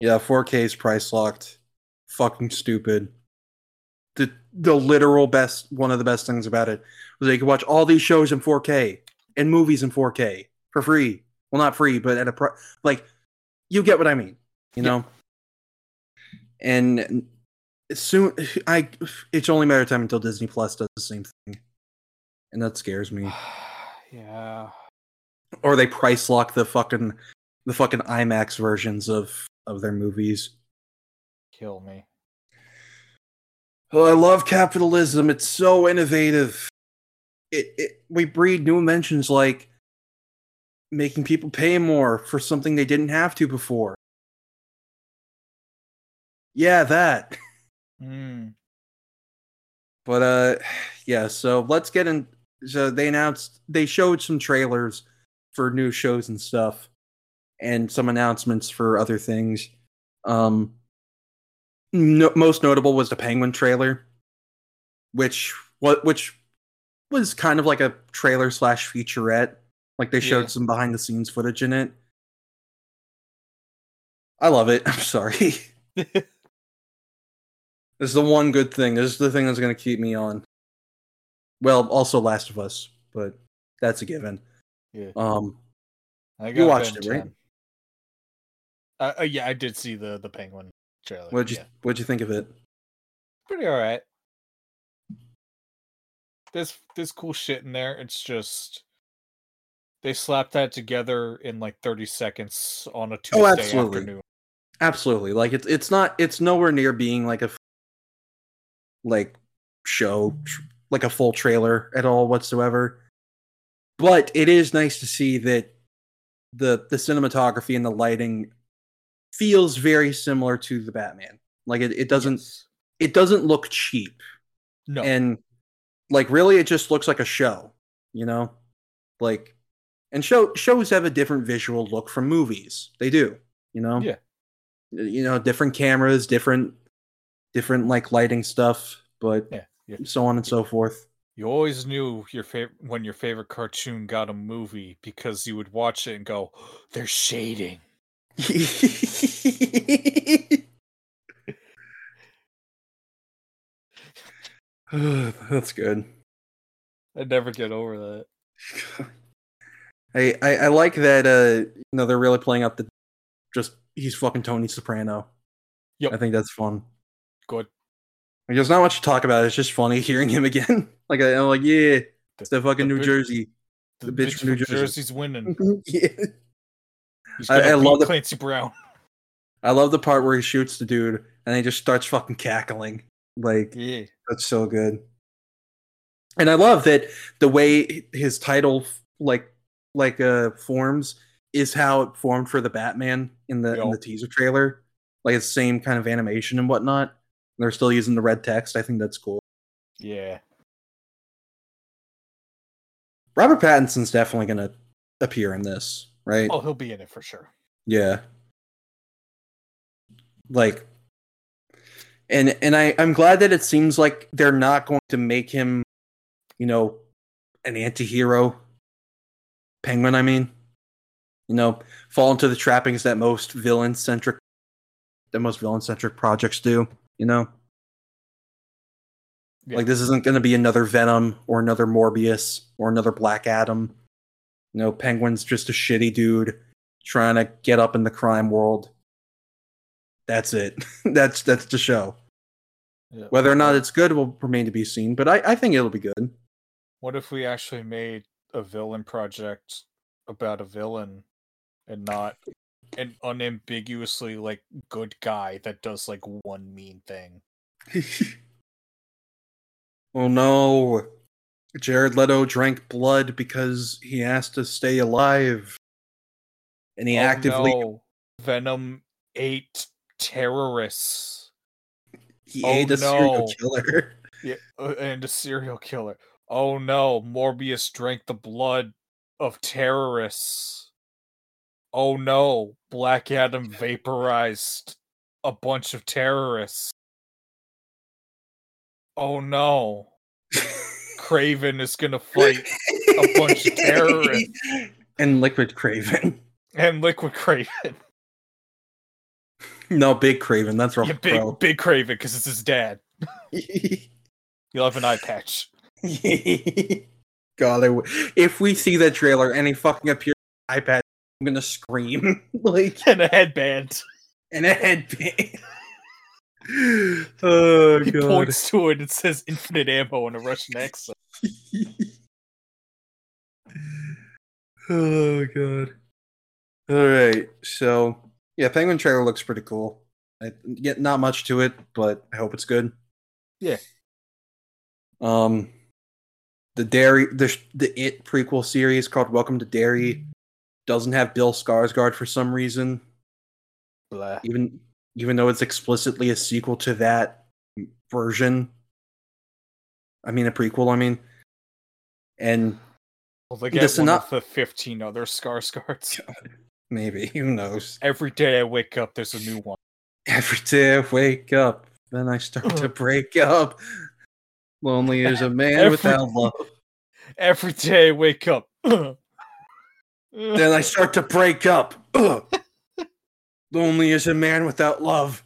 yeah, 4K is price locked. Fucking stupid. The the literal best one of the best things about it was that you could watch all these shows in 4K and movies in 4K for free. Well, not free, but at a pri- like you get what I mean, you Yeah. know. And soon, I it's only a matter of time until Disney Plus does the same thing, and that scares me yeah. or they price lock the fucking the fucking IMAX versions of of their movies. Kill me. Oh, I love capitalism. It's so innovative. It, it we breed new inventions like making people pay more for something they didn't have to before. Yeah, that. Mm. But uh yeah, so let's get in so they announced they showed some trailers for new shows and stuff and some announcements for other things. Um no, most notable was the Penguin trailer which what which was kind of like a trailer slash featurette. Like they showed Yeah. some behind the scenes footage in it. I love it. I'm sorry. This is the one good thing. This is the thing that's going to keep me on. Well, also Last of Us, but that's a given. Yeah. Um, I You watched Ben it, right? 10. Uh, uh, yeah, I did see the the penguin trailer. what'd you yeah. what'd you think of it? Pretty all right. There's there's cool shit in there. It's just they slapped that together in like 30 seconds on a oh, Tuesday Oh, absolutely. afternoon. Absolutely. Like it's it's not it's nowhere near being like a f- like show like a full trailer at all whatsoever. But it is nice to see that the the cinematography and the lighting feels very similar to the Batman. Like it, it doesn't Yes. it doesn't look cheap. No. and like really it just looks like a show you know like and show shows have a different visual look from movies they do you know Yeah. you know different cameras different different like lighting stuff but Yeah, yeah. so on and so forth You always knew your favorite when your favorite cartoon got a movie because you would watch it and go, "They're shading." that's good I never get over that. I, I I like that uh you know they're really playing up the just he's fucking Tony Soprano. Yep. I think that's fun. Good. Like, there's not much to talk about. It's just funny hearing him again. like I, am like, yeah, it's the fucking the New bitch- Jersey. The, The bitch, bitch from New Jersey. Jersey's winning. yeah. I- I love the- Clancy Brown. I love the part where he shoots the dude and he just starts fucking cackling. Like Yeah. that's so good. And I love that the way his title like like uh forms is how it formed for the Batman in the in the teaser trailer. Like it's the same kind of animation and whatnot. They're still using the red text. I think that's cool. Yeah. Robert Pattinson's definitely gonna appear in this, right? Oh, he'll be in it for sure. Yeah. Like and and I I'm glad that it seems like they're not going to make him, you know, an anti-hero penguin, I mean. You know, fall into the trappings that most villain-centric that most villain-centric projects do, you know? Yeah. Like this isn't going to be another Venom or another Morbius or another Black Adam. You know, Penguin's just a shitty dude trying to get up in the crime world. That's it. that's that's the show. Yeah. Whether or not it's good will remain to be seen, but I, I think it'll be good. What if we actually made a villain project about a villain and not an unambiguously like good guy that does like one mean thing. oh no. Jared Leto drank blood because he has to stay alive. And he Oh, actively no. Venom ate terrorists. he Oh, ate a serial no. killer. Yeah, uh, and a serial killer. Oh no, Morbius drank the blood of terrorists. Oh no, Black Adam vaporized a bunch of terrorists. Oh no, Kraven is gonna fight a bunch of terrorists. and Liquid Kraven. and Liquid Kraven. No, Big Kraven. That's Russell Yeah, big big Kraven because it's his dad. You'll have an eye patch. God, w- if we see that trailer and he fucking appears on iPad, I'm gonna scream like And a headband. in a headband. oh He god. points to it and says infinite ammo in a Russian accent. oh god. All right, so yeah, Penguin trailer looks pretty cool. I get not much to it, but I hope it's good. Yeah. Um, the Derry, the the It prequel series called Welcome to Derry doesn't have Bill Skarsgård for some reason, Blah. even even though it's explicitly a sequel to that version. I mean, a prequel. I mean, and Well, they The get one synop- of the 15 other Skarsgårds. maybe who knows. Every day I wake up, there's a new one. Every day I wake up, then I start to break up. Lonely as a man Every- without love. Every day I wake up. Then I start to break up. Lonely as a man without love.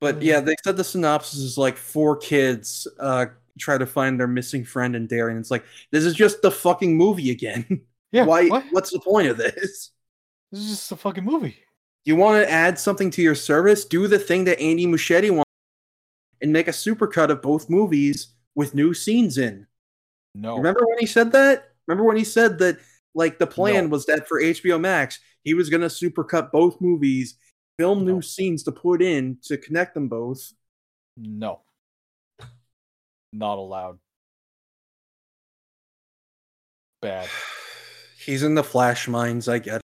But yeah, they said the synopsis is like four kids uh, try to find their missing friend in and it's like this is just the fucking movie again. Yeah, Why? what? What's the point of this? This is just a fucking movie. You want to add something to your service? Do the thing that Andy Muschietti wants and make a supercut of both movies with new scenes in. No. Remember when he said that? Remember when he said that like the plan No. was that for HBO Max, he was going to supercut both movies, film No. new scenes to put in to connect them both. No. Not allowed. Bad. He's in the Flash mines, I get. it.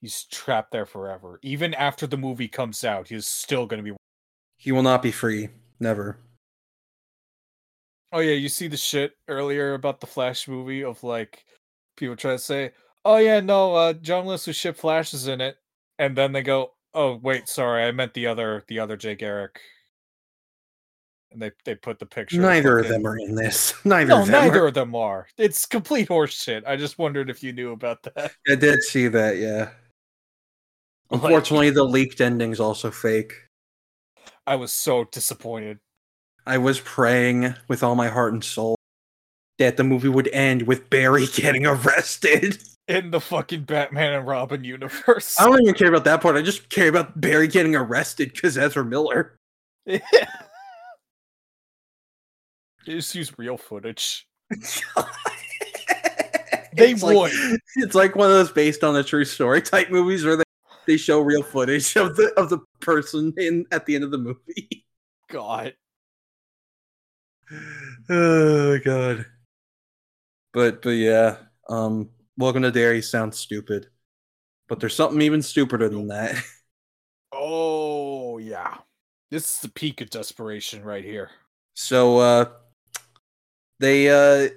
He's trapped there forever. Even after the movie comes out, he's still going to be. He will not be free. Never. Oh, yeah, you see the shit earlier about the Flash movie of like people try to say, oh, yeah, no, uh, John Wesley Shipp Flash is in it. And then they go, oh, wait, sorry, I meant the other, the other Jake Eric. And they, they put the picture. Neither of them are in this. Neither No, of them. neither Are. of them are. It's complete horseshit. I just wondered if you knew about that. I did see that, yeah. Like- Unfortunately, the leaked ending's also fake. I was so disappointed. I was praying with all my heart and soul that the movie would end with Barry getting arrested. In the fucking Batman and Robin universe. I don't even care about that part. I just care about Barry getting arrested because Ezra Miller. they just use real footage. They It's like- would. it's like one of those based on a true story type movies where they, they show real footage of the of the person in at the end of the movie. God. oh god. But but yeah, um Welcome to Derry sounds stupid. But there's something even stupider than that. Oh yeah. This is the peak of desperation right here. So uh they uh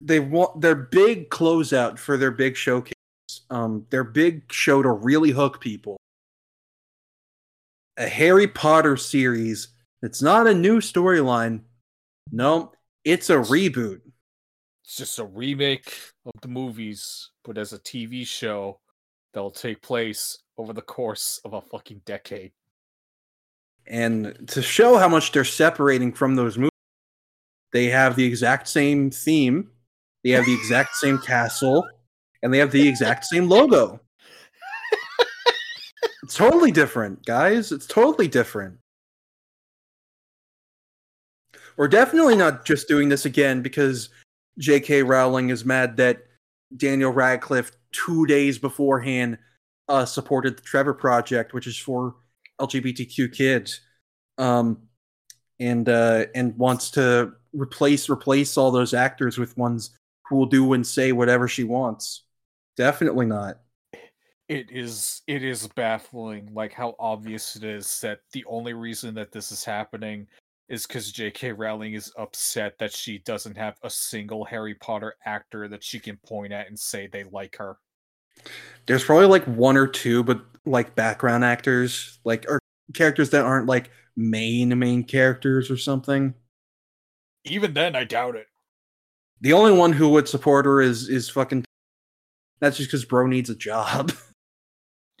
they want their big closeout for their big showcase. Um their big show to really hook people. A Harry Potter series. It's not a new storyline. No, it's a reboot. It's just a remake of the movies, but as a TV show that'll take place over the course of a fucking decade. And to show how much they're separating from those movies, they have the exact same theme, they have the exact same castle, and they have the exact same logo. It's totally different, guys. It's totally different. We're definitely not just doing this again because J.K. Rowling is mad that Daniel Radcliffe two days beforehand uh, supported the Trevor Project, which is for LGBTQ kids, um, and uh, and wants to replace replace all those actors with ones who will do and say whatever she wants. Definitely not. It is it is baffling, like how obvious it is that the only reason that this is happening is because J.K. Rowling is upset that she doesn't have a single Harry Potter actor that she can point at and say they like her. There's probably like one or two, but like background actors, like or characters that aren't like main main characters or something. Even then, I doubt it. The only one who would support her is is fucking. That's just because bro needs a job.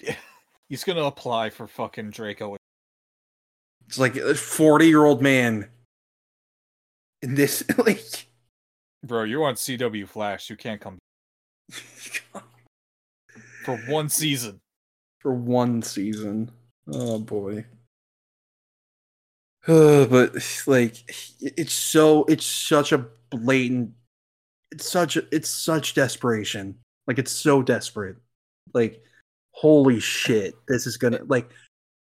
He's gonna apply for fucking Draco. It's like uh, a forty year old man. In this, like, Bro, you're on CW Flash. You can't come for one season. for one season. Oh boy. Uh, but like it's so it's such a blatant it's such a, it's such desperation. Like it's so desperate. Like holy shit, this is gonna like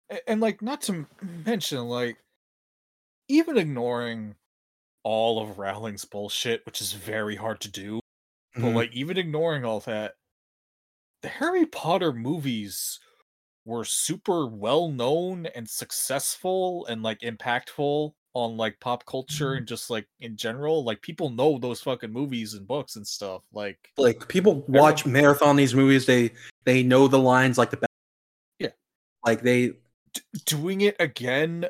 A- And like, not to mention, like, even ignoring all of Rowling's bullshit, which is very hard to do, but mhm, like, even ignoring all that, the Harry Potter movies were super well known and successful and like impactful on like pop culture mm-hmm. and just like in general. Like, people know those fucking movies and books and stuff. Like, like people watch marathon these movies, they they know the lines like the back. Yeah. Like they d- doing it again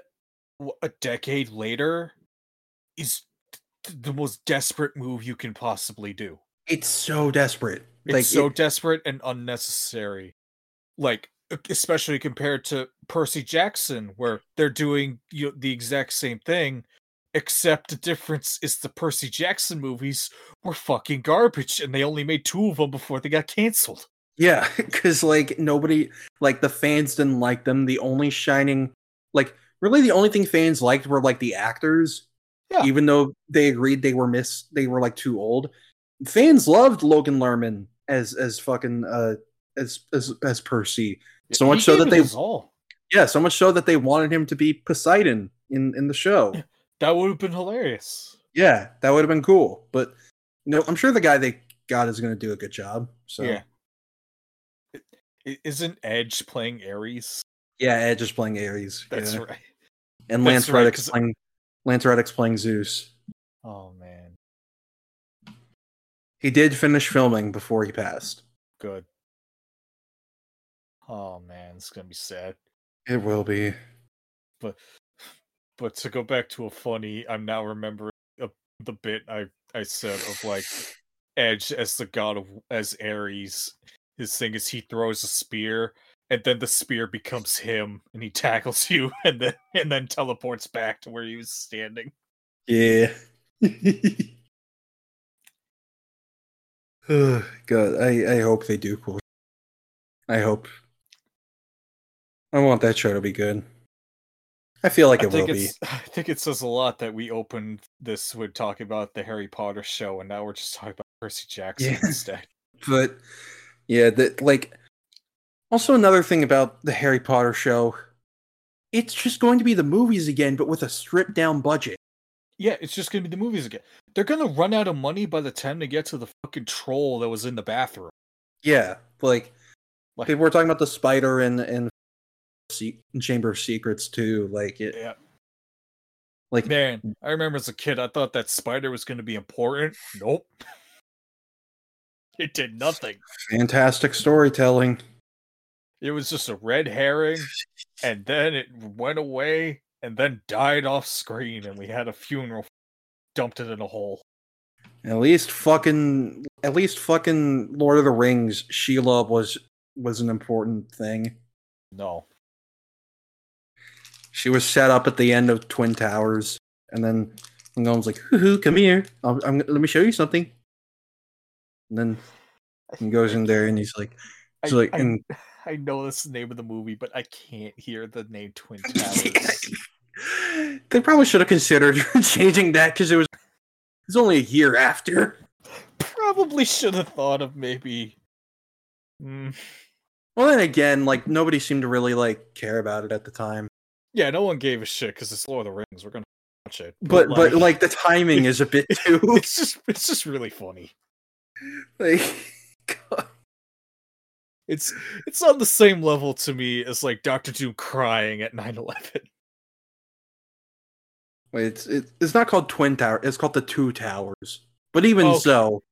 a decade later is th- the most desperate move you can possibly do. it's so desperate. It's like so it- desperate and unnecessary. Like especially compared to Percy Jackson where they're doing you know, the exact same thing except the difference is the Percy Jackson movies were fucking garbage and they only made two of them before they got canceled. Yeah, because like nobody, like the fans didn't like them. The only shining, like really, the only thing fans liked were like the actors. Yeah. Even though they agreed they were miss, they were like too old. Fans loved Logan Lerman as as fucking uh as as as Percy. So much so that they all. yeah, so much so that they wanted him to be Poseidon in in the show. Yeah. That would have been hilarious. Yeah, that would have been cool. But you know, I'm sure the guy they got is going to do a good job. So Yeah. Isn't Edge playing Ares? yeah, Edge is playing Ares. That's yeah. right. And That's Lance right, playing Lance Reddick's playing Zeus. Oh man, He did finish filming before he passed. good. Oh man, it's gonna be sad. It will be. But but to go back to a funny, I'm now remembering uh, the bit I I said of like Edge as the god of as Ares. His thing is he throws a spear, and then the spear becomes him, and he tackles you, and then and then teleports back to where he was standing. Yeah. God, I, I hope they do cool. I hope. I want that show to be good. I feel like it will be. I think it says a lot that we opened this with talking about the Harry Potter show, and now we're just talking about Percy Jackson Yeah. instead. But yeah, that like also another thing about the Harry Potter show, it's just going to be the movies again, but with a stripped down budget. Yeah, it's just gonna be the movies again. They're gonna run out of money by the time they get to the fucking troll that was in the bathroom. Yeah, like Like- people were talking about the spider and and Se- Chamber of Secrets too. Like it, Yeah, like man, I remember as a kid, I thought that spider was gonna be important. Nope, it did nothing. fantastic storytelling. It was just a red herring, and then it went away, and then died off screen, and we had a funeral, dumped it in a hole. At least fucking, at least fucking Lord of the Rings. Shelob was was an important thing. No, She was set up at the end of Twin Towers, and then Gollum's like, "Hoo hoo, come here. I'm, I'm, let me show you something." And then he goes in there, and he's like, I, he's like, I, and I know that's the name of the movie, but I can't hear the name Twin Towers. they probably should have considered changing that because it was it's only a year after. probably should have thought of maybe. Mm, Well, then again, like nobody seemed to really like care about it at the time. Yeah, no one gave a shit because it's Lord of the Rings. We're gonna watch it. But but like the timing is a bit too it's just it's just really funny. like. God. It's it's on the same level to me as like Doctor Doom crying at 9-11. Wait, it's it, it's not called Twin Tower. It's called the Two Towers. But even Okay. so,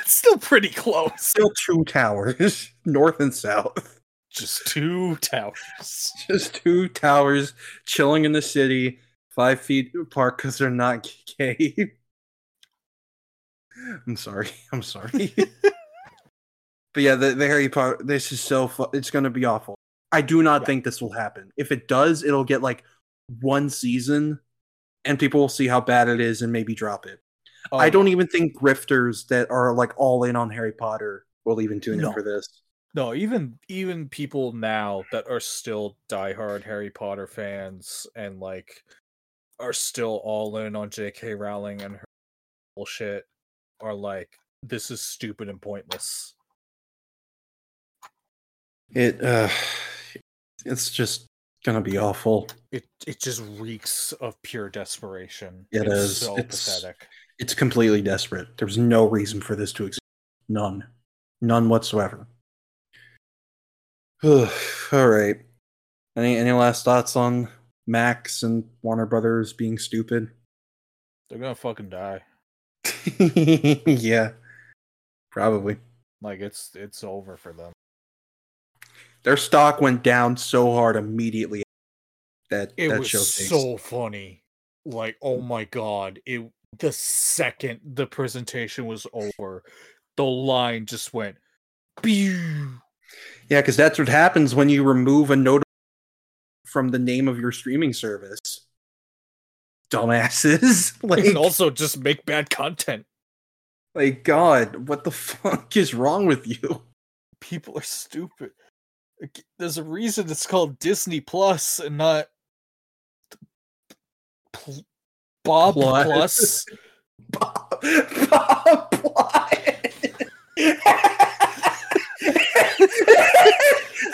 It's still pretty close. still two towers, north and south. Just two towers. Just two towers chilling in the city, five feet apart because they're not gay. I'm sorry. I'm sorry. but yeah, the, the Harry Potter. This is so. Fu- it's going to be awful. I do not Yeah. think this will happen. If it does, it'll get like one season, and people will see how bad it is and maybe drop it. I Um, don't even think grifters that are like all in on Harry Potter will even tune No. in for this. No, even even people now that are still diehard Harry Potter fans and like are still all in on J.K. Rowling and her bullshit are like, this is stupid and pointless. It uh it's just gonna be awful. It it just reeks of pure desperation. It it's is. so It's- pathetic. It's completely desperate. There's no reason for this to exist. None. None whatsoever. all right. Any any last thoughts on Max and Warner Brothers being stupid? They're gonna fucking die. yeah. Probably. Like it's it's over for them. Their stock went down so hard immediately that It that was so funny. Like, oh my god! It the second the presentation was over, the line just went. Pew! Yeah, because that's what happens when you remove a note from the name of your streaming service. Dumbasses. like, and also just make bad content. like, God, what the fuck is wrong with you? People are stupid. There's a reason it's called Disney Plus and not Pl- Bob Plus. Plus. Bob, Bob Blight.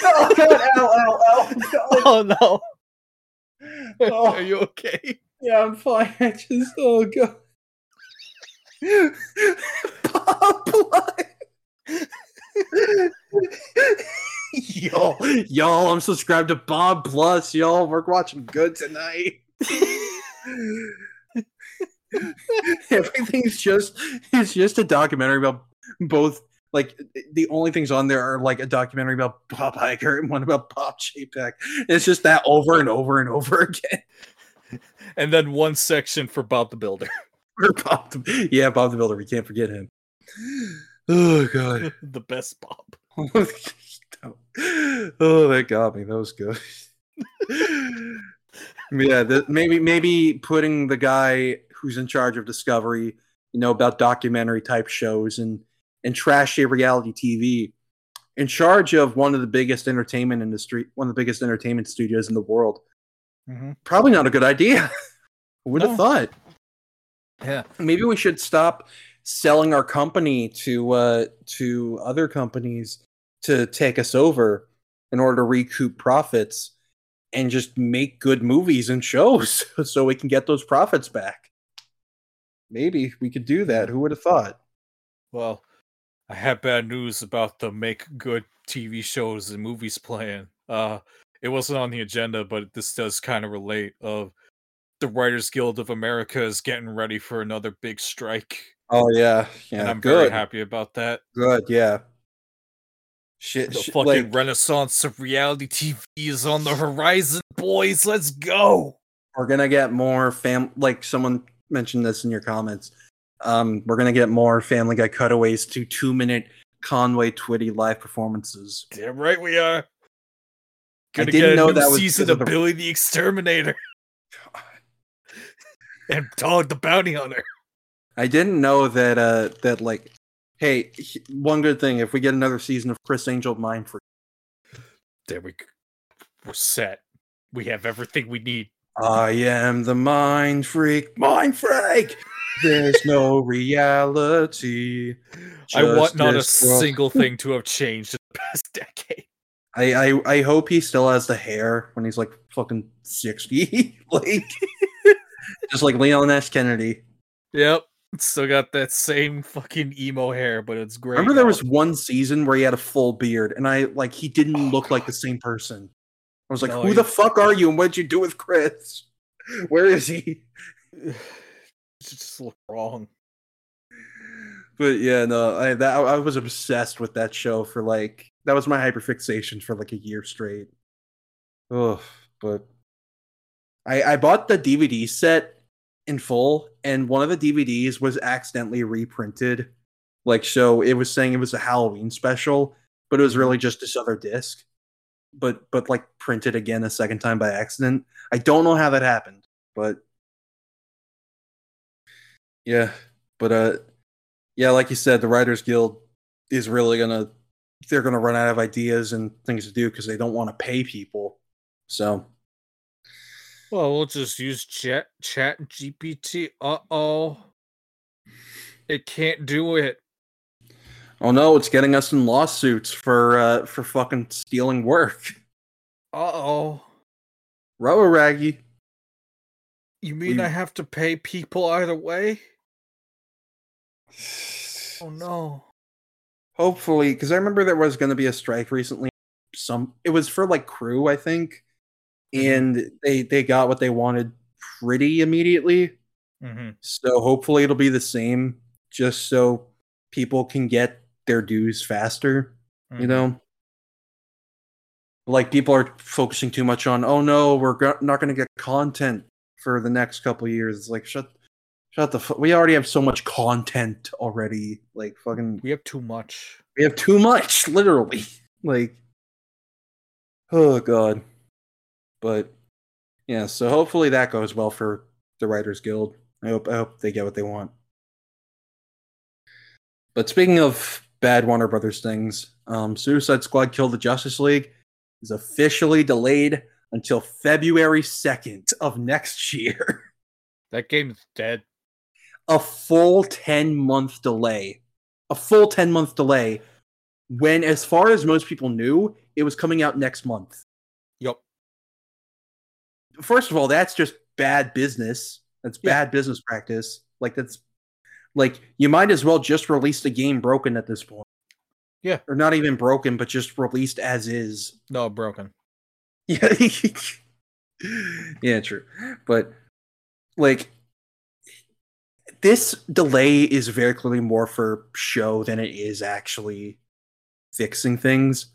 Oh, God, ow, ow, ow. God. Oh no! Oh. Are you okay? Yeah, I'm fine. I just oh god. Bob Blight. y'all, y'all, I'm subscribed to Bob Plus, y'all. We're watching good tonight. Everything's just it's just a documentary about both like the only things on there are like a documentary about Bob Iger and one about Bob Chapek. It's just that over and over and over again. And then one section for Bob the Builder. Bob the, yeah, Bob the Builder. We can't forget him. Oh god. the best Bob. oh, that got me. That was good. yeah, the, maybe maybe putting the guy who's in charge of Discovery, you know, about documentary type shows and and trashy reality TV, in charge of one of the biggest entertainment industry, one of the biggest entertainment studios in the world. Probably not a good idea. Who would have No. thought. Yeah. maybe we should stop selling our company to uh to other companies to take us over in order to recoup profits and just make good movies and shows so we can get those profits back maybe we could do that who would have thought Well, I have bad news about the make good TV shows and movies plan. Uh it wasn't on the agenda, but this does kind of relate of the Writers Guild of America is getting ready for another big strike. oh yeah yeah and I'm very happy about that. good yeah shit, The shit fucking like, renaissance of reality TV is on the horizon, boys. Let's go. we're gonna get more fam like someone mentioned this in your comments um we're gonna get more family guy cutaways to two minute conway twitty live performances Damn right we are. Gonna didn't get a know that was season of the- Billy the Exterminator and Dog the Bounty Hunter. i didn't know that uh that like hey one good thing if we get another season of criss angel mind for There we go. We're set. We have everything we need. i am the mind freak mind freak There's no reality. I want not a single thing to have changed in the past decade. I, I I hope he still has the hair when he's like fucking sixty, like just like Leon S. Kennedy. Yep. Still got that same fucking emo hair, but it's great. Remember there was one season where he had a full beard, and I like he didn't Oh, look like the same person. I was like, No, "Who the fuck are you? And what'd you do with Criss? Where is he?" Just look wrong. But yeah, no, I that I was obsessed with that show for like that was my hyperfixation for like a year straight. Oh, but I I bought the DVD set in full, and one of the DVDs was accidentally reprinted. Like, so it was saying it was a Halloween special, but it was really mm-hmm. just this other disc. But but like printed again a second time by accident. I don't know how that happened, but yeah, but uh yeah, like you said, the Writers Guild is really gonna they're gonna run out of ideas and things to do because they don't want to pay people. So Well, we'll just use chat chat GPT. Uh oh. It can't do it. oh no, it's getting us in lawsuits for uh for fucking stealing work. Uh oh. Robo Raggy. You mean We- I have to pay people either way? Oh no. Hopefully, because I remember there was gonna be a strike recently. Some it was for like crew, I think. And they they got what they wanted pretty immediately. Mm-hmm. So hopefully it'll be the same, just so people can get their dues faster. Mm-hmm. You know, like people are focusing too much on, oh no, we're go- not going to get content for the next couple years. It's like shut, shut the. fuck. we already have so much content already. Like fucking, We have too much. we have too much, literally. Like, oh god. But yeah, so hopefully that goes well for the Writers Guild. I hope I hope they get what they want. But speaking of bad Warner Brothers things, um, Suicide Squad Kill the Justice League is officially delayed until February 2nd of next year. That game's dead. A full 10 month delay. A full 10 month delay when, as far as most people knew, it was coming out next month. Yep. First of all, that's just bad business. That's Yeah. bad business practice. Like, that's like you might as well just release the game broken at this point. Yeah. Or not even broken, but just released as is. No, broken. Yeah. yeah, true. But like this delay is very clearly more for show than it is actually fixing things.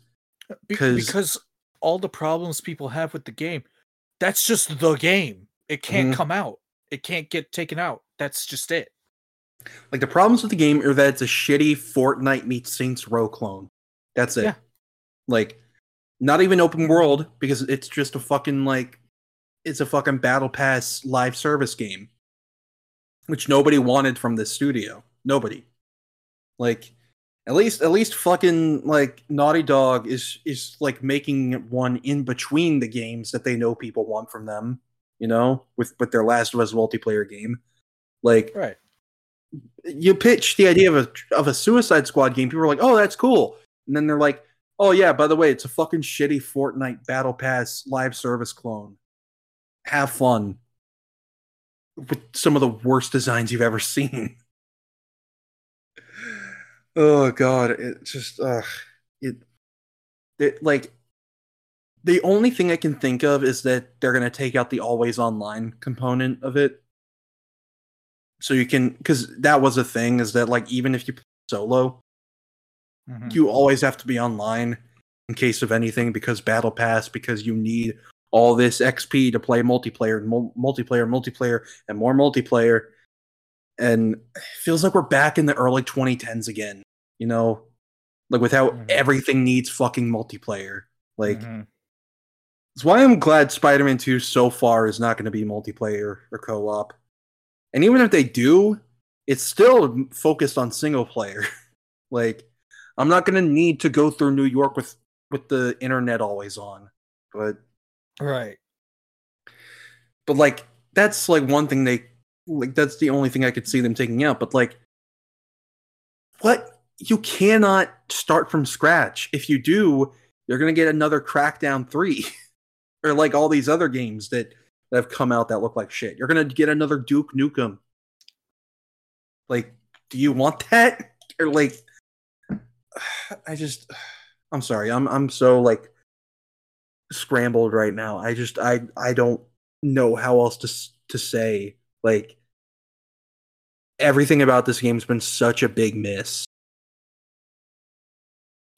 Be- 'Cause- because all the problems people have with the game, that's just the game. It can't Mhm. come out. It can't get taken out. That's just it. Like the problems with the game are that it's a shitty Fortnite meets Saints Row clone. That's it. Yeah. Like not even open world because it's just a fucking like it's a fucking battle pass live service game. Which nobody wanted from this studio. Nobody. Like at least at least fucking like Naughty Dog is is like making one in between the games that they know people want from them, you know, with with their Last of Us multiplayer game. Like Right. you pitch the idea of a of a Suicide Squad game, people are like, "Oh, that's cool," and then they're like, "Oh yeah, by the way, it's a fucking shitty Fortnite Battle Pass live service clone. Have fun with some of the worst designs you've ever seen." oh god, it just uh, it, it like the only thing I can think of is that they're gonna take out the always online component of it so you can because that was a thing is that like even if you play solo Mhm. you always have to be online in case of anything because battle pass because you need all this xp to play multiplayer and mul- multiplayer multiplayer and more multiplayer and it feels like we're back in the early 2010s again you know like without how Mhm. everything needs fucking multiplayer like Mhm. that's why I'm glad Spider-Man 2 so far is not going to be multiplayer or co-op. And even if they do, it's still focused on single player. like I'm not going to need to go through New York with with the internet always on. But Right. but like that's like one thing they like that's the only thing I could see them taking out. But like, what you cannot start from scratch. If you do, you're gonna get another Crackdown three, or like all these other games that that have come out that look like shit. You're gonna get another Duke Nukem. Like, do you want that? Or like, I just, I'm sorry. I'm I'm so like scrambled right now. I just I I don't know how else to to say. Like, everything about this game's been such a big miss.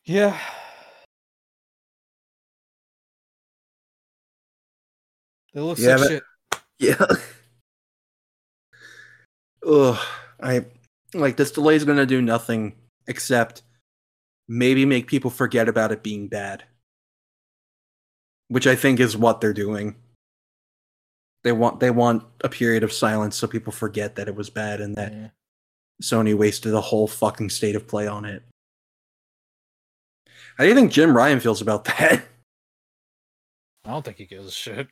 Yeah. It looks Yeah, like shit. Yeah. Ugh. I like this delay is gonna do nothing except maybe make people forget about it being bad. Which I think is what they're doing. They want they want a period of silence so people forget that it was bad and that Yeah. Sony wasted a whole fucking state of play on it. How do you think Jim Ryan feels about that? I don't think he gives a shit.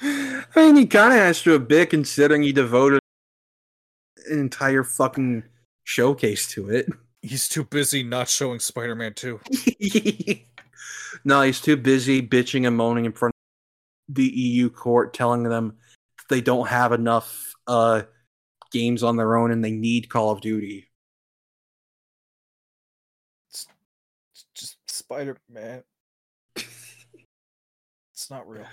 I mean, he kind of has to a bit considering he devoted an entire fucking showcase to it. He's too busy not showing Spider-Man 2. no, he's too busy bitching and moaning in front of the EU court, telling them they don't have enough uh, games on their own and they need Call of Duty. It's just Spider-Man. It's not real.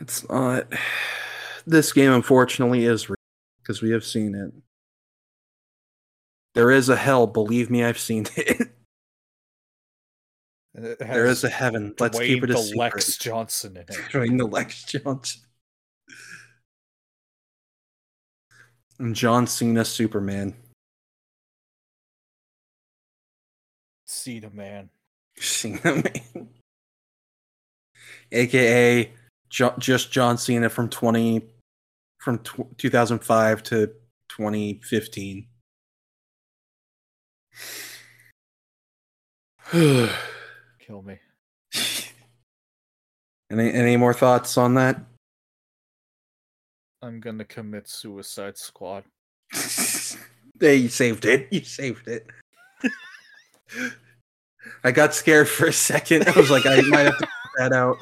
It's not. This game, unfortunately, is real because we have seen it. There is a hell, believe me, I've seen it. There is a heaven. Let's keep it a the secret. Lex Johnson in it. Dwayne the Lex Johnson. And John Cena Superman. Cena man. Cena Man. AKA jo- just John Cena from 20 from tw 2005 to 2015. Kill me. any any more thoughts on that? I'm gonna commit Suicide Squad. Hey, you saved it. You saved it. I got scared for a second. I was like, I might have to cut that out.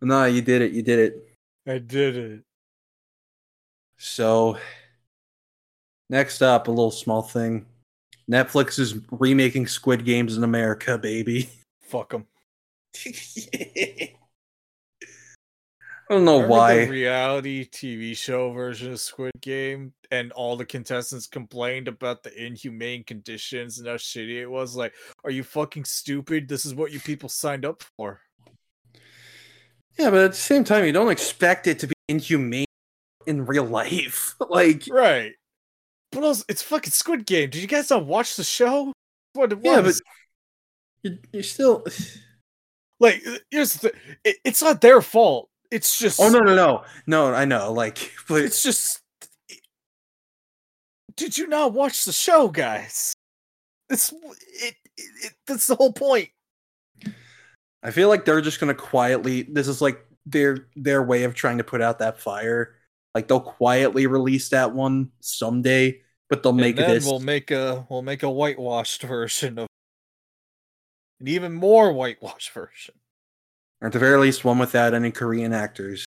No, you did it. You did it. I did it. So, next up, a little small thing. Netflix is remaking Squid Games in America, baby. Fuck him. I don't know Remember why. the reality TV show version of Squid Game, and all the contestants complained about the inhumane conditions and how shitty it was. Like, are you fucking stupid? This is what you people signed up for. Yeah, but at the same time, you don't expect it to be inhumane in real life. like, Right. But also, it's fucking Squid Game. Did you guys not watch the show? What it yeah, but was? you, you're still. like, uh, here's the. It, it's not their fault. It's just. Oh no, no, no, no! I know, like, but It's just. Did you not watch the show, guys? It's it, it, it. That's the whole point. I feel like they're just gonna quietly. This is like their their way of trying to put out that fire. Like they'll quietly release that one someday, but they'll make and then this. we'll make a we'll make a whitewashed version of an even more whitewashed version. or at the very least, one without any Korean actors.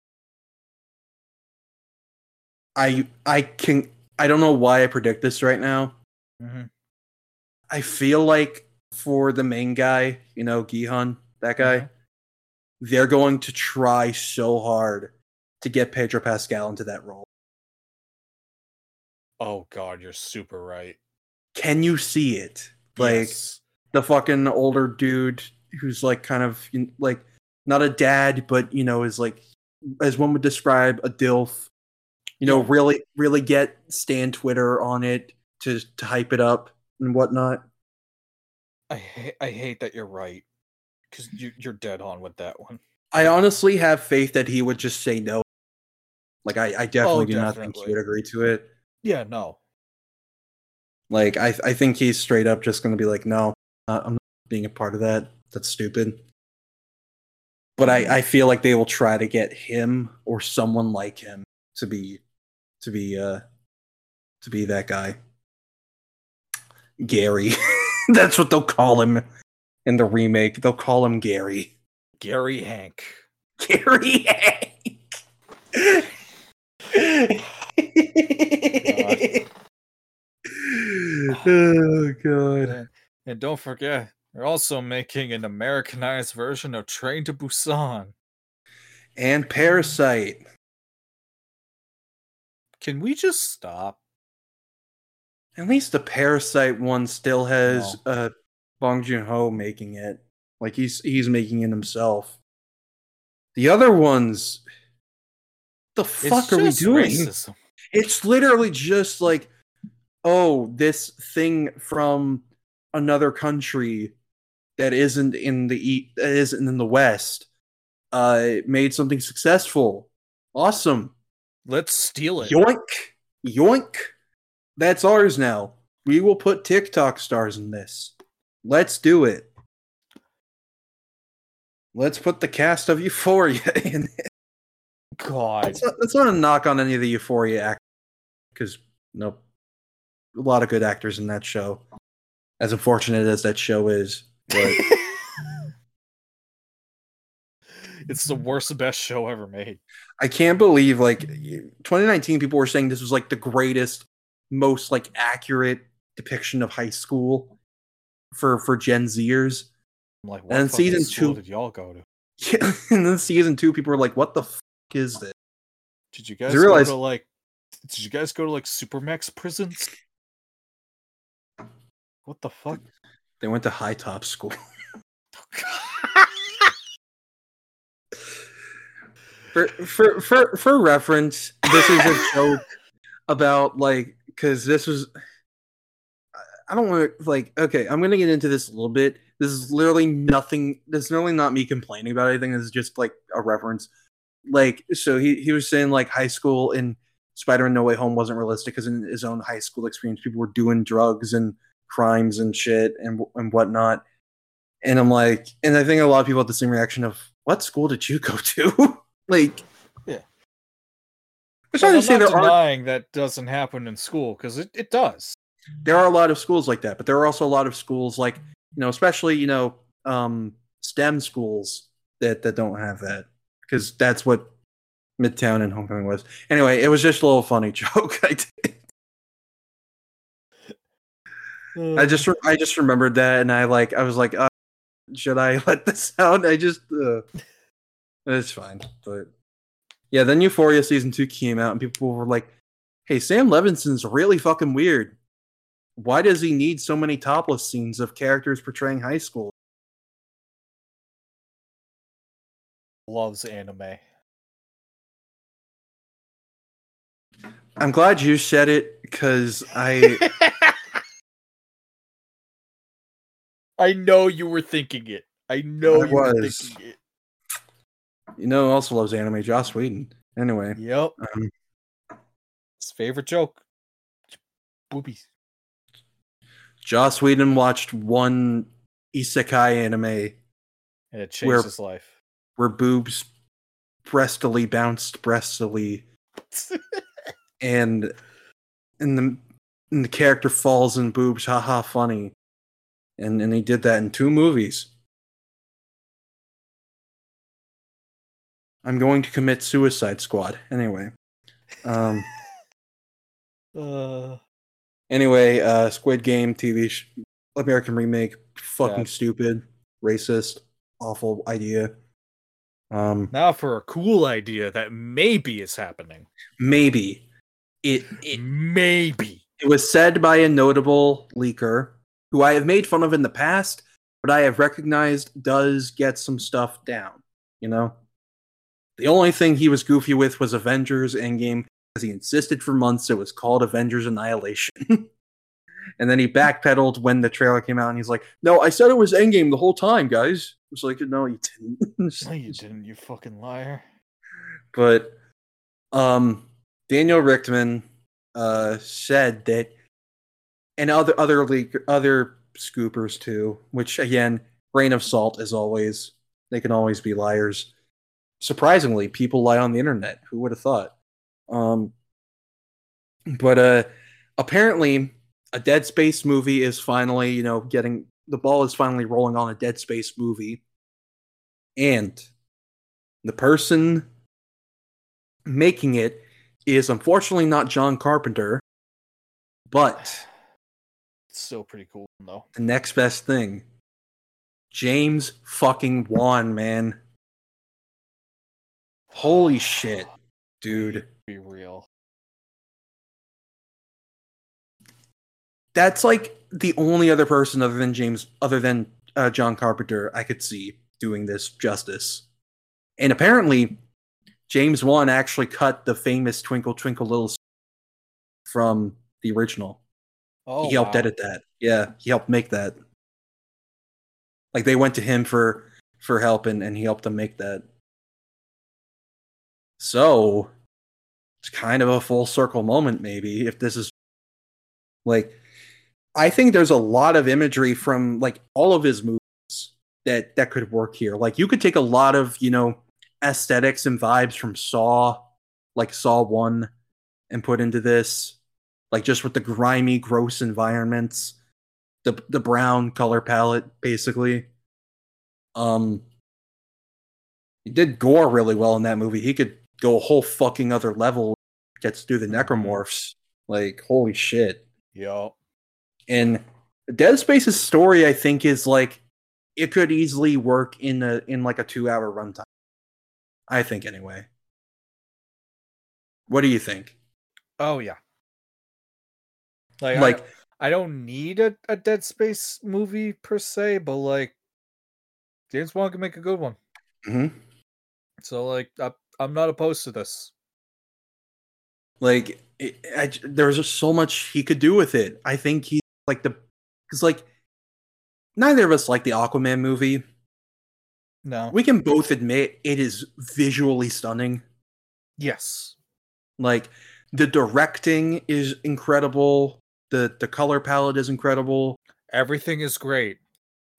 I I can I don't know why I predict this right now. Mm-hmm. I feel like for the main guy, you know, Gi-hun, that guy, Mhm. they're going to try so hard to get Pedro Pascal into that role. Oh god, you're super right. Can you see it? Like Yes. the fucking older dude who's like kind of like not a dad, but you know, is like as one would describe a DILF. You know, really, really get Stan Twitter on it to to hype it up and whatnot. I ha- I hate that you're right because you you're dead on with that one. I honestly have faith that he would just say no. Like I, I oh, definitely do not think he Oh, would agree to it. Yeah, no. Like I, I think he's straight up just going to be like, no, uh, I'm not being a part of that. That's stupid. but I, I feel like they will try to get him or someone like him to be to be uh to be that guy. Gary. That's what they'll call him in the remake. They'll call him Gary. Gary Hank. Gary Hank. oh god. And, and don't forget, they're also making an Americanized version of Train to Busan. And Parasite. Can we just stop? At least the Parasite one still has uh Bong Joon Ho making it. Like he's he's making it himself. The other ones the fuck It's are we doing? racism. It's literally just like, oh, this thing from another country that isn't in the e- that isn't in the West, uh, made something successful. Awesome. Let's steal it. Yoink, yoink. That's ours now. We will put TikTok stars in this. Let's do it. Let's put the cast of Euphoria in it. God. That's not, that's not a knock on any of the Euphoria actors, because nope, a lot of good actors in that show. As unfortunate as that show is, but it's the worst best show ever made. I can't believe like 2019 people were saying this was like the greatest, most like accurate depiction of high school for for Gen Zers. I'm like, what And season two- did y'all go to? Yeah, and then season two, people were like, "What the fuck is this?" Did you guys realize- go to like did you guys go to like supermax prisons? What the fuck? They went to high top school. for for for for reference, this is a joke about like because this was. I don't want to like. Okay, I'm gonna get into this a little bit. This is literally nothing. This is literally not me complaining about anything. This is just like a reference. Like, so he he was saying like high school in Spider-Man No Way Home wasn't realistic because in his own high school experience, people were doing drugs and crimes and shit and and whatnot. And I'm like, and I think a lot of people had the same reaction of, "What school did you go to?" like, Yeah. Which Well, I I'm not there are denying that doesn't happen in school because it, it does. there are a lot of schools like that, but there are also a lot of schools like you know, especially you know, um, STEM schools that that don't have that because that's what Midtown and Homecoming was. Anyway, it was just a little funny joke. I did. I just I just remembered that, and I like I was like, uh, should I let this out? I just uh, it's fine, but yeah. Then Euphoria season two came out, and people were like, "Hey, Sam Levinson's really fucking weird. Why does he need so many topless scenes of characters portraying high school?" Loves anime. I'm glad you said it because I I know you were thinking it. I know I you were thinking it. you know who also loves anime, Joss Whedon. Anyway, Yep. um, His favorite joke. Boobies. Joss Whedon watched one isekai anime And it changed Where- his life. Where boobs breastily bounced breastily. And and the and the character falls in boobs. Haha funny. And and he did that in two movies. I'm going to commit suicide squad. Anyway um uh, anyway uh squid game tv sh- american remake. Fucking Yeah. stupid. Racist. Awful idea um now for a cool idea that maybe is happening. maybe it, it Maybe. It was said by a notable leaker who I have made fun of in the past, but I have recognized does get some stuff down. You know? The only thing he was goofy with was Avengers Endgame, because he insisted for months it was called Avengers Annihilation. and then he backpedaled when the trailer came out and he's like, No, I said it was Endgame the whole time, guys. Was like, No, you didn't. No, you didn't, you fucking liar. but um Daniel Richtman uh said that and other other leak other scoopers too, which again, grain of salt as always. They can always be liars. Surprisingly, people lie on the internet. Who would have thought? Um, but uh, apparently, a Dead Space movie is finally, you know, getting the ball is finally rolling on a Dead Space movie, and the person making it is unfortunately not John Carpenter, but It's still pretty cool though. the next best thing. James fucking Wan, man. Holy shit, dude. Be real. That's like the only other person other than James, other than uh, John Carpenter, I could see doing this justice. And apparently, James Wan actually cut the famous Twinkle Twinkle Little Star from the original. Oh, he helped wow. edit that. Yeah, he helped make that. Like they went to him for for help and, and he helped them make that. So it's kind of a full circle moment, maybe, if this is like I think there's a lot of imagery from like all of his movies that that could work here. Like you could take a lot of, you know, aesthetics and vibes from Saw, like Saw 1 and put into this like just with the grimy, gross environments, the the brown color palette, basically. Um, he did gore really well in that movie. He could go a whole fucking other level. Gets through the necromorphs, like holy shit. Yup. And Dead Space's story, I think, is like it could easily work in a in like a two hour runtime. I think anyway. What do you think? Oh yeah. Like, I- Like I, don't need a, a Dead Space movie per se, but like James Wan can make a good one. mhm. So like I, I'm not opposed to this. Like it, I, just so much he could do with it. I think he like the because like neither of us like the Aquaman movie. No. We can both admit it is visually stunning. yes. Like the directing is incredible. The the color palette is incredible. Everything is great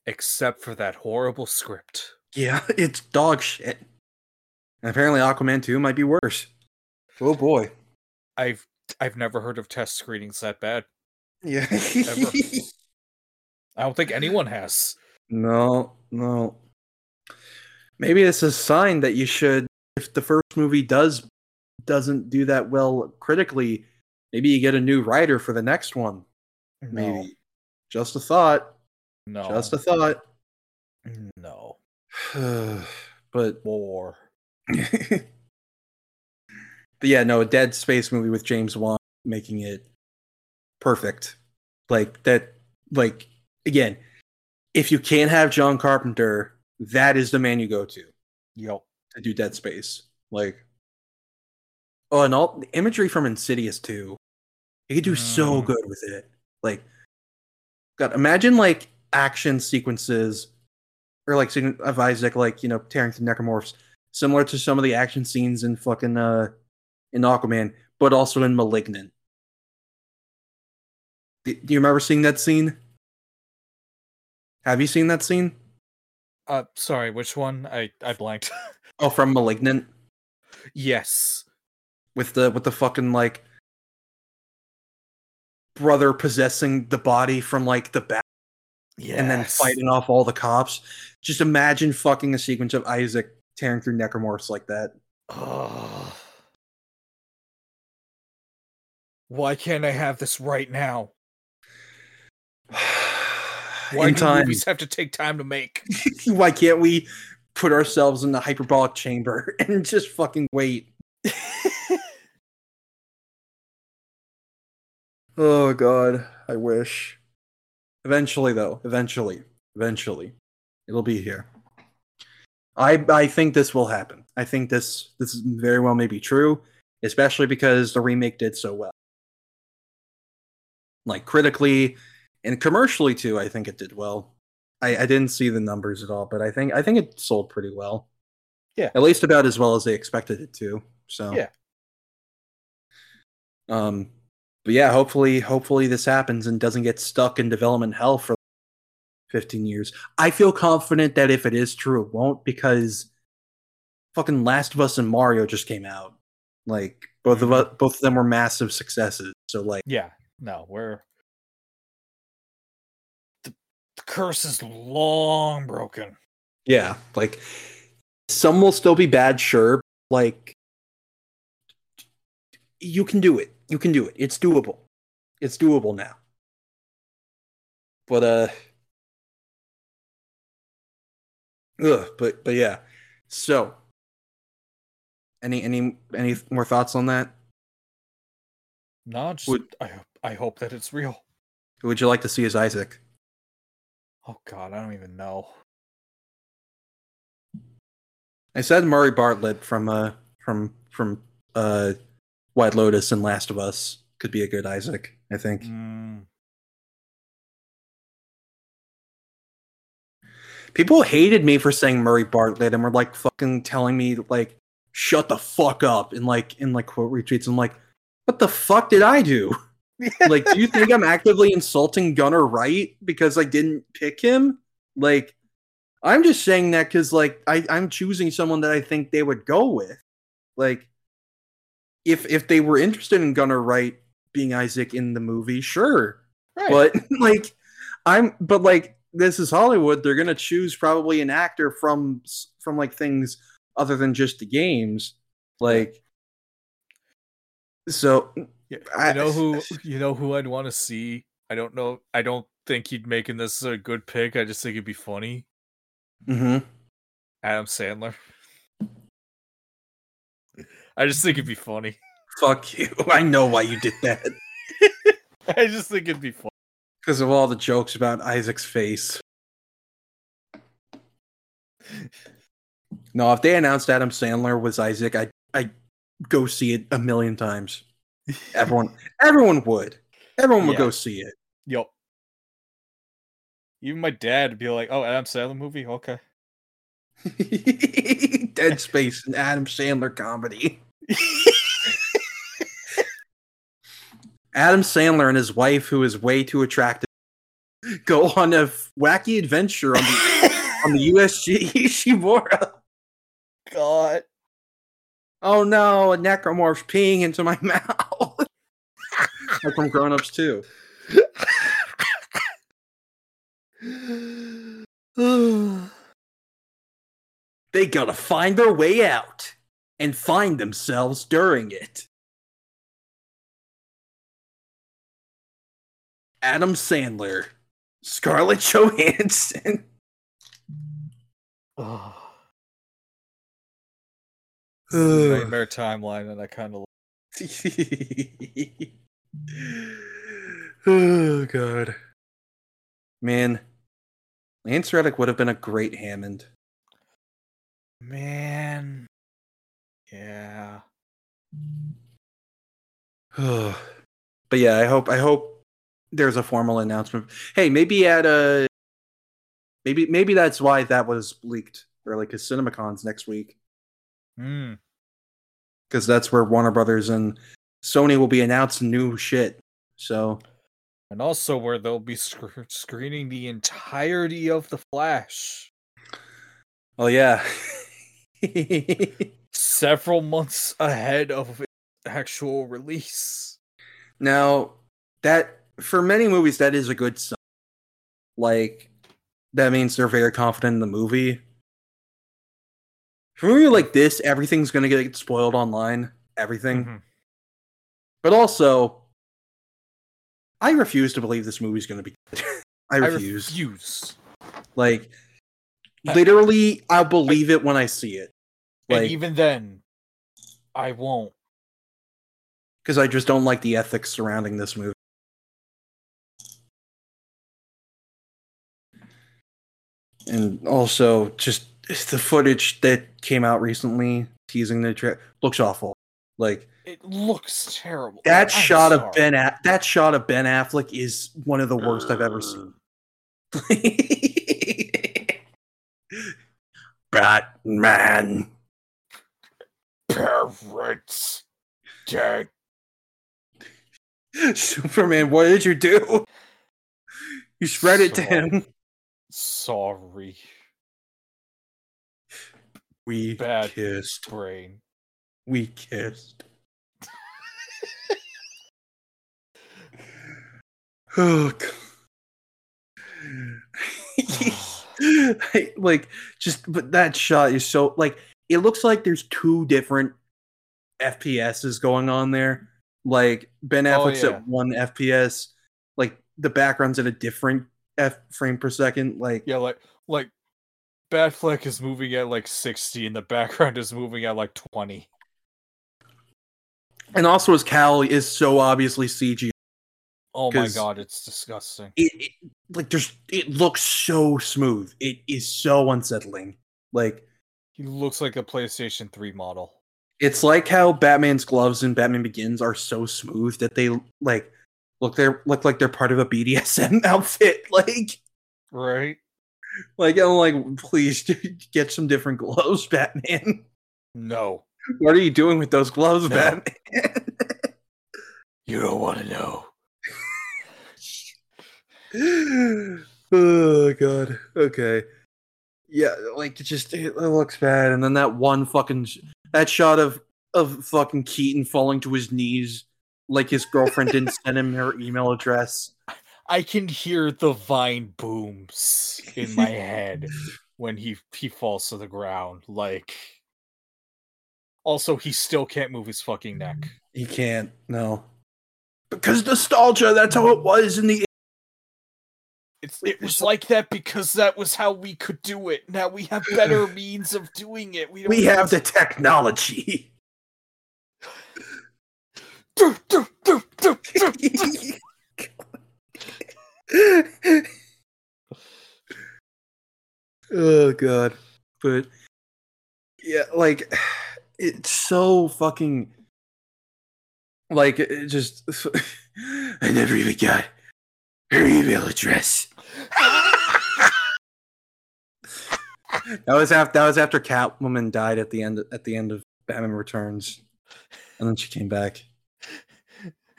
except for that horrible script. Yeah, it's dog shit. And apparently Aquaman 2 might be worse. Oh boy. I've I've never heard of test screenings that bad. Yeah. I don't think anyone has. No, no. Maybe it's a sign that you should if the first movie does doesn't do that well critically, maybe you get a new writer for the next one. Maybe. Just a thought. No. Just a thought. no. but More. but yeah, no, a Dead Space movie with James Wan making it perfect. Like that like again, if you can't have John Carpenter, that is the man you go to. Yep. to do Dead Space. Like, oh, and all the imagery from Insidious too. He could do so Mm. good with it. Like, God, imagine like action sequences or like of Isaac, like you know, tearing through necromorphs, similar to some of the action scenes in fucking uh in Aquaman, but also in Malignant. Do you remember seeing that scene? Have you seen that scene? Uh sorry, which one? I I blanked. Oh, from Malignant. yes. with the with the fucking like brother possessing the body from like the back Yes. and then fighting off all the cops. Just imagine fucking a sequence of Isaac tearing through necromorphs like that. Ugh. Why can't I have this right now? Why In do time, movies have to take time to make? why can't we put ourselves in the hyperbolic chamber and just fucking wait? Oh god, I wish. Eventually though, eventually, eventually it'll be here. I I think this will happen. I think this this very well may be true, especially because the remake did so well. Like critically and commercially too, I think it did well. I, I didn't see the numbers at all, but I think I think it sold pretty well. Yeah. At least about as well as they expected it to. So Yeah. Um but yeah, hopefully hopefully this happens and doesn't get stuck in development hell for 15 years. I feel confident that if it is true, it won't because fucking Last of Us and Mario just came out. Like both of us, both of them were massive successes. So like, Yeah, no, we're the, curse is long broken. yeah, like some will still be bad, sure. Like you can do it. You can do it. It's doable. It's doable now. But uh Ugh, but but yeah. So any any any more thoughts on that? No, just Would- I hope I hope that it's real. Would you like to see as Isaac? Oh God, I don't even know. I said Murray Bartlett from uh from from uh White Lotus and Last of Us could be a good Isaac, I think. Mm, People hated me for saying Murray Bartlett and were like fucking telling me like shut the fuck up in like in like quote retweets. I'm like, what the fuck did I do? like, do you think I'm actively insulting Gunnar Wright because I didn't pick him? Like, I'm just saying that because like I, I'm choosing someone that I think they would go with. Like, if if they were interested in Gunnar Wright being Isaac in the movie, sure. right. But like, I'm but like this is Hollywood. They're gonna choose probably an actor from from like things other than just the games. Like, so Yeah, I- you know who you know who I'd want to see. I don't know. I don't think he'd make in this a good pick. I just think it'd be funny. mhm. Adam Sandler. I just think it'd be funny. fuck you. I know why you did that I just think it'd be funny. because of all the jokes about Isaac's face. No, if they announced Adam Sandler was Isaac, I I go see it a million times. Everyone, everyone would. Everyone would Yeah. go see it. Yup. Even my dad would be like, "Oh, Adam Sandler movie, okay." Dead Space and Adam Sandler comedy. Adam Sandler and his wife, who is way too attractive, go on a wacky adventure on the on the USG Ishimura. God. Oh no, a necromorph's peeing into my mouth. like from Grown Ups too. They gotta find their way out and find themselves during it. Adam Sandler, Scarlett Johansson. Ugh. Nightmare timeline, and I kind of oh god, man, Lance Reddick would have been a great Hammond. man. Yeah. but yeah, I hope I hope there's a formal announcement. Hey, maybe at a maybe maybe that's why that was leaked early because CinemaCon's next week Hmm. because that's where Warner Brothers and Sony will be announcing new shit. So And also where they'll be sc- screening the entirety of the Flash oh yeah. several months ahead of actual release. Now, that for many movies, that is a good sign. Like, that means they're very confident in the movie. For a movie like this, everything's gonna get spoiled online. Everything. Mhm. But also, I refuse to believe this movie's gonna be good. I I refuse. refuse. Like, literally, I'll believe it when I see it. and Like, even then, I won't. because I just don't like the ethics surrounding this movie. And also, just the footage that came out recently teasing the tra- looks awful. Like It looks terrible. that I'm shot of. Ben A- that shot of Ben Affleck is one of the worst I've ever seen. Batman. Parrots. Dead. Superman, what did you do? You spread it to him. Sorry, We Bad. kissed. brain. We kissed. oh, like just but that shot is so like it looks like there's two different FPSs going on there. Like Ben Oh, yeah. at one FPS, like the background's at a different F frame per second. Like Yeah, like like Batfleck is moving at like sixty, and the background is moving at like twenty. and also his Cal is so obviously CG. Oh my god, it's disgusting. It, it like there's it looks so smooth. It is so unsettling. Like He looks like a PlayStation Three model. it's like how Batman's gloves in Batman Begins are so smooth that they like look they look like they're part of a BDSM outfit. Like Right? Like I'm like please get some different gloves, Batman. No, What are you doing with those gloves, No. Batman? you don't want to know. oh god. Okay. Yeah, like it just it looks bad, and then that one fucking that shot of of fucking Keaton falling to his knees, like his girlfriend didn't send him her email address. I can hear the vine booms in my head when he he falls to the ground. Like, also he still can't move his fucking neck. Mm, he can't. No. Because nostalgia. That's how it was in the. It's it was like that because that was how we could do it. Now we have better means of doing it. We don't We have the technology. Do, do, do, do, do. Oh god. But yeah, like it's so fucking like it just I never even got her email address. That was after that was after Catwoman died at the end at the end of Batman Returns. And then she came back.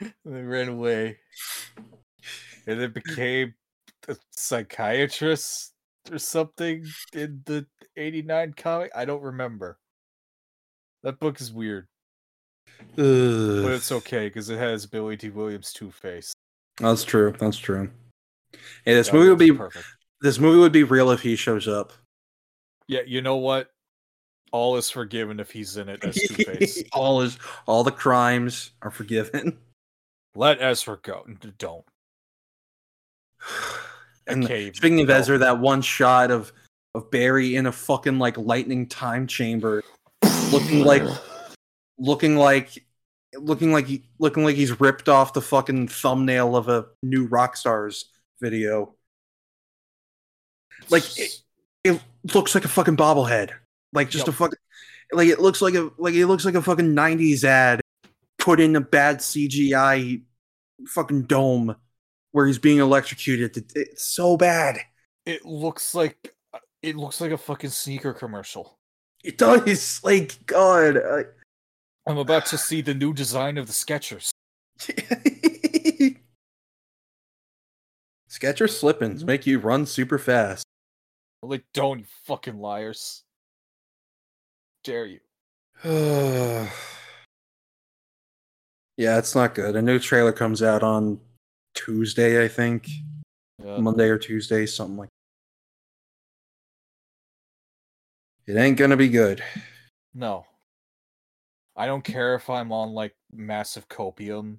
they ran away. And it became a psychiatrist or something in the 89 comic. I don't remember. That book is weird, but it's okay because it has Billy Dee Williams Two Face. That's true. That's true. Yeah, this movie would be perfect. this movie would be real if he shows up. Yeah, you know what? All is forgiven if he's in it as Two Face. all is all the crimes are forgiven. Let Ezra go. Don't. And Okay, speaking of. Ezra, that one shot of of Barry in a fucking like lightning time chamber, looking like looking like looking like he, looking like he's ripped off the fucking thumbnail of a new Rockstars video. Like it, it looks like a fucking bobblehead. Like just Yep. a fucking like it looks like a like it looks like a fucking 90s ad put in a bad CGI fucking dome where he's being electrocuted. It's so bad. it looks like uh, it looks like a fucking sneaker commercial. It does. Like God. I- I'm about to see the new design of the Skechers. Sketcher slippins make you run super fast. Like, don't you fucking liars! Dare you? yeah, it's not good. A new trailer comes out on Tuesday, I think. Yeah. Monday or Tuesday, something like It ain't gonna be good. No. I don't care if I'm on like massive copium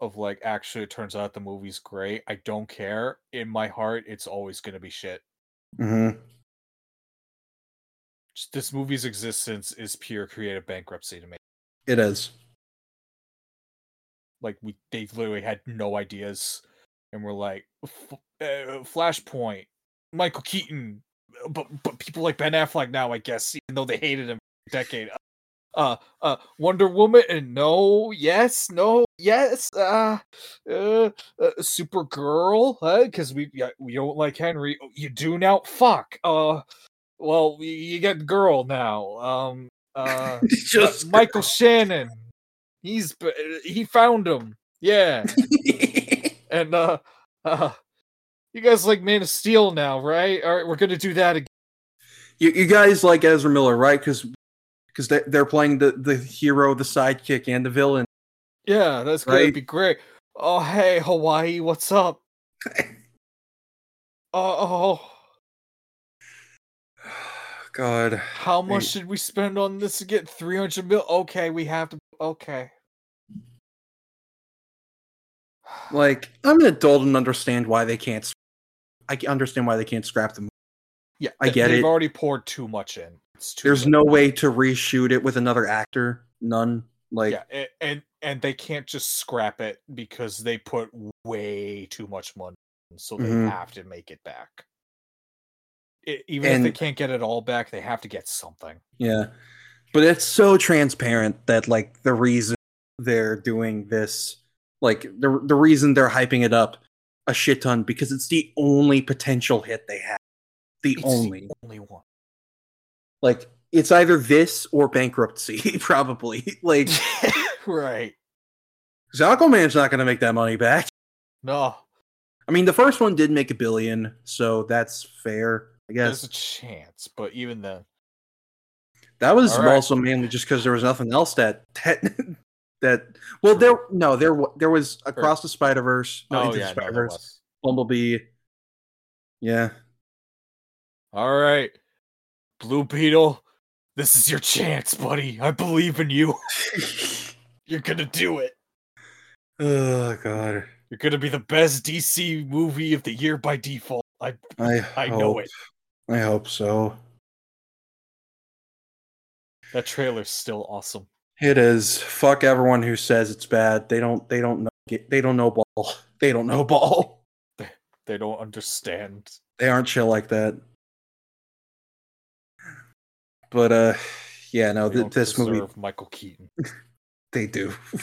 of like actually it turns out the movie's great. I don't care. In my heart, it's always gonna be shit. hmm Just this movie's existence is pure creative bankruptcy to me. It is. Like we they literally had no ideas and we're like F- uh, Flashpoint, Michael Keaton, but but people like Ben Affleck now, I guess, even though they hated him for a decade. Uh, uh, Wonder Woman, and no, yes, no, yes, uh, uh, uh Supergirl, huh? Because we yeah, we don't like Henry. Oh, You do now? Fuck. Uh, well, you get girl now. Um, uh, Just uh, Michael Shannon. He's he found him. Yeah, and uh, uh You guys like Man of Steel now, right? All right, we're gonna do that again. You, you guys like Ezra Miller, right? Because because they, they're playing the the hero, the sidekick, and the villain. Yeah, that's gonna be great. Oh, hey, Hawaii, what's up? Oh, oh, God, how much should we spend on this to get 300 mil? Okay, we have to. Okay. like I'm an adult and understand why they can't. I understand why they can't scrap the movie. Yeah, I get they've it. already poured too much in. It's too There's no way to reshoot it with another actor. None. Like yeah, a- and and they can't just scrap it because they put way too much money, in, so they Mhm. have to make it back. I- even if they can't get it all back, they have to get something. Yeah. But it's so transparent that like the reason they're doing this, like the the reason they're hyping it up a shit ton because it's the only potential hit they have. The It's only. the only one. Like it's either this or bankruptcy, probably. Like right? Aquaman's not gonna make that money back. No, I mean the first one did make a billion, so that's fair, I guess. there's a chance, but even then, That was right. also mainly just because there was nothing else that that that well there no there there was across the Spider Verse no oh into yeah, the Spider Verse was. Bumblebee yeah All right, Blue Beetle, this is your chance, buddy. I believe in you. You're gonna do it. oh god You're gonna be the best DC movie of the year by default. I I I know it. I hope so That trailer's still awesome. it is fuck everyone who says it's bad they don't they don't know they don't know ball they don't know ball They don't understand. they aren't chill like that but uh yeah no th- this movie Michael Keaton. They do.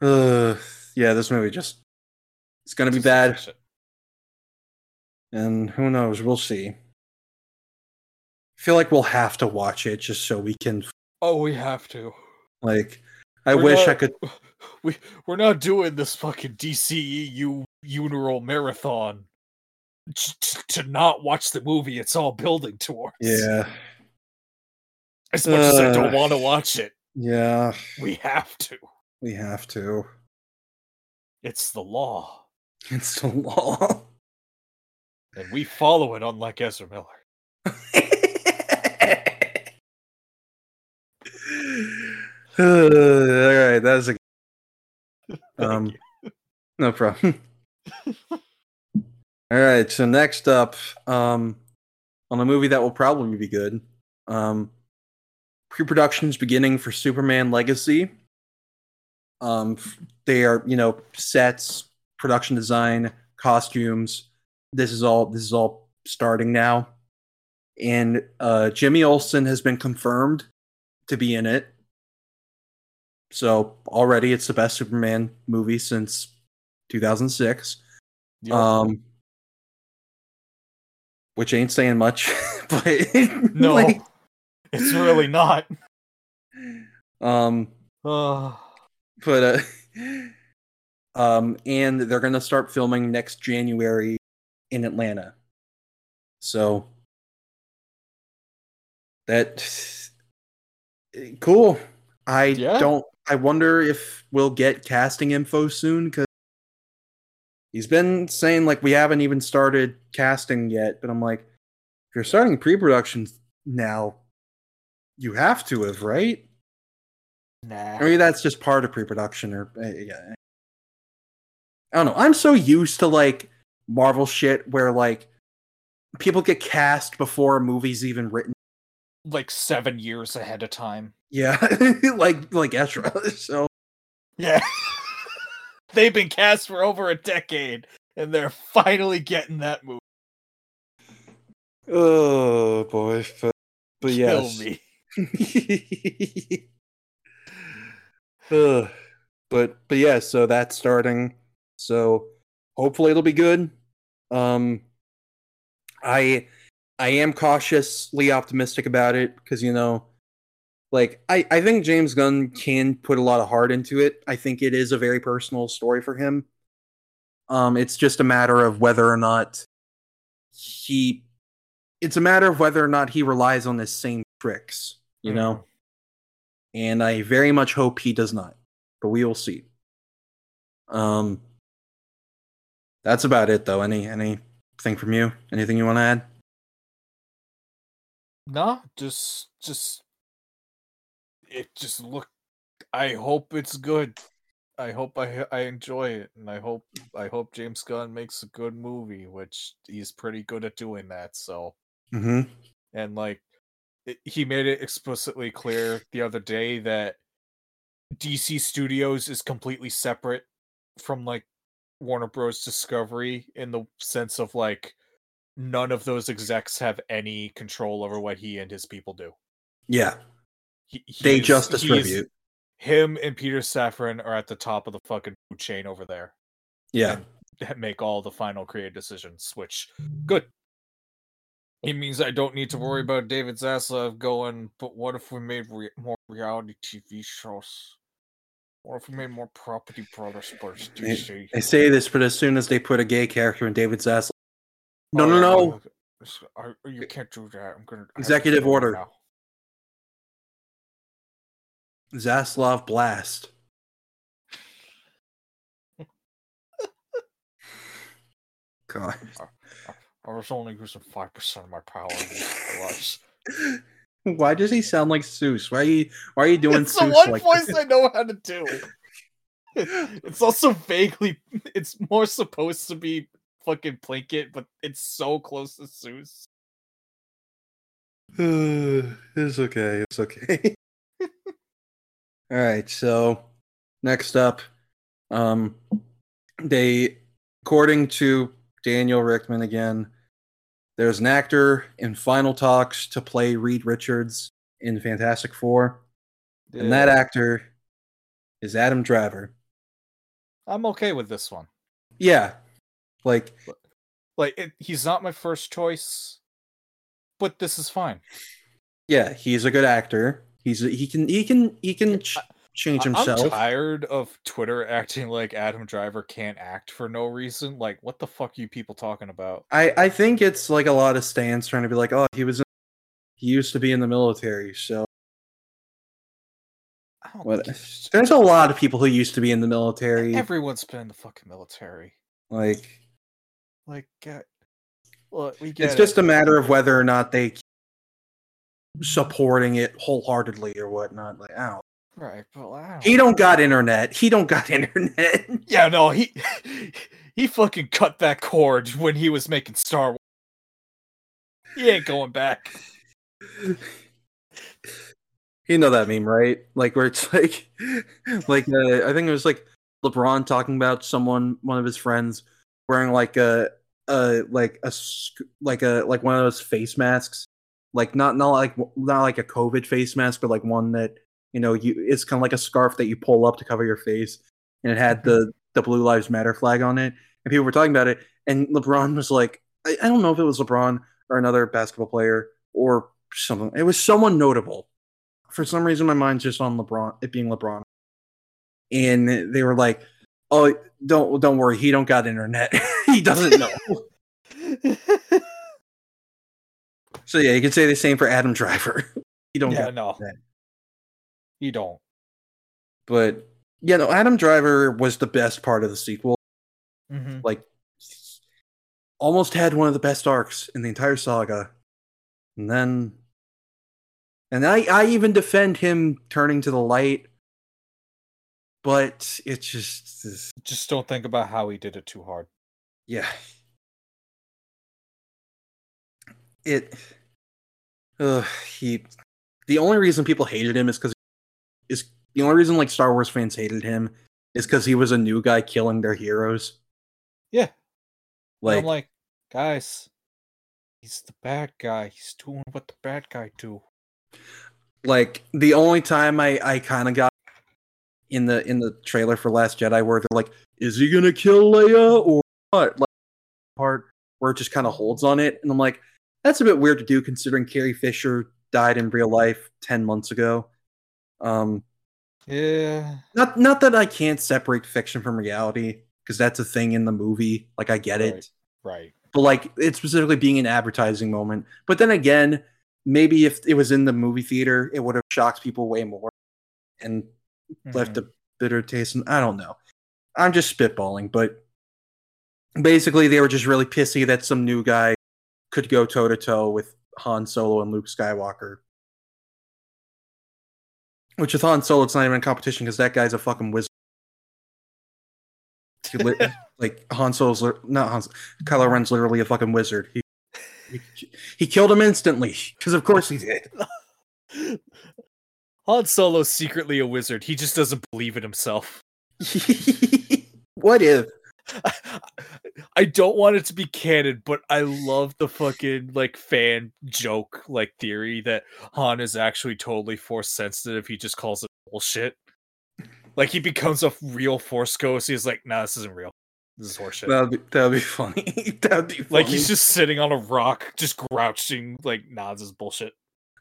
uh, yeah, this movie just it's gonna be Just bad, and who knows? We'll see. Feel like we'll have to watch it just so we can Oh, we have to. like. I We're wish I could. We we're not doing this fucking DCEU funeral marathon to not watch the movie. It's all building towards. Yeah, As much as I don't Uh, want to watch it, yeah, we have to. we have to. It's the law, It's the law. and we follow it. Unlike Ezra Miller. all right, that's a Thank Um. No problem. All right, so next up, um, on a movie that will probably be good, um, pre-production's beginning for Superman Legacy. Um, they are, you know, sets, production design, costumes. This is all. This is all starting now, and uh, Jimmy Olsen has been confirmed to be in it. So already, it's the best Superman movie since 2006. Yup. Um, which ain't saying much, but no, like, it's really not. um, but uh, um, and they're gonna start filming next January in Atlanta. So that cool. I Yeah. don't. I wonder if we'll get casting info soon because he's been saying like we haven't even started casting yet. But I'm like, if you're starting pre-production now, you have to have right. nah. Maybe that's just part of pre-production, or uh, yeah. I don't know. I'm so used to like Marvel shit where like people get cast before a movie's even written. Like seven years ahead of time. Yeah, like like Ezra. So Yeah. They've been cast for over a decade and they're finally getting that movie. oh boy, but but Kill yes. me. Ugh. but but yeah, so that's starting. So hopefully it'll be good. Um I I am cautiously optimistic about it because you know like I, I think James Gunn can put a lot of heart into it. I think it is a very personal story for him. Um, it's just a matter of whether or not he. It's a matter of whether or not he relies on the same tricks, you know. And I very much hope he does not, but we will see. Um, that's about it, though. Any anything from you? Anything you want to add? No, just just it just look. I hope it's good. I hope I I enjoy it, and I hope I hope James Gunn makes a good movie, which he's pretty good at doing that. So, Mm-hmm. and like, it, he made it explicitly clear the other day that DC Studios is completely separate from like Warner Bros. Discovery in the sense of like none of those execs have any control over what he and his people do. Yeah, He, he they just distribute. him and Peter Safran are at the top of the fucking food chain over there. Yeah, that make all the final creative decisions, which good. It means I don't need to worry about David Zaslav going, but what if we made re- more reality TV shows? What if we made more Property Brothers I- DC? I say this, but as soon as they put a gay character in David Zaslav, no, Oh, no, no, I- oh, you can't do that. I'm gonna Executive order. now. Zaslav blast. God. I was only using five percent of my power. this. Why does he sound like Seuss? Why are you why are you doing it's the one like voice I know how to do. It's also vaguely. It's more supposed to be fucking Plinkett, but it's so close to Seuss. it's okay. It's okay. All right. So next up, um, they, according to Daniel Richtman again, there's an actor in final talks to play Reed Richards in Fantastic Four, and that actor is Adam Driver. I'm okay with this one. Yeah, like Like, it, he's not my first choice, but this is fine. yeah, he's a good actor. He's he can he can he can ch- change I- I'm himself. tired of Twitter acting like Adam Driver can't act for no reason. Like, what the fuck are you people talking about? I I think it's like a lot of stands trying to be like, oh, he was, in, he used to be in the military, so what? There's a lot of people who used to be in the military. Everyone's been in the fucking military. like Like, get, look, we get it's it. just a matter of whether or not they keep supporting it wholeheartedly or whatnot. Like, oh, right, but I don't he don't got internet. He don't got internet. Yeah, no, he he fucking cut that cord when he was making Star Wars. He ain't going back. you know that meme, right? Like where it's like, like uh, I think it was like LeBron talking about someone, one of his friends, wearing like a, like a like a like one of those face masks, like not not like not like a COVID face mask, but like one that you know you it's kind of like a scarf that you pull up to cover your face, and it had mm-hmm. the the Blue Lives Matter flag on it, and people were talking about it, and LeBron was like, I, I don't know if it was LeBron or another basketball player or something it was someone notable for some reason my mind's just on LeBron it being LeBron. And they were like, "Oh, don't don't worry, he don't got internet. he doesn't know." so yeah, you could say the same for Adam Driver. You don't yeah, got no. that. You don't. but yeah, no, Adam Driver was the best part of the sequel. Mm-hmm. Like almost had one of the best arcs in the entire saga. And then and I I even defend him turning to the light. But it's just Just don't think about how he did it too hard. Yeah. It uh, he the only reason people hated him is because is the only reason like Star Wars fans hated him is because he was a new guy killing their heroes. Yeah. And Like, I'm like, guys, he's the bad guy. He's doing what the bad guy do. like the only time I I kind of got in the in the trailer for Last Jedi where they're like, is he gonna kill Leia or? But like part where it just kind of holds on it, and I'm like, that's a bit weird to do considering Carrie Fisher died in real life ten months ago. Um, Yeah. not not that I can't separate fiction from reality because that's a thing in the movie. Like I get it. Right. Right. but like it specifically being an advertising moment. But then again, maybe if it was in the movie theater, it would have shocked people way more and left Mhm. a bitter taste. And I don't know. I'm just spitballing, but basically they were just really pissy that some new guy could go toe to toe with Han Solo and Luke Skywalker. Which with Han Solo, it's not even a competition because that guy's a fucking wizard. Li- like Han Solo's li- not Han. Kylo Ren's literally a fucking wizard. He he, he killed him instantly because of course he did. Han Solo's secretly a wizard. He just doesn't believe in himself. what if? I don't want it to be canon, but I love the fucking like fan joke like theory that Han is actually totally force sensitive. He just calls it bullshit. Like he becomes a real force ghost. He's like, nah, this isn't real. This is horseshit. That'd be, that'd be funny. that'd be funny. like he's just sitting on a rock, just grouching, like, nah, this is bullshit.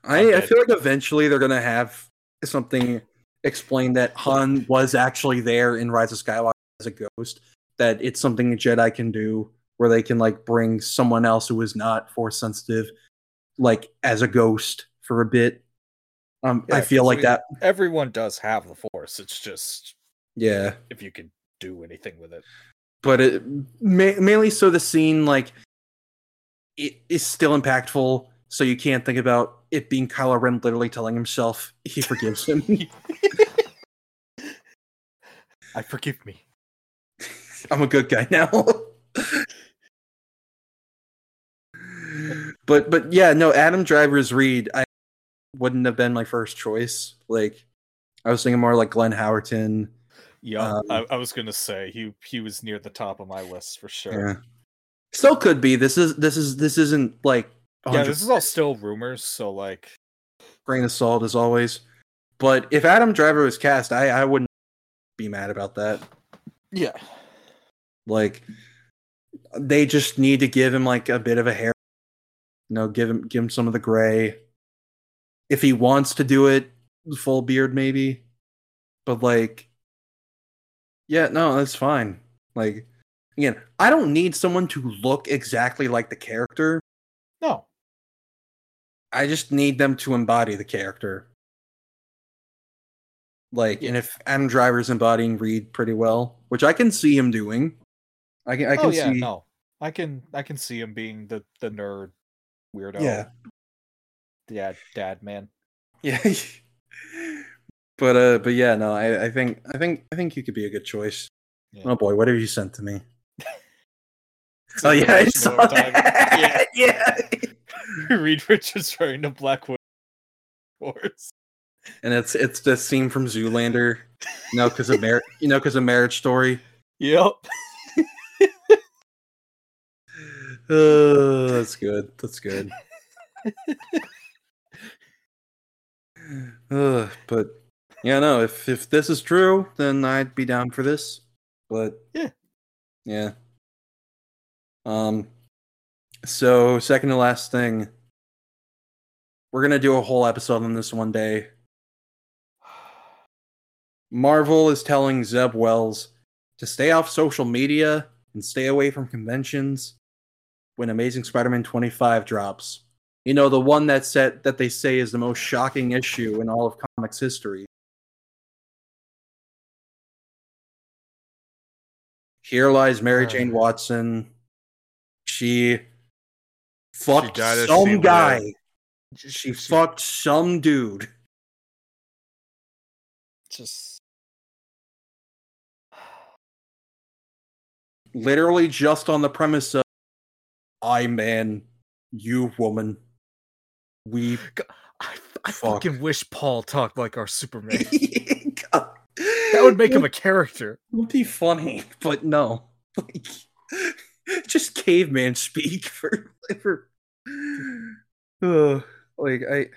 I, I feel like eventually they're gonna have something explain that Han was actually there in Rise of Skywalker as a ghost. That it's something a Jedi can do, where they can like bring someone else who is not force sensitive, like as a ghost for a bit. Um, I feel like we- that. Everyone does have the force. It's just Yeah, if you can do anything with it. but it ma- mainly so the scene like it is still impactful. So you can't think about it being Kylo Ren literally telling himself he forgives him. I forgive me. I'm a good guy now. but but yeah, no, Adam Driver's read I wouldn't have been my first choice. Like I was thinking more like Glenn Howerton. Yeah, Um, I, I was gonna say he he was near the top of my list for sure. Yeah. Still could be. This is this is this isn't like Yeah, this is all still rumors, so like grain of salt as always. But if Adam Driver was cast, I I wouldn't be mad about that. yeah. Like they just need to give him like a bit of a hair. You know, give him give him some of the gray. If he wants to do it, full beard maybe. But like yeah, no, that's fine. Like again, I don't need someone to look exactly like the character. No. I just need them to embody the character. Like, and if Adam Driver's embodying Reed pretty well, which I can see him doing, I can I can oh yeah, see no. I can I can see him being the the nerd weirdo. Yeah. Dad dad man. Yeah. but uh but yeah, no, I, I think I think I think you could be a good choice. Yeah. Oh boy, what have you sent to me? oh yeah, I saw that. yeah. Reed Richards wearing a black Widow horse. And it's it's the scene from Zoolander. You know, because of marriage you know, because of marriage story. Yep. Uh, that's good. That's good. uh, but yeah, no. If if this is true, then I'd be down for this. But Yeah. yeah. Um. So second to last thing, we're gonna do a whole episode on this one day. Marvel is telling Zeb Wells to stay off social media and stay away from conventions when Amazing Spider-Man 25 drops. You know, the one that set that they say is the most shocking issue in all of comics history. Here lies Mary Jane Uh. Watson. She fucked died she some lived. guy. She fucked some dude. Just literally just on the premise of I man, you woman. We I, I Fuck. fucking wish Paul talked like our Superman. That would make him a character. It would be funny, but no. Like just caveman speak for for uh, like I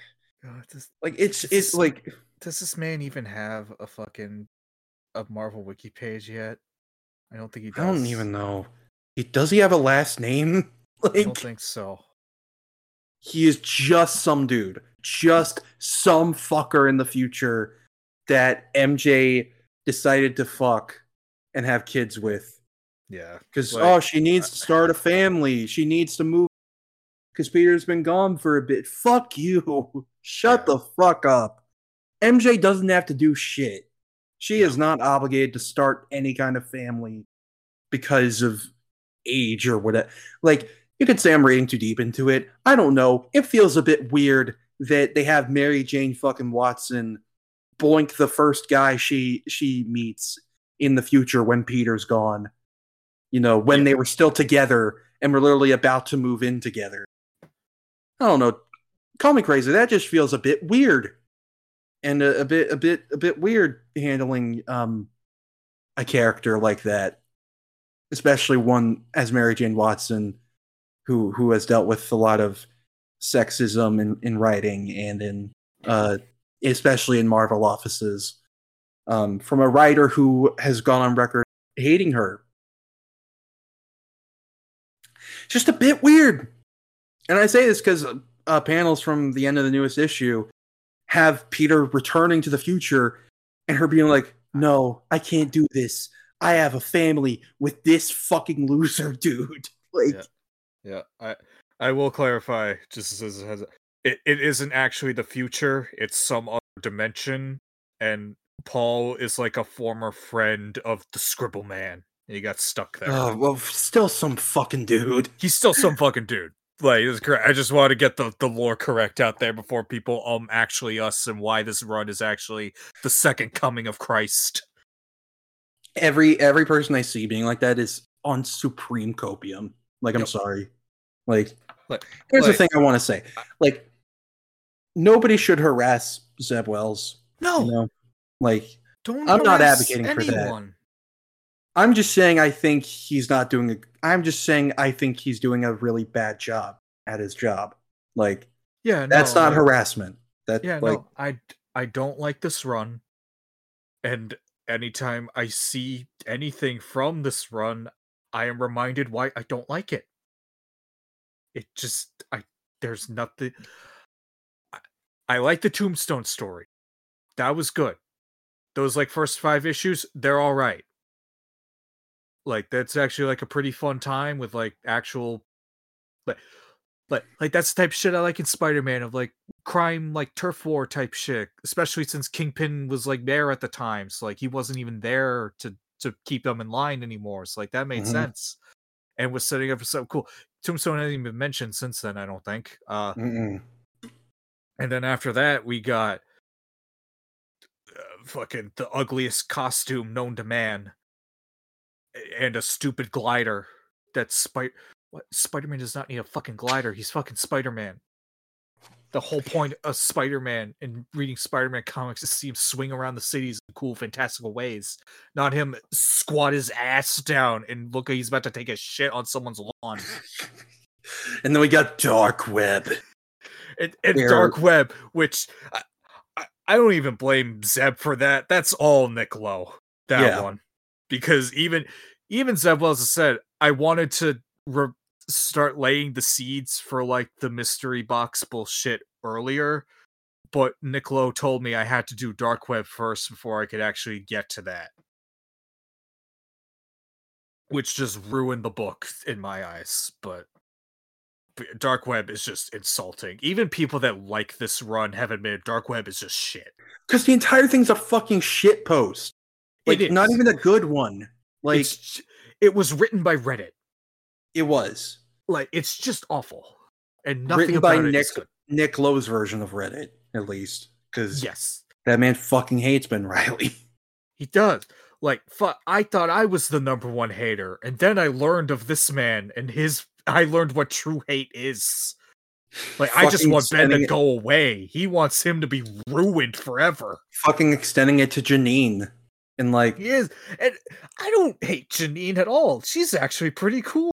God, does, like it's This it's like does this man even have a fucking a Marvel wiki page yet? I don't think he does. I don't even know. He does he have a last name? I don't think so. he is just some dude, just some fucker in the future that MJ decided to fuck and have kids with Yeah. because Like, oh she needs to start a family she needs to move because peter's been gone for a bit fuck you shut Yeah. the fuck up mj doesn't have to do shit she is not obligated to start any kind of family because of age or whatever like you could say i'm reading too deep into it i don't know it feels a bit weird that they have mary jane fucking watson boink the first guy she she meets in the future when peter's gone you know, when they were still together and were literally about to move in together. I don't know. Call me crazy. That just feels a bit weird. And a, a bit a bit a bit weird handling um a character like that. Especially one as Mary Jane Watson who who has dealt with a lot of sexism in, in writing and in uh especially in Marvel offices. Um from a writer who has gone on record hating her just a bit weird. And I say this because uh, panels from the end of the newest issue have Peter returning to the future and her being like, "No, I can't do this. I have a family with this fucking loser dude." Like, Yeah. Yeah, I I will clarify just as as it, it isn't actually the future, it's some other dimension and Paul is like a former friend of the Scribble Man. and He got stuck there. oh, well, still some fucking dude. He's still some fucking dude. Like. I just want to get the, the lore correct out there before people um actually us and why this run is actually the second coming of Christ. Every every person I see being like that is on supreme copium. Like, I'm Yep. sorry. Like, Like- here's like- the thing I want to say. Like, nobody should harass Zeb Wells. No, You know, like don't. I'm not advocating for that. I'm just saying I think he's not doing a I'm just saying I think he's doing a really bad job at his job. Like Yeah, that's no, not harassment. That Yeah, like no, I I don't like this run, and anytime I see anything from this run, I am reminded why I don't like it. It just I there's nothing. I, I like the Tombstone story. That was good. Those like first five issues, they're all right. Like that's actually like a pretty fun time with like actual, like, like like that's the type of shit I like in Spider Man of like crime like turf war type shit especially since kingpin was like there at the time so like he wasn't even there to to keep them in line anymore so like that made Mhm. sense and was setting up for something cool tombstone hasn't even been mentioned since then i don't think uh mm-mm. and then after that we got uh, fucking the ugliest costume known to man and a stupid glider that's spider what spider-man does not need a fucking glider he's fucking spider-man the whole point of spider-man and reading spider-man comics is to see him swing around the cities in cool fantastical ways not him squat his ass down and look like he's about to take a shit on someone's lawn And then we got Dark Web. and, and dark web which I, I, I don't even blame zeb for that that's all nick lowe that Yeah. one because even even zeb wells has said i wanted to re- start laying the seeds for like the mystery box bullshit earlier but nick lowe told me i had to do dark web first before i could actually get to that. Which just ruined the book in my eyes but dark web is just insulting. Even people that like this run have admitted dark web is just shit. Because the entire thing's a fucking shit post. Like not even a good one. Like It's it was written by reddit it was. like it's just awful and nothing Written by about it is Nick. Nick Lowe's version of Reddit, at least. Because yes that man fucking hates Ben Reilly. he does like fu- i thought i was the number one hater and then i learned of this man and his i learned what true hate is like i just want ben to it- go away he wants him to be ruined forever fucking extending it to Janine. And like He is. And I don't hate Janine at all. She's actually pretty cool.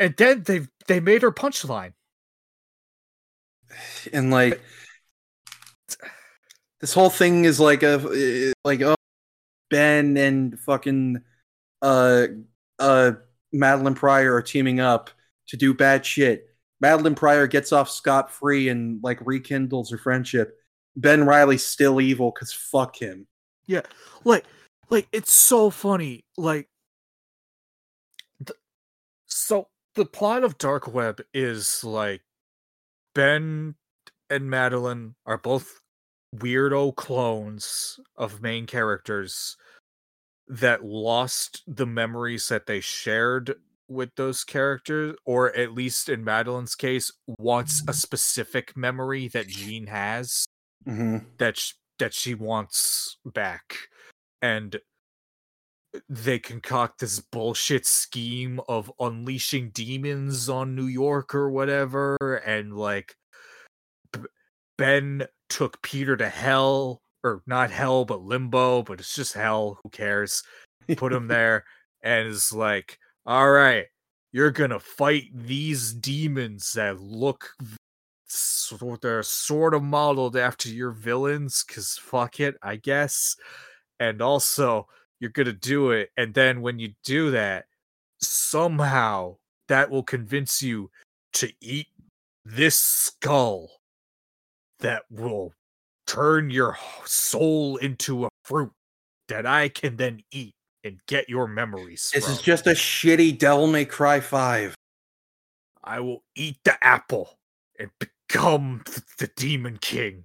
And then they they made her punchline. and like this whole thing is like a like oh Ben and fucking uh uh Madelyne Pryor are teaming up to do bad shit. Madelyne Pryor gets off scot free and like rekindles her friendship. Ben Reilly's still evil because fuck him. Yeah, like like it's so funny. Like So the plot of Dark Web is like Ben and Madelyne are both weirdo clones of main characters that lost the memories that they shared with those characters, or at least in Madelyne's case, wants a specific memory that Jean has hmm that sh- that she wants back, and they concoct this bullshit scheme of unleashing demons on New York or whatever, and like B- Ben took Peter to hell, or not hell, but limbo, but it's just hell. Who cares? Put him there, and is like, all right, you're gonna fight these demons that look so they're sort of modeled after your villains, cause fuck it, I guess. And also, you're gonna do it, and then when you do that, somehow that will convince you to eat this skull that will turn your soul into a fruit that I can then eat and get your memories This is just a shitty Devil May Cry 5. I will eat the apple and become the demon king.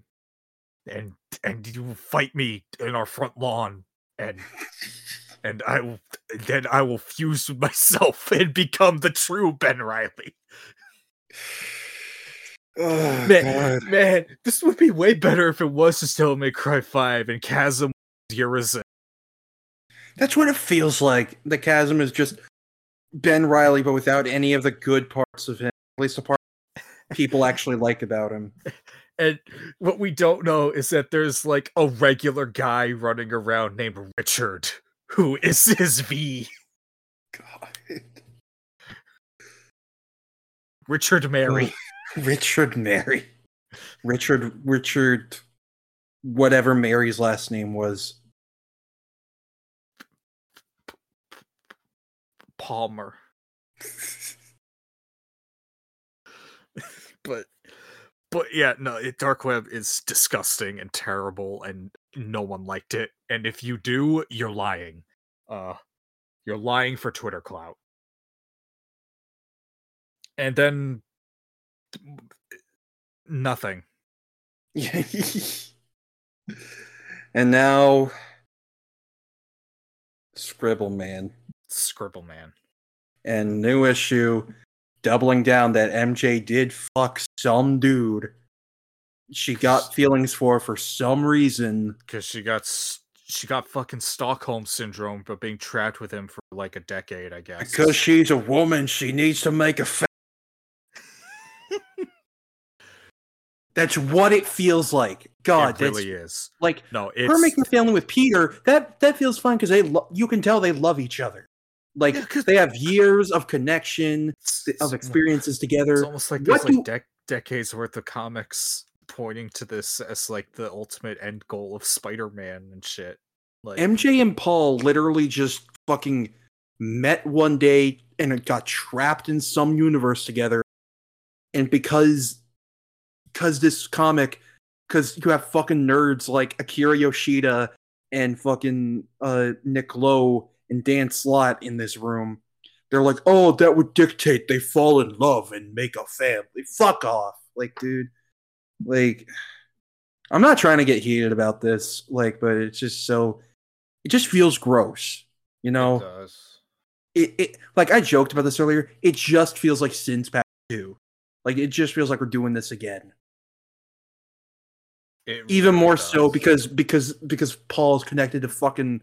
And and you will fight me in our front lawn and and I will then I will fuse with myself and become the true Ben Reilly. Oh, Man, God. man, this would be way better if it was just Devil May Cry 5 and Chasm was Urizen. That's what it feels like. The chasm is just Ben Riley, but without any of the good parts of him. At least the part people actually like about him. And what we don't know is that there's like a regular guy running around named Richard who is his V. God. Richard Mary. Richard Mary. Richard Richard whatever Mary's last name was. Palmer. But but yeah, no, it, dark web is disgusting and terrible and no one liked it. And if you do, you're lying. Uh you're lying for Twitter clout. And then nothing. and now Scribble Man. Scribble man. and new issue doubling down that MJ did fuck some dude she got feelings for for some reason. because she got she got fucking Stockholm syndrome, but being trapped with him for like a decade, I guess. Because she's a woman, she needs to make a fa- That's what it feels like. God, it really is. like No, her it's making a family with Peter. That that feels fine because they lo- you can tell they love each other. Like Yeah, they have years of connection, of it's- experiences It's together. almost like What there's like do- dec- decades worth of comics pointing to this as like the ultimate end goal of Spider-Man and shit. Like MJ and Paul literally just fucking met one day and it got trapped in some universe together. And because because this comic because you have fucking nerds like Akira Yoshida and fucking uh Nick Lowe and Dan Slott in this room, they're like, oh, that would dictate they fall in love and make a family. Fuck off. Like, dude. Like I'm not trying to get heated about this, like, but it's just so it just feels gross. You know, does. it, it like I joked about this earlier. It just feels like Sins Past 2. Like it just feels like we're doing this again. It Even really more so does. because because because Paul's connected to fucking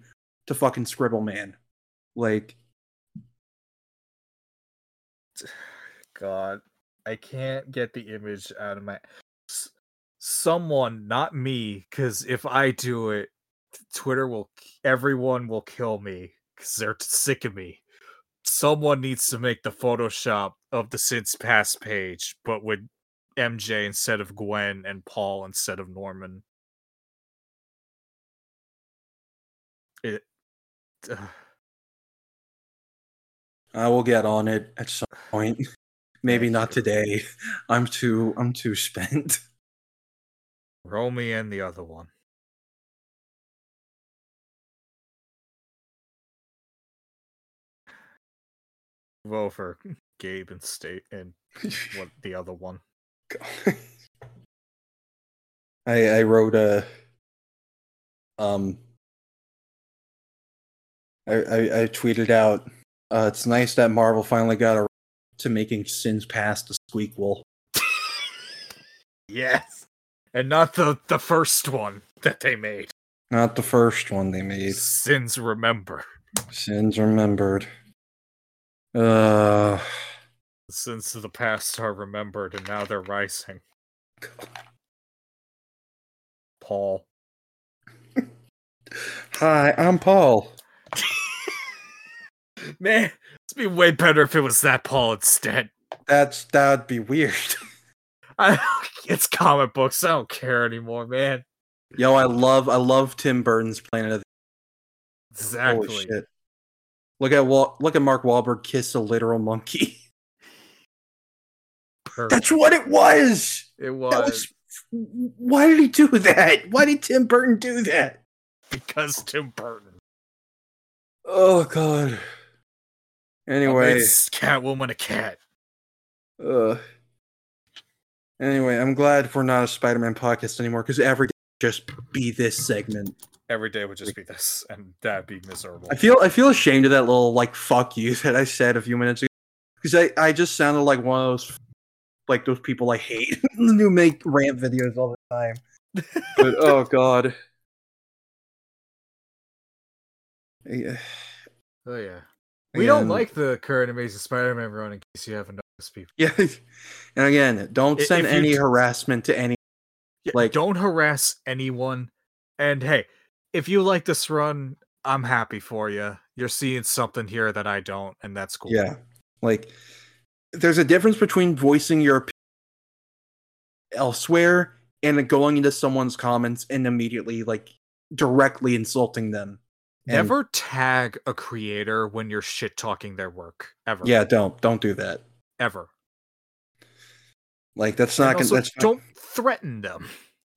to fucking Scribble Man. Like God, I can't get the image out of my. Someone, not me, because if I do it, Twitter will, everyone will kill me because they're sick of me. Someone needs to make the Photoshop of the Sins Past page, but with MJ instead of Gwen and Paul instead of Norman. It. ugh. I will get on it at some point. Maybe not today. I'm too I'm too spent. Roll me in the other one. Vote for Gabe and State and what the other one. I I wrote a um I, I, I tweeted out uh, it's nice that Marvel finally got around to making Sins Past a squeakquel. Yes. And not the the first one that they made. Not the first one they made. Sins remember. Sins remembered. Uh The sins of the past are remembered and now they're rising. Paul. Hi, I'm Paul. Man, it'd be way better if it was that Paul instead. That's that'd be weird. I, it's comic books. I don't care anymore, man. Yo, I love I love Tim Burton's Planet of the Exactly. Holy shit. Look at Wal- look at Mark Wahlberg kiss a literal monkey. Perfect. That's what it was. it was, was why did he do that? Why did Tim Burton do that? because Tim Burton. Oh god. Anyway, It's Catwoman a cat. uh, anyway, I'm glad we're not a Spider-Man podcast anymore because every day would just be this segment. Every day would just be this, and that'd be miserable. I feel I feel ashamed of that little like fuck you that I said a few minutes ago because I I just sounded like one of those like those people I hate who make rant videos all the time. But oh god. Yeah. Oh yeah. We don't like the current Amazing Spider-Man run. In case you haven't noticed, people. Yeah. And again, don't send if any harassment to any Yeah, Like- don't harass anyone. And hey, if you like this run, I'm happy for you. You're seeing something here that I don't, and that's cool. Yeah. Like there's a difference between voicing your opinion elsewhere and going into someone's comments and immediately like directly insulting them. And- Never tag a creator when you're shit talking their work ever. Yeah, don't don't do that. ever. Like that's not gonna that's not- don't threaten them.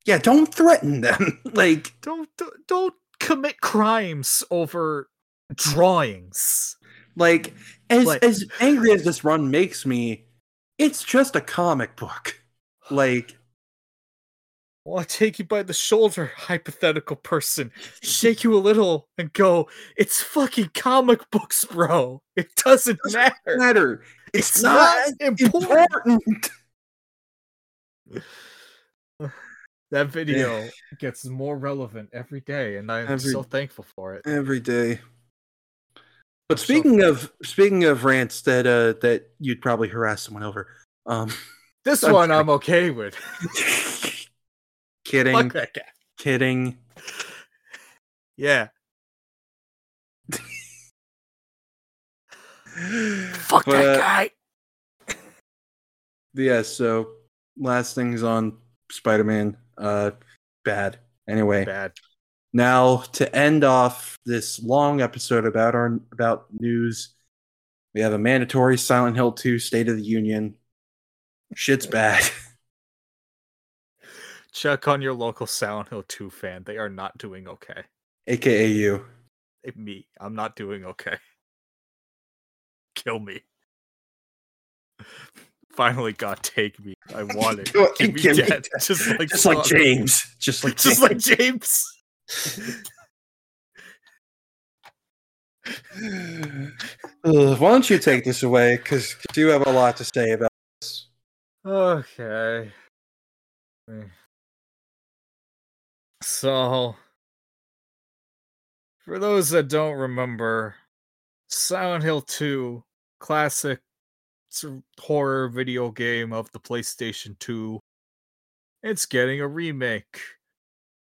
Yeah, don't threaten them. like Don't don't- don't commit crimes over drawings. like as Like- as angry as this run makes me, it's just a comic book. Like Well, I take you by the shoulder, hypothetical person, shake you a little, and go, "It's fucking comic books, bro. It doesn't matter. matter. It's, It's not, not important." important. That video gets more relevant every day, and I'm Every- so thankful for it. every day. But I'm so speaking of speaking of rants that uh that you'd probably harass someone over, um, This I'm one sorry. I'm okay with. kidding, Fuck that guy. kidding. Yeah. Fuck But, that guy. Yeah. So last things on Spider-Man. Uh, bad. Anyway, Bad. now to end off this long episode about our about news, we have a mandatory Silent Hill 2 State of the Union. Shit's bad. Check on your local Silent Hill 2 fan. They are not doing okay. AKA you. Me, I'm not doing okay. Kill me. Finally, God, take me. I want it. Give me give me dead. death. Just like Just like James. Just like Just like James. Why don't you take this away? Because you have a lot to say about this. Okay. So, for those that don't remember, Silent Hill 2, classic horror video game of the PlayStation 2, it's getting a remake.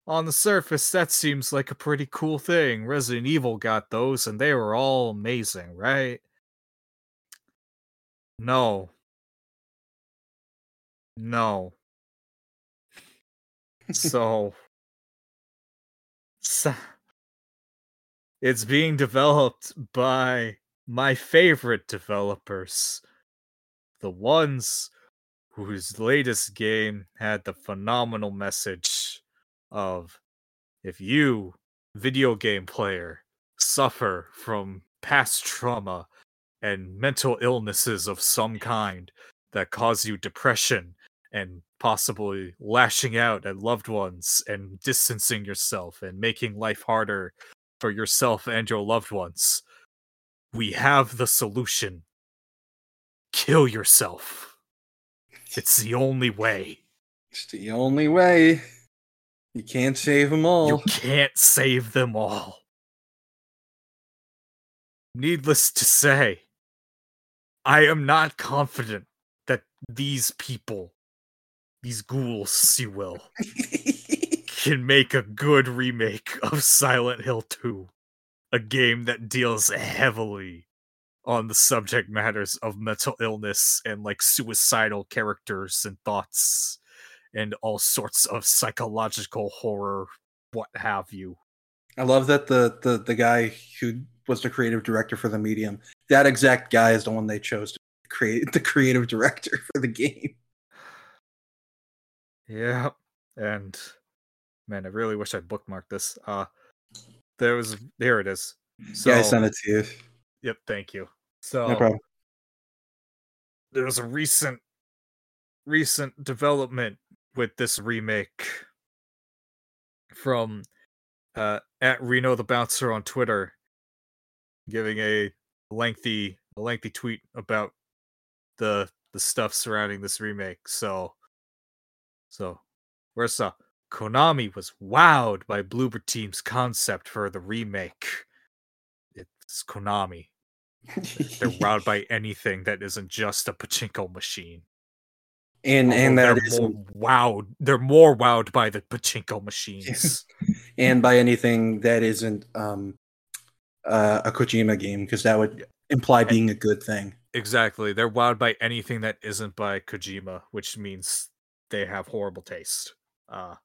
On the surface, that seems like a pretty cool thing. Resident Evil got those, and they were all amazing, right? No. No. so it's being developed by my favorite developers the ones whose latest game had the phenomenal message of if you video game player suffer from past trauma and mental illnesses of some kind that cause you depression and possibly lashing out at loved ones and distancing yourself and making life harder for yourself and your loved ones. We have the solution. Kill yourself. It's the only way. It's the only way. You can't save them all. You can't save them all. Needless to say, I am not confident that these people, these ghouls, you will, can make a good remake of Silent Hill 2, a game that deals heavily on the subject matters of mental illness and like suicidal characters and thoughts and all sorts of psychological horror, what have you. I love that the, the the guy who was the creative director for the medium, that exact guy is the one they chose to create the creative director for the game. Yeah, and man, I really wish I bookmarked this. Uh there was there it is. So yeah, I sent it to you. Yep, thank you. So No problem. there was a recent recent development with this remake from uh at Rino the Bouncer on Twitter giving a lengthy a lengthy tweet about the the stuff surrounding this remake. So so where's uh Konami was wowed by Bloober Team's concept for the remake. It's Konami. They're wowed by anything that isn't just a pachinko machine. and and Although that they're is more wowed. They're more wowed by the pachinko machines. and by anything that isn't um uh, a Kojima game because that would imply being a good thing. exactly. They're wowed by anything that isn't by Kojima, which means they have horrible taste. Uh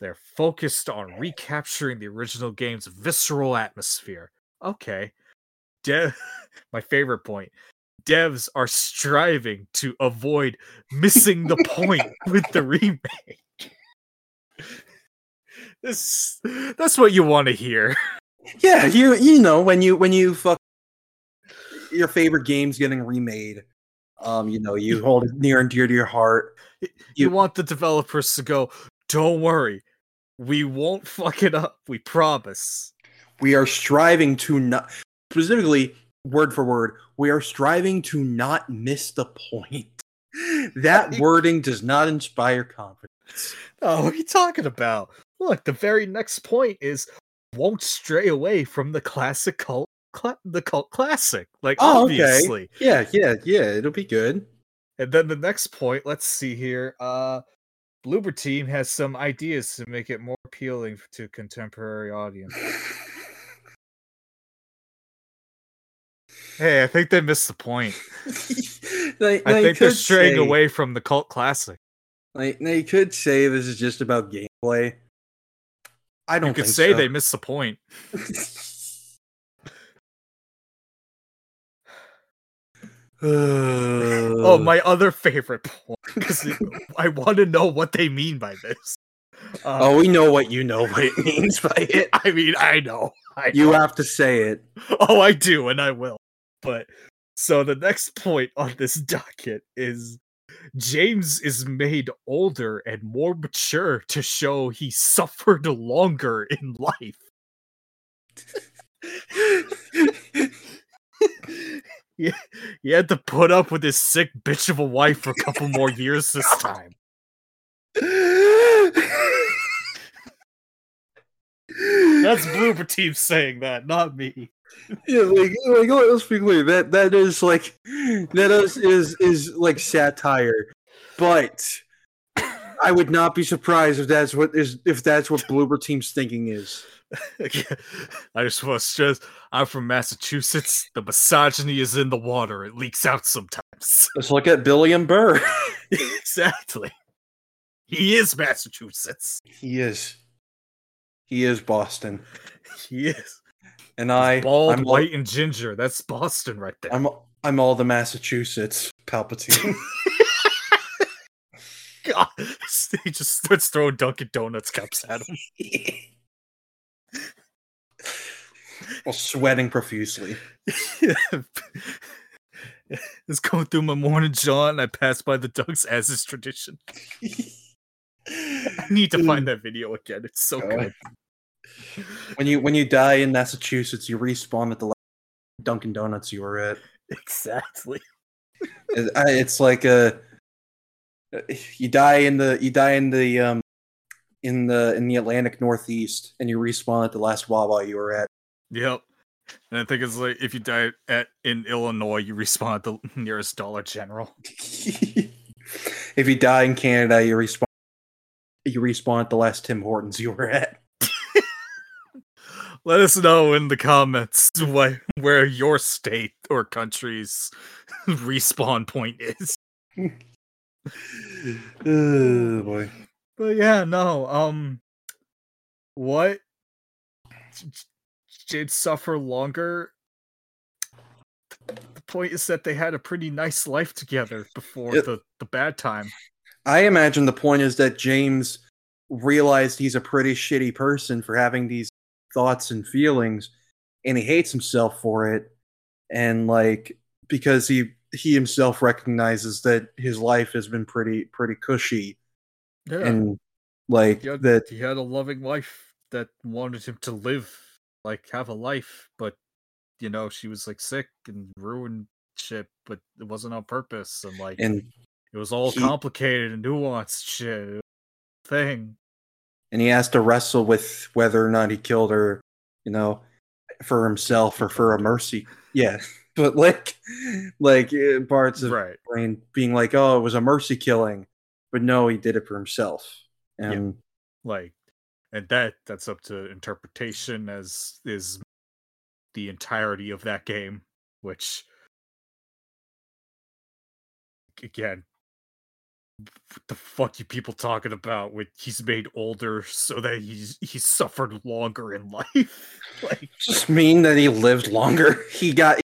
they're focused on recapturing the original game's visceral atmosphere. Okay. Dev my favorite point. Devs are striving to avoid missing the point with the remake. This that's what you want to hear. Yeah, you you know when you when you fuck your favorite game's getting remade, um, you know you hold it near and dear to your heart. you, You- want the developers to go, don't worry, we won't fuck it up. We promise. We are striving to not specifically word for word. We are striving to not miss the point. That wording does not inspire confidence. Oh, what are you talking about? Look, the very next point is won't stray away from the classic cult, cla- the cult classic. Like Oh, okay. obviously. Yeah, yeah, yeah. It'll be good. And then the next point, let's see here. Uh Bloober Team has some ideas to make it more appealing to contemporary audience. Hey, I think they missed the point. they, I think they're straying say- away from the cult classic. Like they could say this is just about gameplay. I don't You could think say so. they missed the point. Oh, oh my other favorite point because I want to know what they mean by this. Uh, Oh, we know what you know what it means by it. I mean, I know. I You know. have to say it. Oh, I do, and I will. But so the next point on this docket is James is made older and more mature to show he suffered longer in life. He, he had to put up with his sick bitch of a wife for a couple more years this time. That's Bloober Team saying that, not me. yeah, like, like oh, let's be clear. That that is like that is is is like satire, but I would not be surprised if that's what is if that's what Bloober Team's thinking is. I just want to stress I'm from Massachusetts. The misogyny is in the water. It leaks out sometimes. Let's look at Billy and Burr. exactly. He is Massachusetts. he is. He is Boston, He is. and I. Bald, I'm all- white, and ginger. That's Boston right there. I'm I'm all the Massachusetts Palpatine. God. He just starts throwing Dunkin' Donuts cups at him. While sweating profusely. it's going through my morning jaunt. I pass by the ducks as is tradition. I need to find that video again. It's so good. When you when you die in Massachusetts, you respawn at the Dunkin' Donuts you were at. Exactly. It- I- It's like a you die in the you die in the um in the in the Atlantic Northeast, and you respawn at the last Wawa you were at. Yep. And I think it's like if you die at in Illinois, you respawn at the nearest Dollar General. if you die in Canada, you respawn you respawn at the last Tim Hortons you were at. Let us know in the comments why, where your state or country's respawn point is. oh boy. But yeah, no. Um, what did suffer longer? The point is that they had a pretty nice life together before It- the the bad time. I imagine the point is that James realized he's a pretty shitty person for having these thoughts and feelings, and he hates himself for it. And like because he he himself recognizes that his life has been pretty pretty cushy, Yeah, and like he had, that he had a loving wife that wanted him to live, like have a life, but you know she was like sick and ruined shit, but it wasn't on purpose, and like and it was all he- complicated and nuanced shit. It was a Thing. and he has to wrestle with whether or not he killed her, you know, for himself or for a mercy. Yeah, but like, like uh, parts of Right. brain being like, "Oh, it was a mercy killing," but no, he did it for himself. Yeah. And like and that that's up to interpretation as is the entirety of that game which again what the fuck you people talking about with he's made older so that he's he's suffered longer in life like just mean that he lived longer. He got,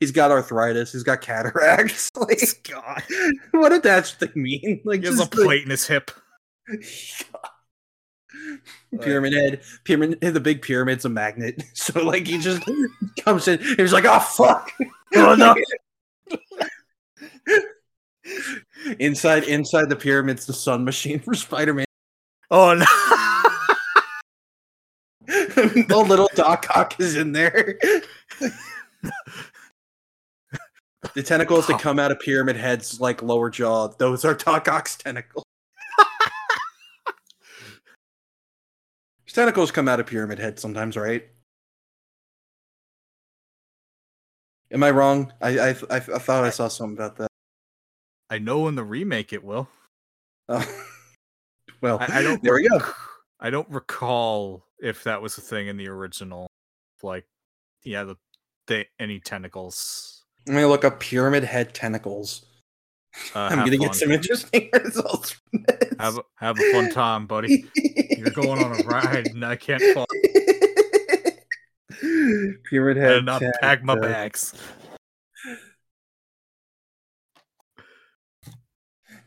he's got arthritis. He's got cataracts. Like, god what did that thing mean? Like, he has a just, like- plate in his hip pyramid head. Pyramid the big pyramid's a magnet. So like he just comes in he's like oh fuck. Oh, no. inside inside the pyramid's the sun machine for spider-man. Oh no. The little doc ock is in there. The tentacles that come out of pyramid heads like lower jaw those are doc ock's tentacles tentacles come out of pyramid head sometimes right am i wrong i i, I, I thought i saw something about that i know in the remake it will Oh. well I, I don't. there we go I don't recall if that was a thing in the original. Like, yeah, the, the any tentacles. i'm gonna look up pyramid head tentacles Uh, i'm gonna fun. get some interesting results from this. Have a, have a fun time, buddy. You're going on a ride, and I can't fall. pyramid head and not pack my bags.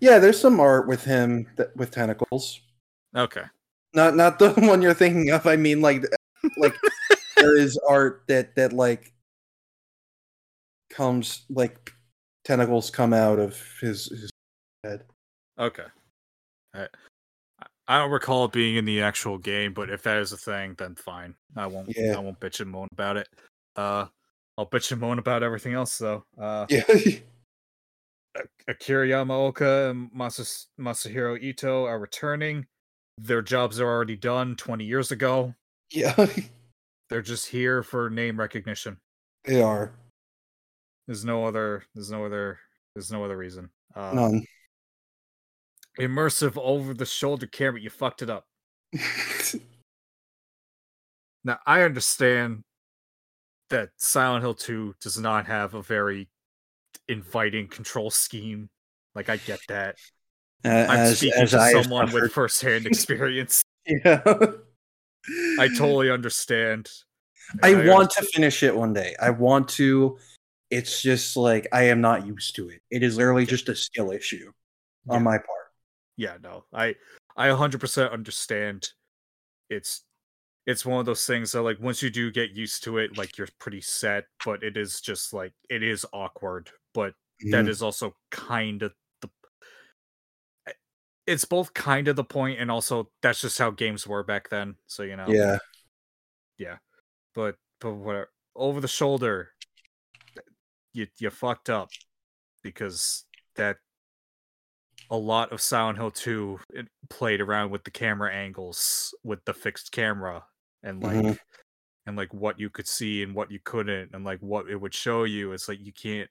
yeah there's some art with him that, with tentacles Okay. not not the one you're thinking of i mean like like there is art that that like comes like tentacles come out of his, his head Okay. I, I don't recall it being in the actual game, but if that is a thing, then fine. I won't. Yeah. I won't bitch and moan about it. Uh, I'll bitch and moan about everything else though. Uh, yeah Akira Yamaoka and Masas- Masahiro Ito are returning. Their jobs are already done 20 years ago. yeah They're just here for name recognition. they are There's no other there's no other there's no other reason. Uh, none immersive over the shoulder camera, you fucked it up. Now I understand that Silent Hill 2 does not have a very inviting control scheme. Like I get that. Uh, I'm as- speaking as to I someone with first-hand experience. yeah I totally understand. I and want to finish it one day. I want to. It's just like I am not used to it. It is literally just a skill issue Yeah. on my part. Yeah no i i 100% understand it's it's one of those things that like once you do get used to it, like you're pretty set, but it is just like it is awkward, but that Mhm. is also kind of the eh, it's both kind of the point and also that's just how games were back then. So you know. Yeah, yeah. But but whatever. Over the shoulder you you fucked up because that a lot of Silent Hill 2 it played around with the camera angles with the fixed camera and like Mhm. and like what you could see and what you couldn't and like what it would show you. It's like you can't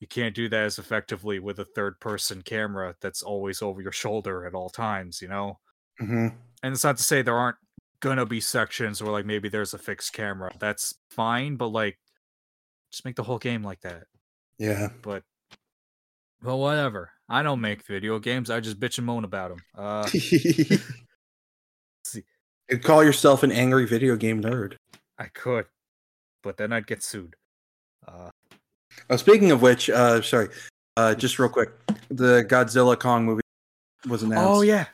you can't do that as effectively with a third person camera that's always over your shoulder at all times you know? Hmm and it's not to say there aren't gonna be sections where like maybe there's a fixed camera. That's fine but like just make the whole game like that. Yeah. but well whatever i don't make video games i just bitch and moan about them uh see. You call yourself an angry video game nerd. i could but then i'd get sued uh Oh, speaking of which, uh, sorry, uh, just real quick, the Godzilla Kong movie was announced. oh yeah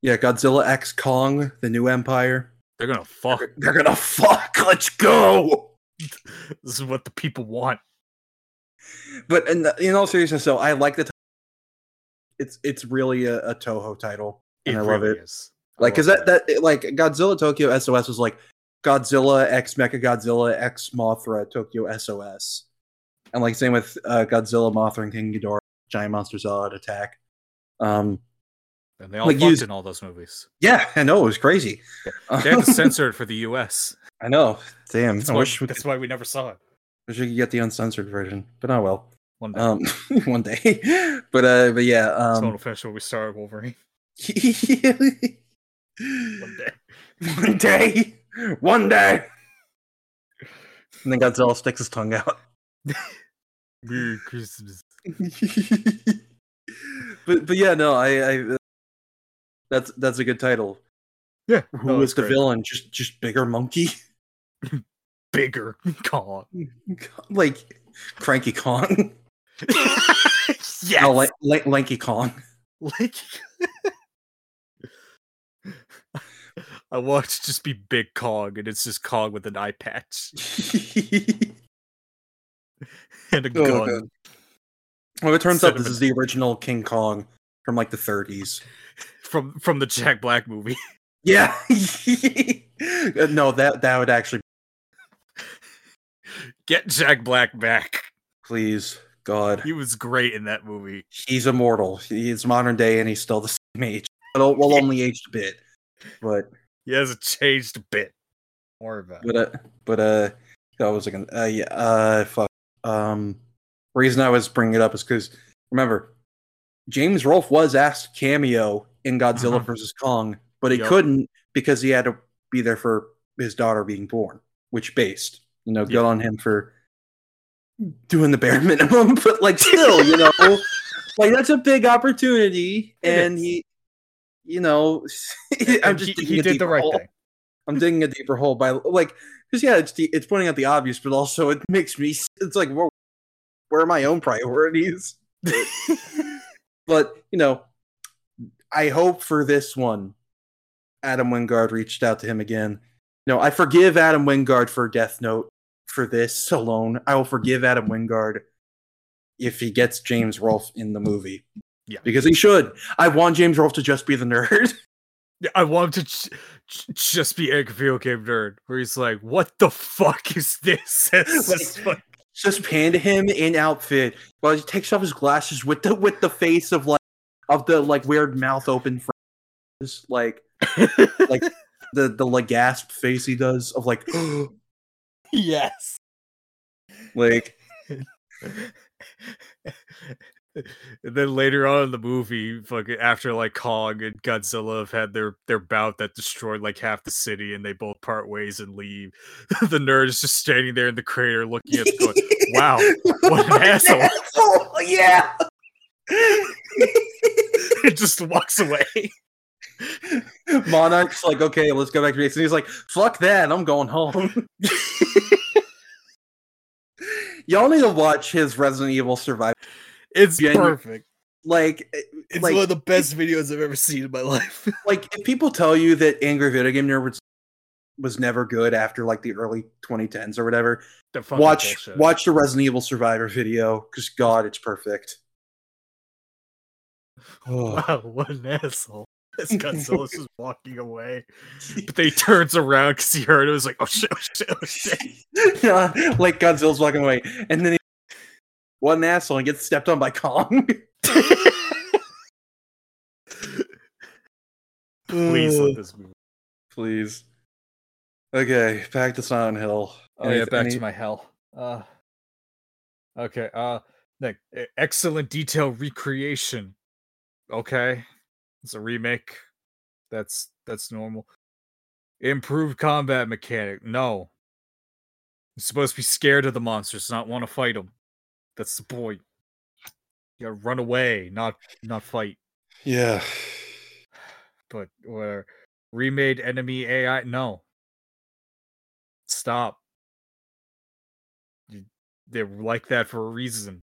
yeah, Godzilla X Kong, the new Empire. they're gonna fuck They're gonna fuck. Let's go. this is what the people want But in, in all seriousness, though, I like the. It's it's really a, a Toho title, and I love really it. is. Like, cause love that that like Godzilla Tokyo SOS was like Godzilla X Mecha Godzilla X Mothra Tokyo SOS, and like same with uh, Godzilla Mothra and King Ghidorah Giant Monster Zod Attack. Um, and they all like, fucked use- in all those movies yeah, I know it was crazy. they had to censor it for the us I know. Damn, that's, I why, wish we, that's could, why we never saw it wish we could get the uncensored version, but oh well. One day Um, one day. But uh, but yeah. Um, it'll finish where we started wolverine one day One day. One day. And then Godzilla sticks his tongue out. merry christmas but but yeah, no, I, I that's that's a good title. yeah Who no, is the great. villain? Just just bigger monkey, bigger Kong. like Cranky Kong, yes. no, like, like Lanky Kong. like I want to just be Big Kong, and it's just Kong with an eye patch and a Oh, gun. Well, it turns out this is the original King Kong from like the 30s. from from the Jack Black movie. Yeah. Uh, no, that that would actually Get Jack Black back. please God. He was great in that movie. He's immortal. He's modern day and he's still the same age. Well, well only aged a bit. But He hasn't changed a bit. Worry about but uh but uh that was like uh yeah uh fuck um reason I was bringing it up is because remember James Rolfe was asked cameo in Godzilla Uh-huh. vs Kong, but he Yup. couldn't because he had to be there for his daughter being born, which based you know good Yeah. on him for doing the bare minimum, but like still you know like that's a big opportunity, and he you know I'm just he, digging he a did the deeper right hole. thing. I'm digging a deeper hole by like because yeah, it's the, it's pointing out the obvious, but also it makes me it's like whoa, where are my own priorities? but you know, I hope for this one, Adam Wingard reached out to him again. No, I forgive Adam Wingard for Death Note for this alone. I will forgive Adam Wingard if he gets James Rolfe in the movie. Yeah. because he should. I want James Rolfe to just be the nerd. I want him to j- j- just be a video game nerd, where he's like, "What the fuck is this?" Like- just like, just pan to him in outfit while he takes off his glasses with the with the face of like of the like weird mouth open face, like like the the like gasp face he does of like yes. like and then later on in the movie, fucking after like Kong and Godzilla have had their their bout that destroyed like half the city, and they both part ways and leave. the nerd is just standing there in the crater, looking at, going, "Wow, what an asshole!" asshole, yeah. it just walks away. Monarch's like, okay, let's go back to base. And he's like, fuck that, I'm going home. Y'all need to watch his Resident Evil Survivor. It's perfect. Like, eh, It's like, one of the best videos I've ever seen in my life. like if people tell you that angry video game nerd would was never good after like the early 2010s or whatever. Watch bullshit. watch the Resident Evil Survivor video because God, it's perfect. Oh. Wow, what an asshole. As Godzilla's just walking away. But then he turns around because he heard it was like, oh shit, oh shit, oh shit. Yeah, like Godzilla's walking away, and then he, what an asshole, and gets stepped on by Kong. Please let this movie. please. Okay, back to Silent Hill. Oh yeah, back any- to my hell. Uh okay, uh Nick, excellent detail recreation. Okay. It's a remake. That's that's normal. Improved combat mechanic. No. You're supposed to be scared of the monsters, not want to fight them. That's the point. You gotta run away, not not fight. Yeah. But where remade enemy AI, no. Stop. They're like that for a reason.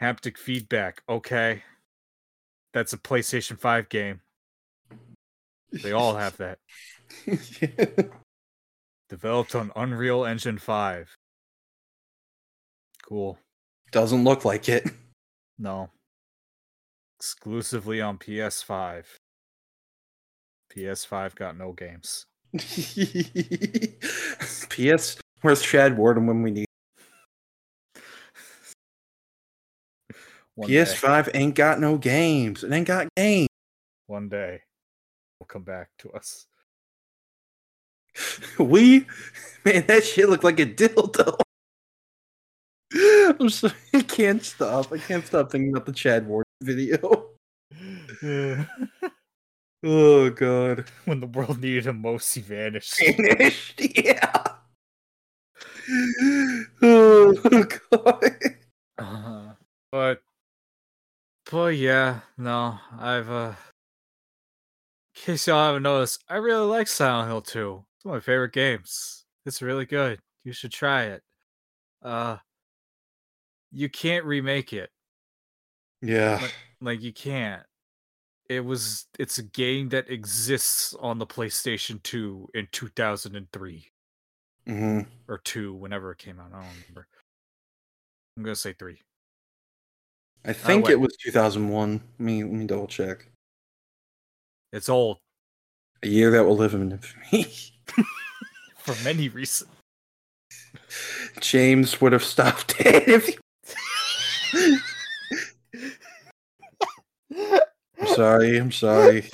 Haptic feedback, okay. That's a PlayStation 5 game. They all have that. Developed on Unreal Engine 5. Cool. Doesn't look like it. No. Exclusively on PS5. PS5 got no games. P.S. Where's Chad Warden when we need? One. PS5 ain't got no games. It ain't got games. One day. Will come back to us. We, man, that shit looked like a dildo. I'm sorry, I can't stop. I can't stop thinking about the Chad Warden video. Oh god, when the world needed him most, he vanished. finished. Yeah. Oh god. Uh, but, but yeah, no, I've uh. In case y'all haven't noticed, I really like Silent Hill 2. It's one of my favorite games. It's really good. You should try it. Uh, you can't remake it. Yeah. Like you can't. It was. It's a game that exists on the PlayStation 2 in 2003 hmm or two, whenever it came out. I don't remember. I'm gonna say three. I oh, think wait. it was 2001. Let me let me double check. It's old A year that will live in infamy. for many reasons. James would have stopped it if. He... I'm sorry. I'm sorry.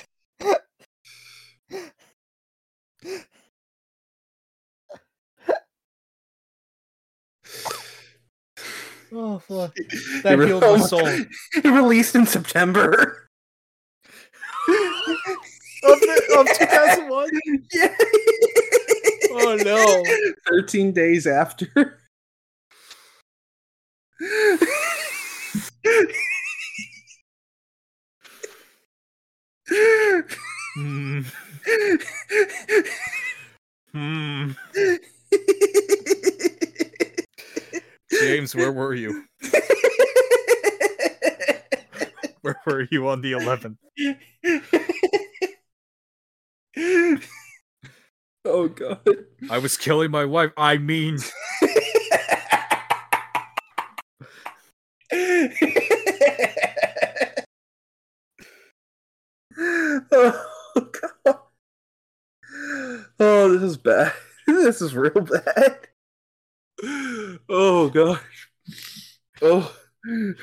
Oh fuck! That re- healed my soul. It released in September. Of, the, of 2001. Yeah. Oh no! 13 days after. Hmm. Hmm. James, where were you? Where were you on the 11th? oh god. I was killing my wife. I mean, oh god. Oh, this is bad. This is real bad. Oh gosh. Oh. you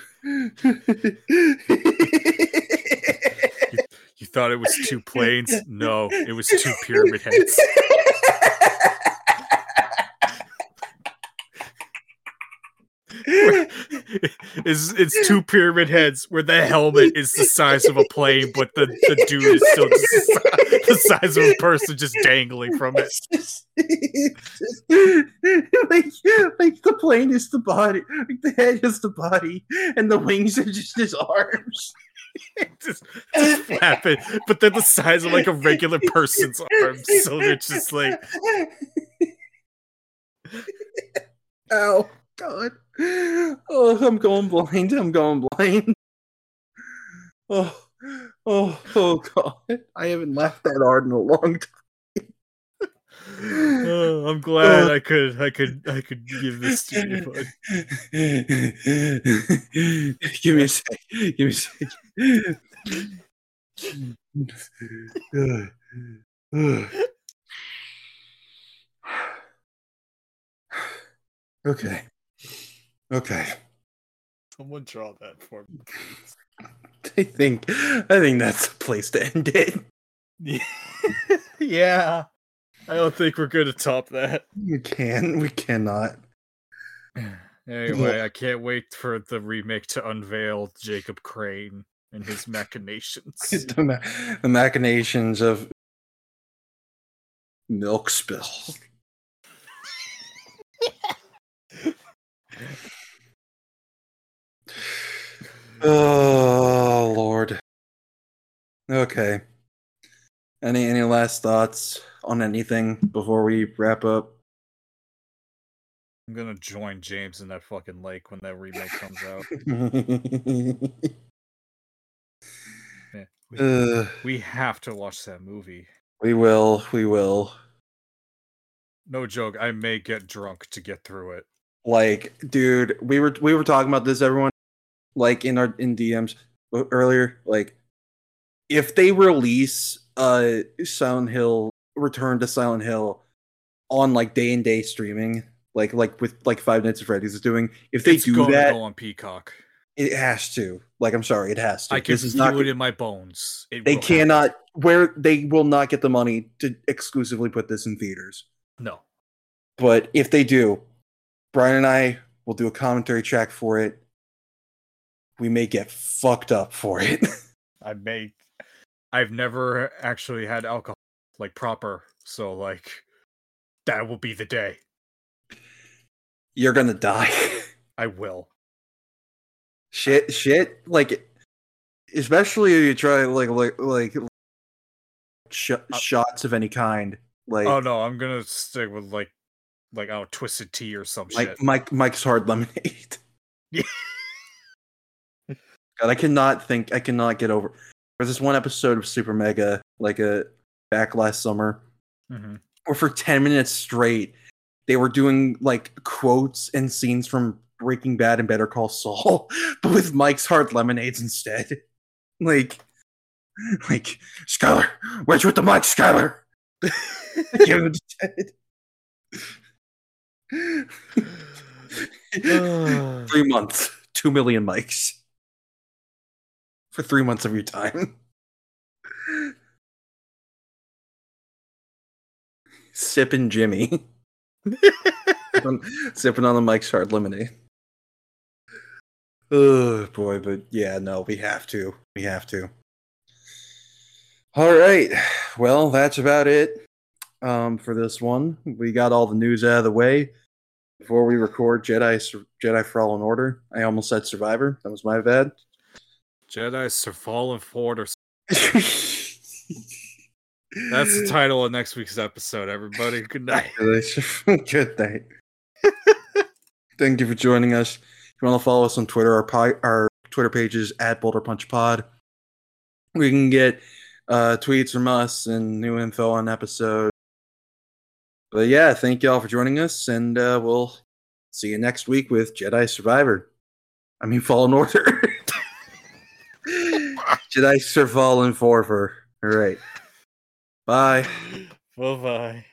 thought it was two planes? No, it was two pyramid heads. it's, it's two pyramid heads where the helmet is the size of a plane, but the, the dude is still the si- the size of a person just dangling from it. Like, like the plane is the body, like the head is the body, and the wings are just his arms. just, just flapping, but they're the size of like a regular person's arms, so they're just like Ow, God. Oh, I'm going blind. I'm going blind. Oh, oh, oh, God. I haven't laughed that hard in a long time. Oh, I'm glad I could I could I could give this to you. bud. Give me a sec. Give me a sec. okay. Okay. Someone draw that for me, please. I think I think that's the place to end it. yeah. I don't think we're gonna top that. We can. We cannot. Anyway, I can't wait for the remake to unveil Jacob Crane and his machinations. the, ma- the machinations of milk spill. Oh Lord. Okay. Any any last thoughts on anything before we wrap up? I'm gonna join James in that fucking lake when that remake comes out. Yeah, we, Uh, we have to watch that movie. we will. We will. No joke. I may get drunk to get through it. like dude we were we were talking about this everyone like in our in dms earlier like if they release uh silent hill return to silent hill on like day and day streaming like like with like five nights at freddy's is doing if they It's do gonna that go on Peacock. it has to like i'm sorry it has to I can this is not it in my bones. It they will happen. cannot where they will not get the money to exclusively put this in theaters No. but if they do, Brian and I will do a commentary track for it. We may get fucked up for it. I may. I've never actually had alcohol like proper, so like that will be the day. You're gonna die. I will. shit, shit. Like, especially if you try like like like sh- uh, shots of any kind. Like, Oh no, I'm gonna stick with like like oh twisted tea or some like shit. Mike Mike's hard lemonade. God, I cannot think. I cannot get over. There's this one episode of Super Mega, like a back last summer, Mhm. where for 10 minutes straight they were doing like quotes and scenes from Breaking Bad and Better Call Saul, but with Mike's Hard Lemonades instead. Like, like Skyler, where's with the mic, Skyler? Give him dead. three months, two million mics for three months of your time. Sipping Jimmy. sipping, on the Mike's Hard Lemonade. Oh boy, but yeah, no, we have to. We have to. All right. Well, that's about it um, for this one. We got all the news out of the way before we record Jedi Jedi Fallen Order. I almost said Survivor. That was my bad. Jedi Fallen Ford or that's the title of next week's episode, everybody. Good night. Good night. Thank you for joining us. If you want to follow us on Twitter, our pi- our Twitter page is at Boulder Punch Pod. We can get uh, tweets from us and new info on episode. But yeah, thank you all for joining us, and uh, we'll see you next week with Jedi Survivor. I mean, Fallen Order. Jedi Survival and Forver. All right. Bye. Bye bye.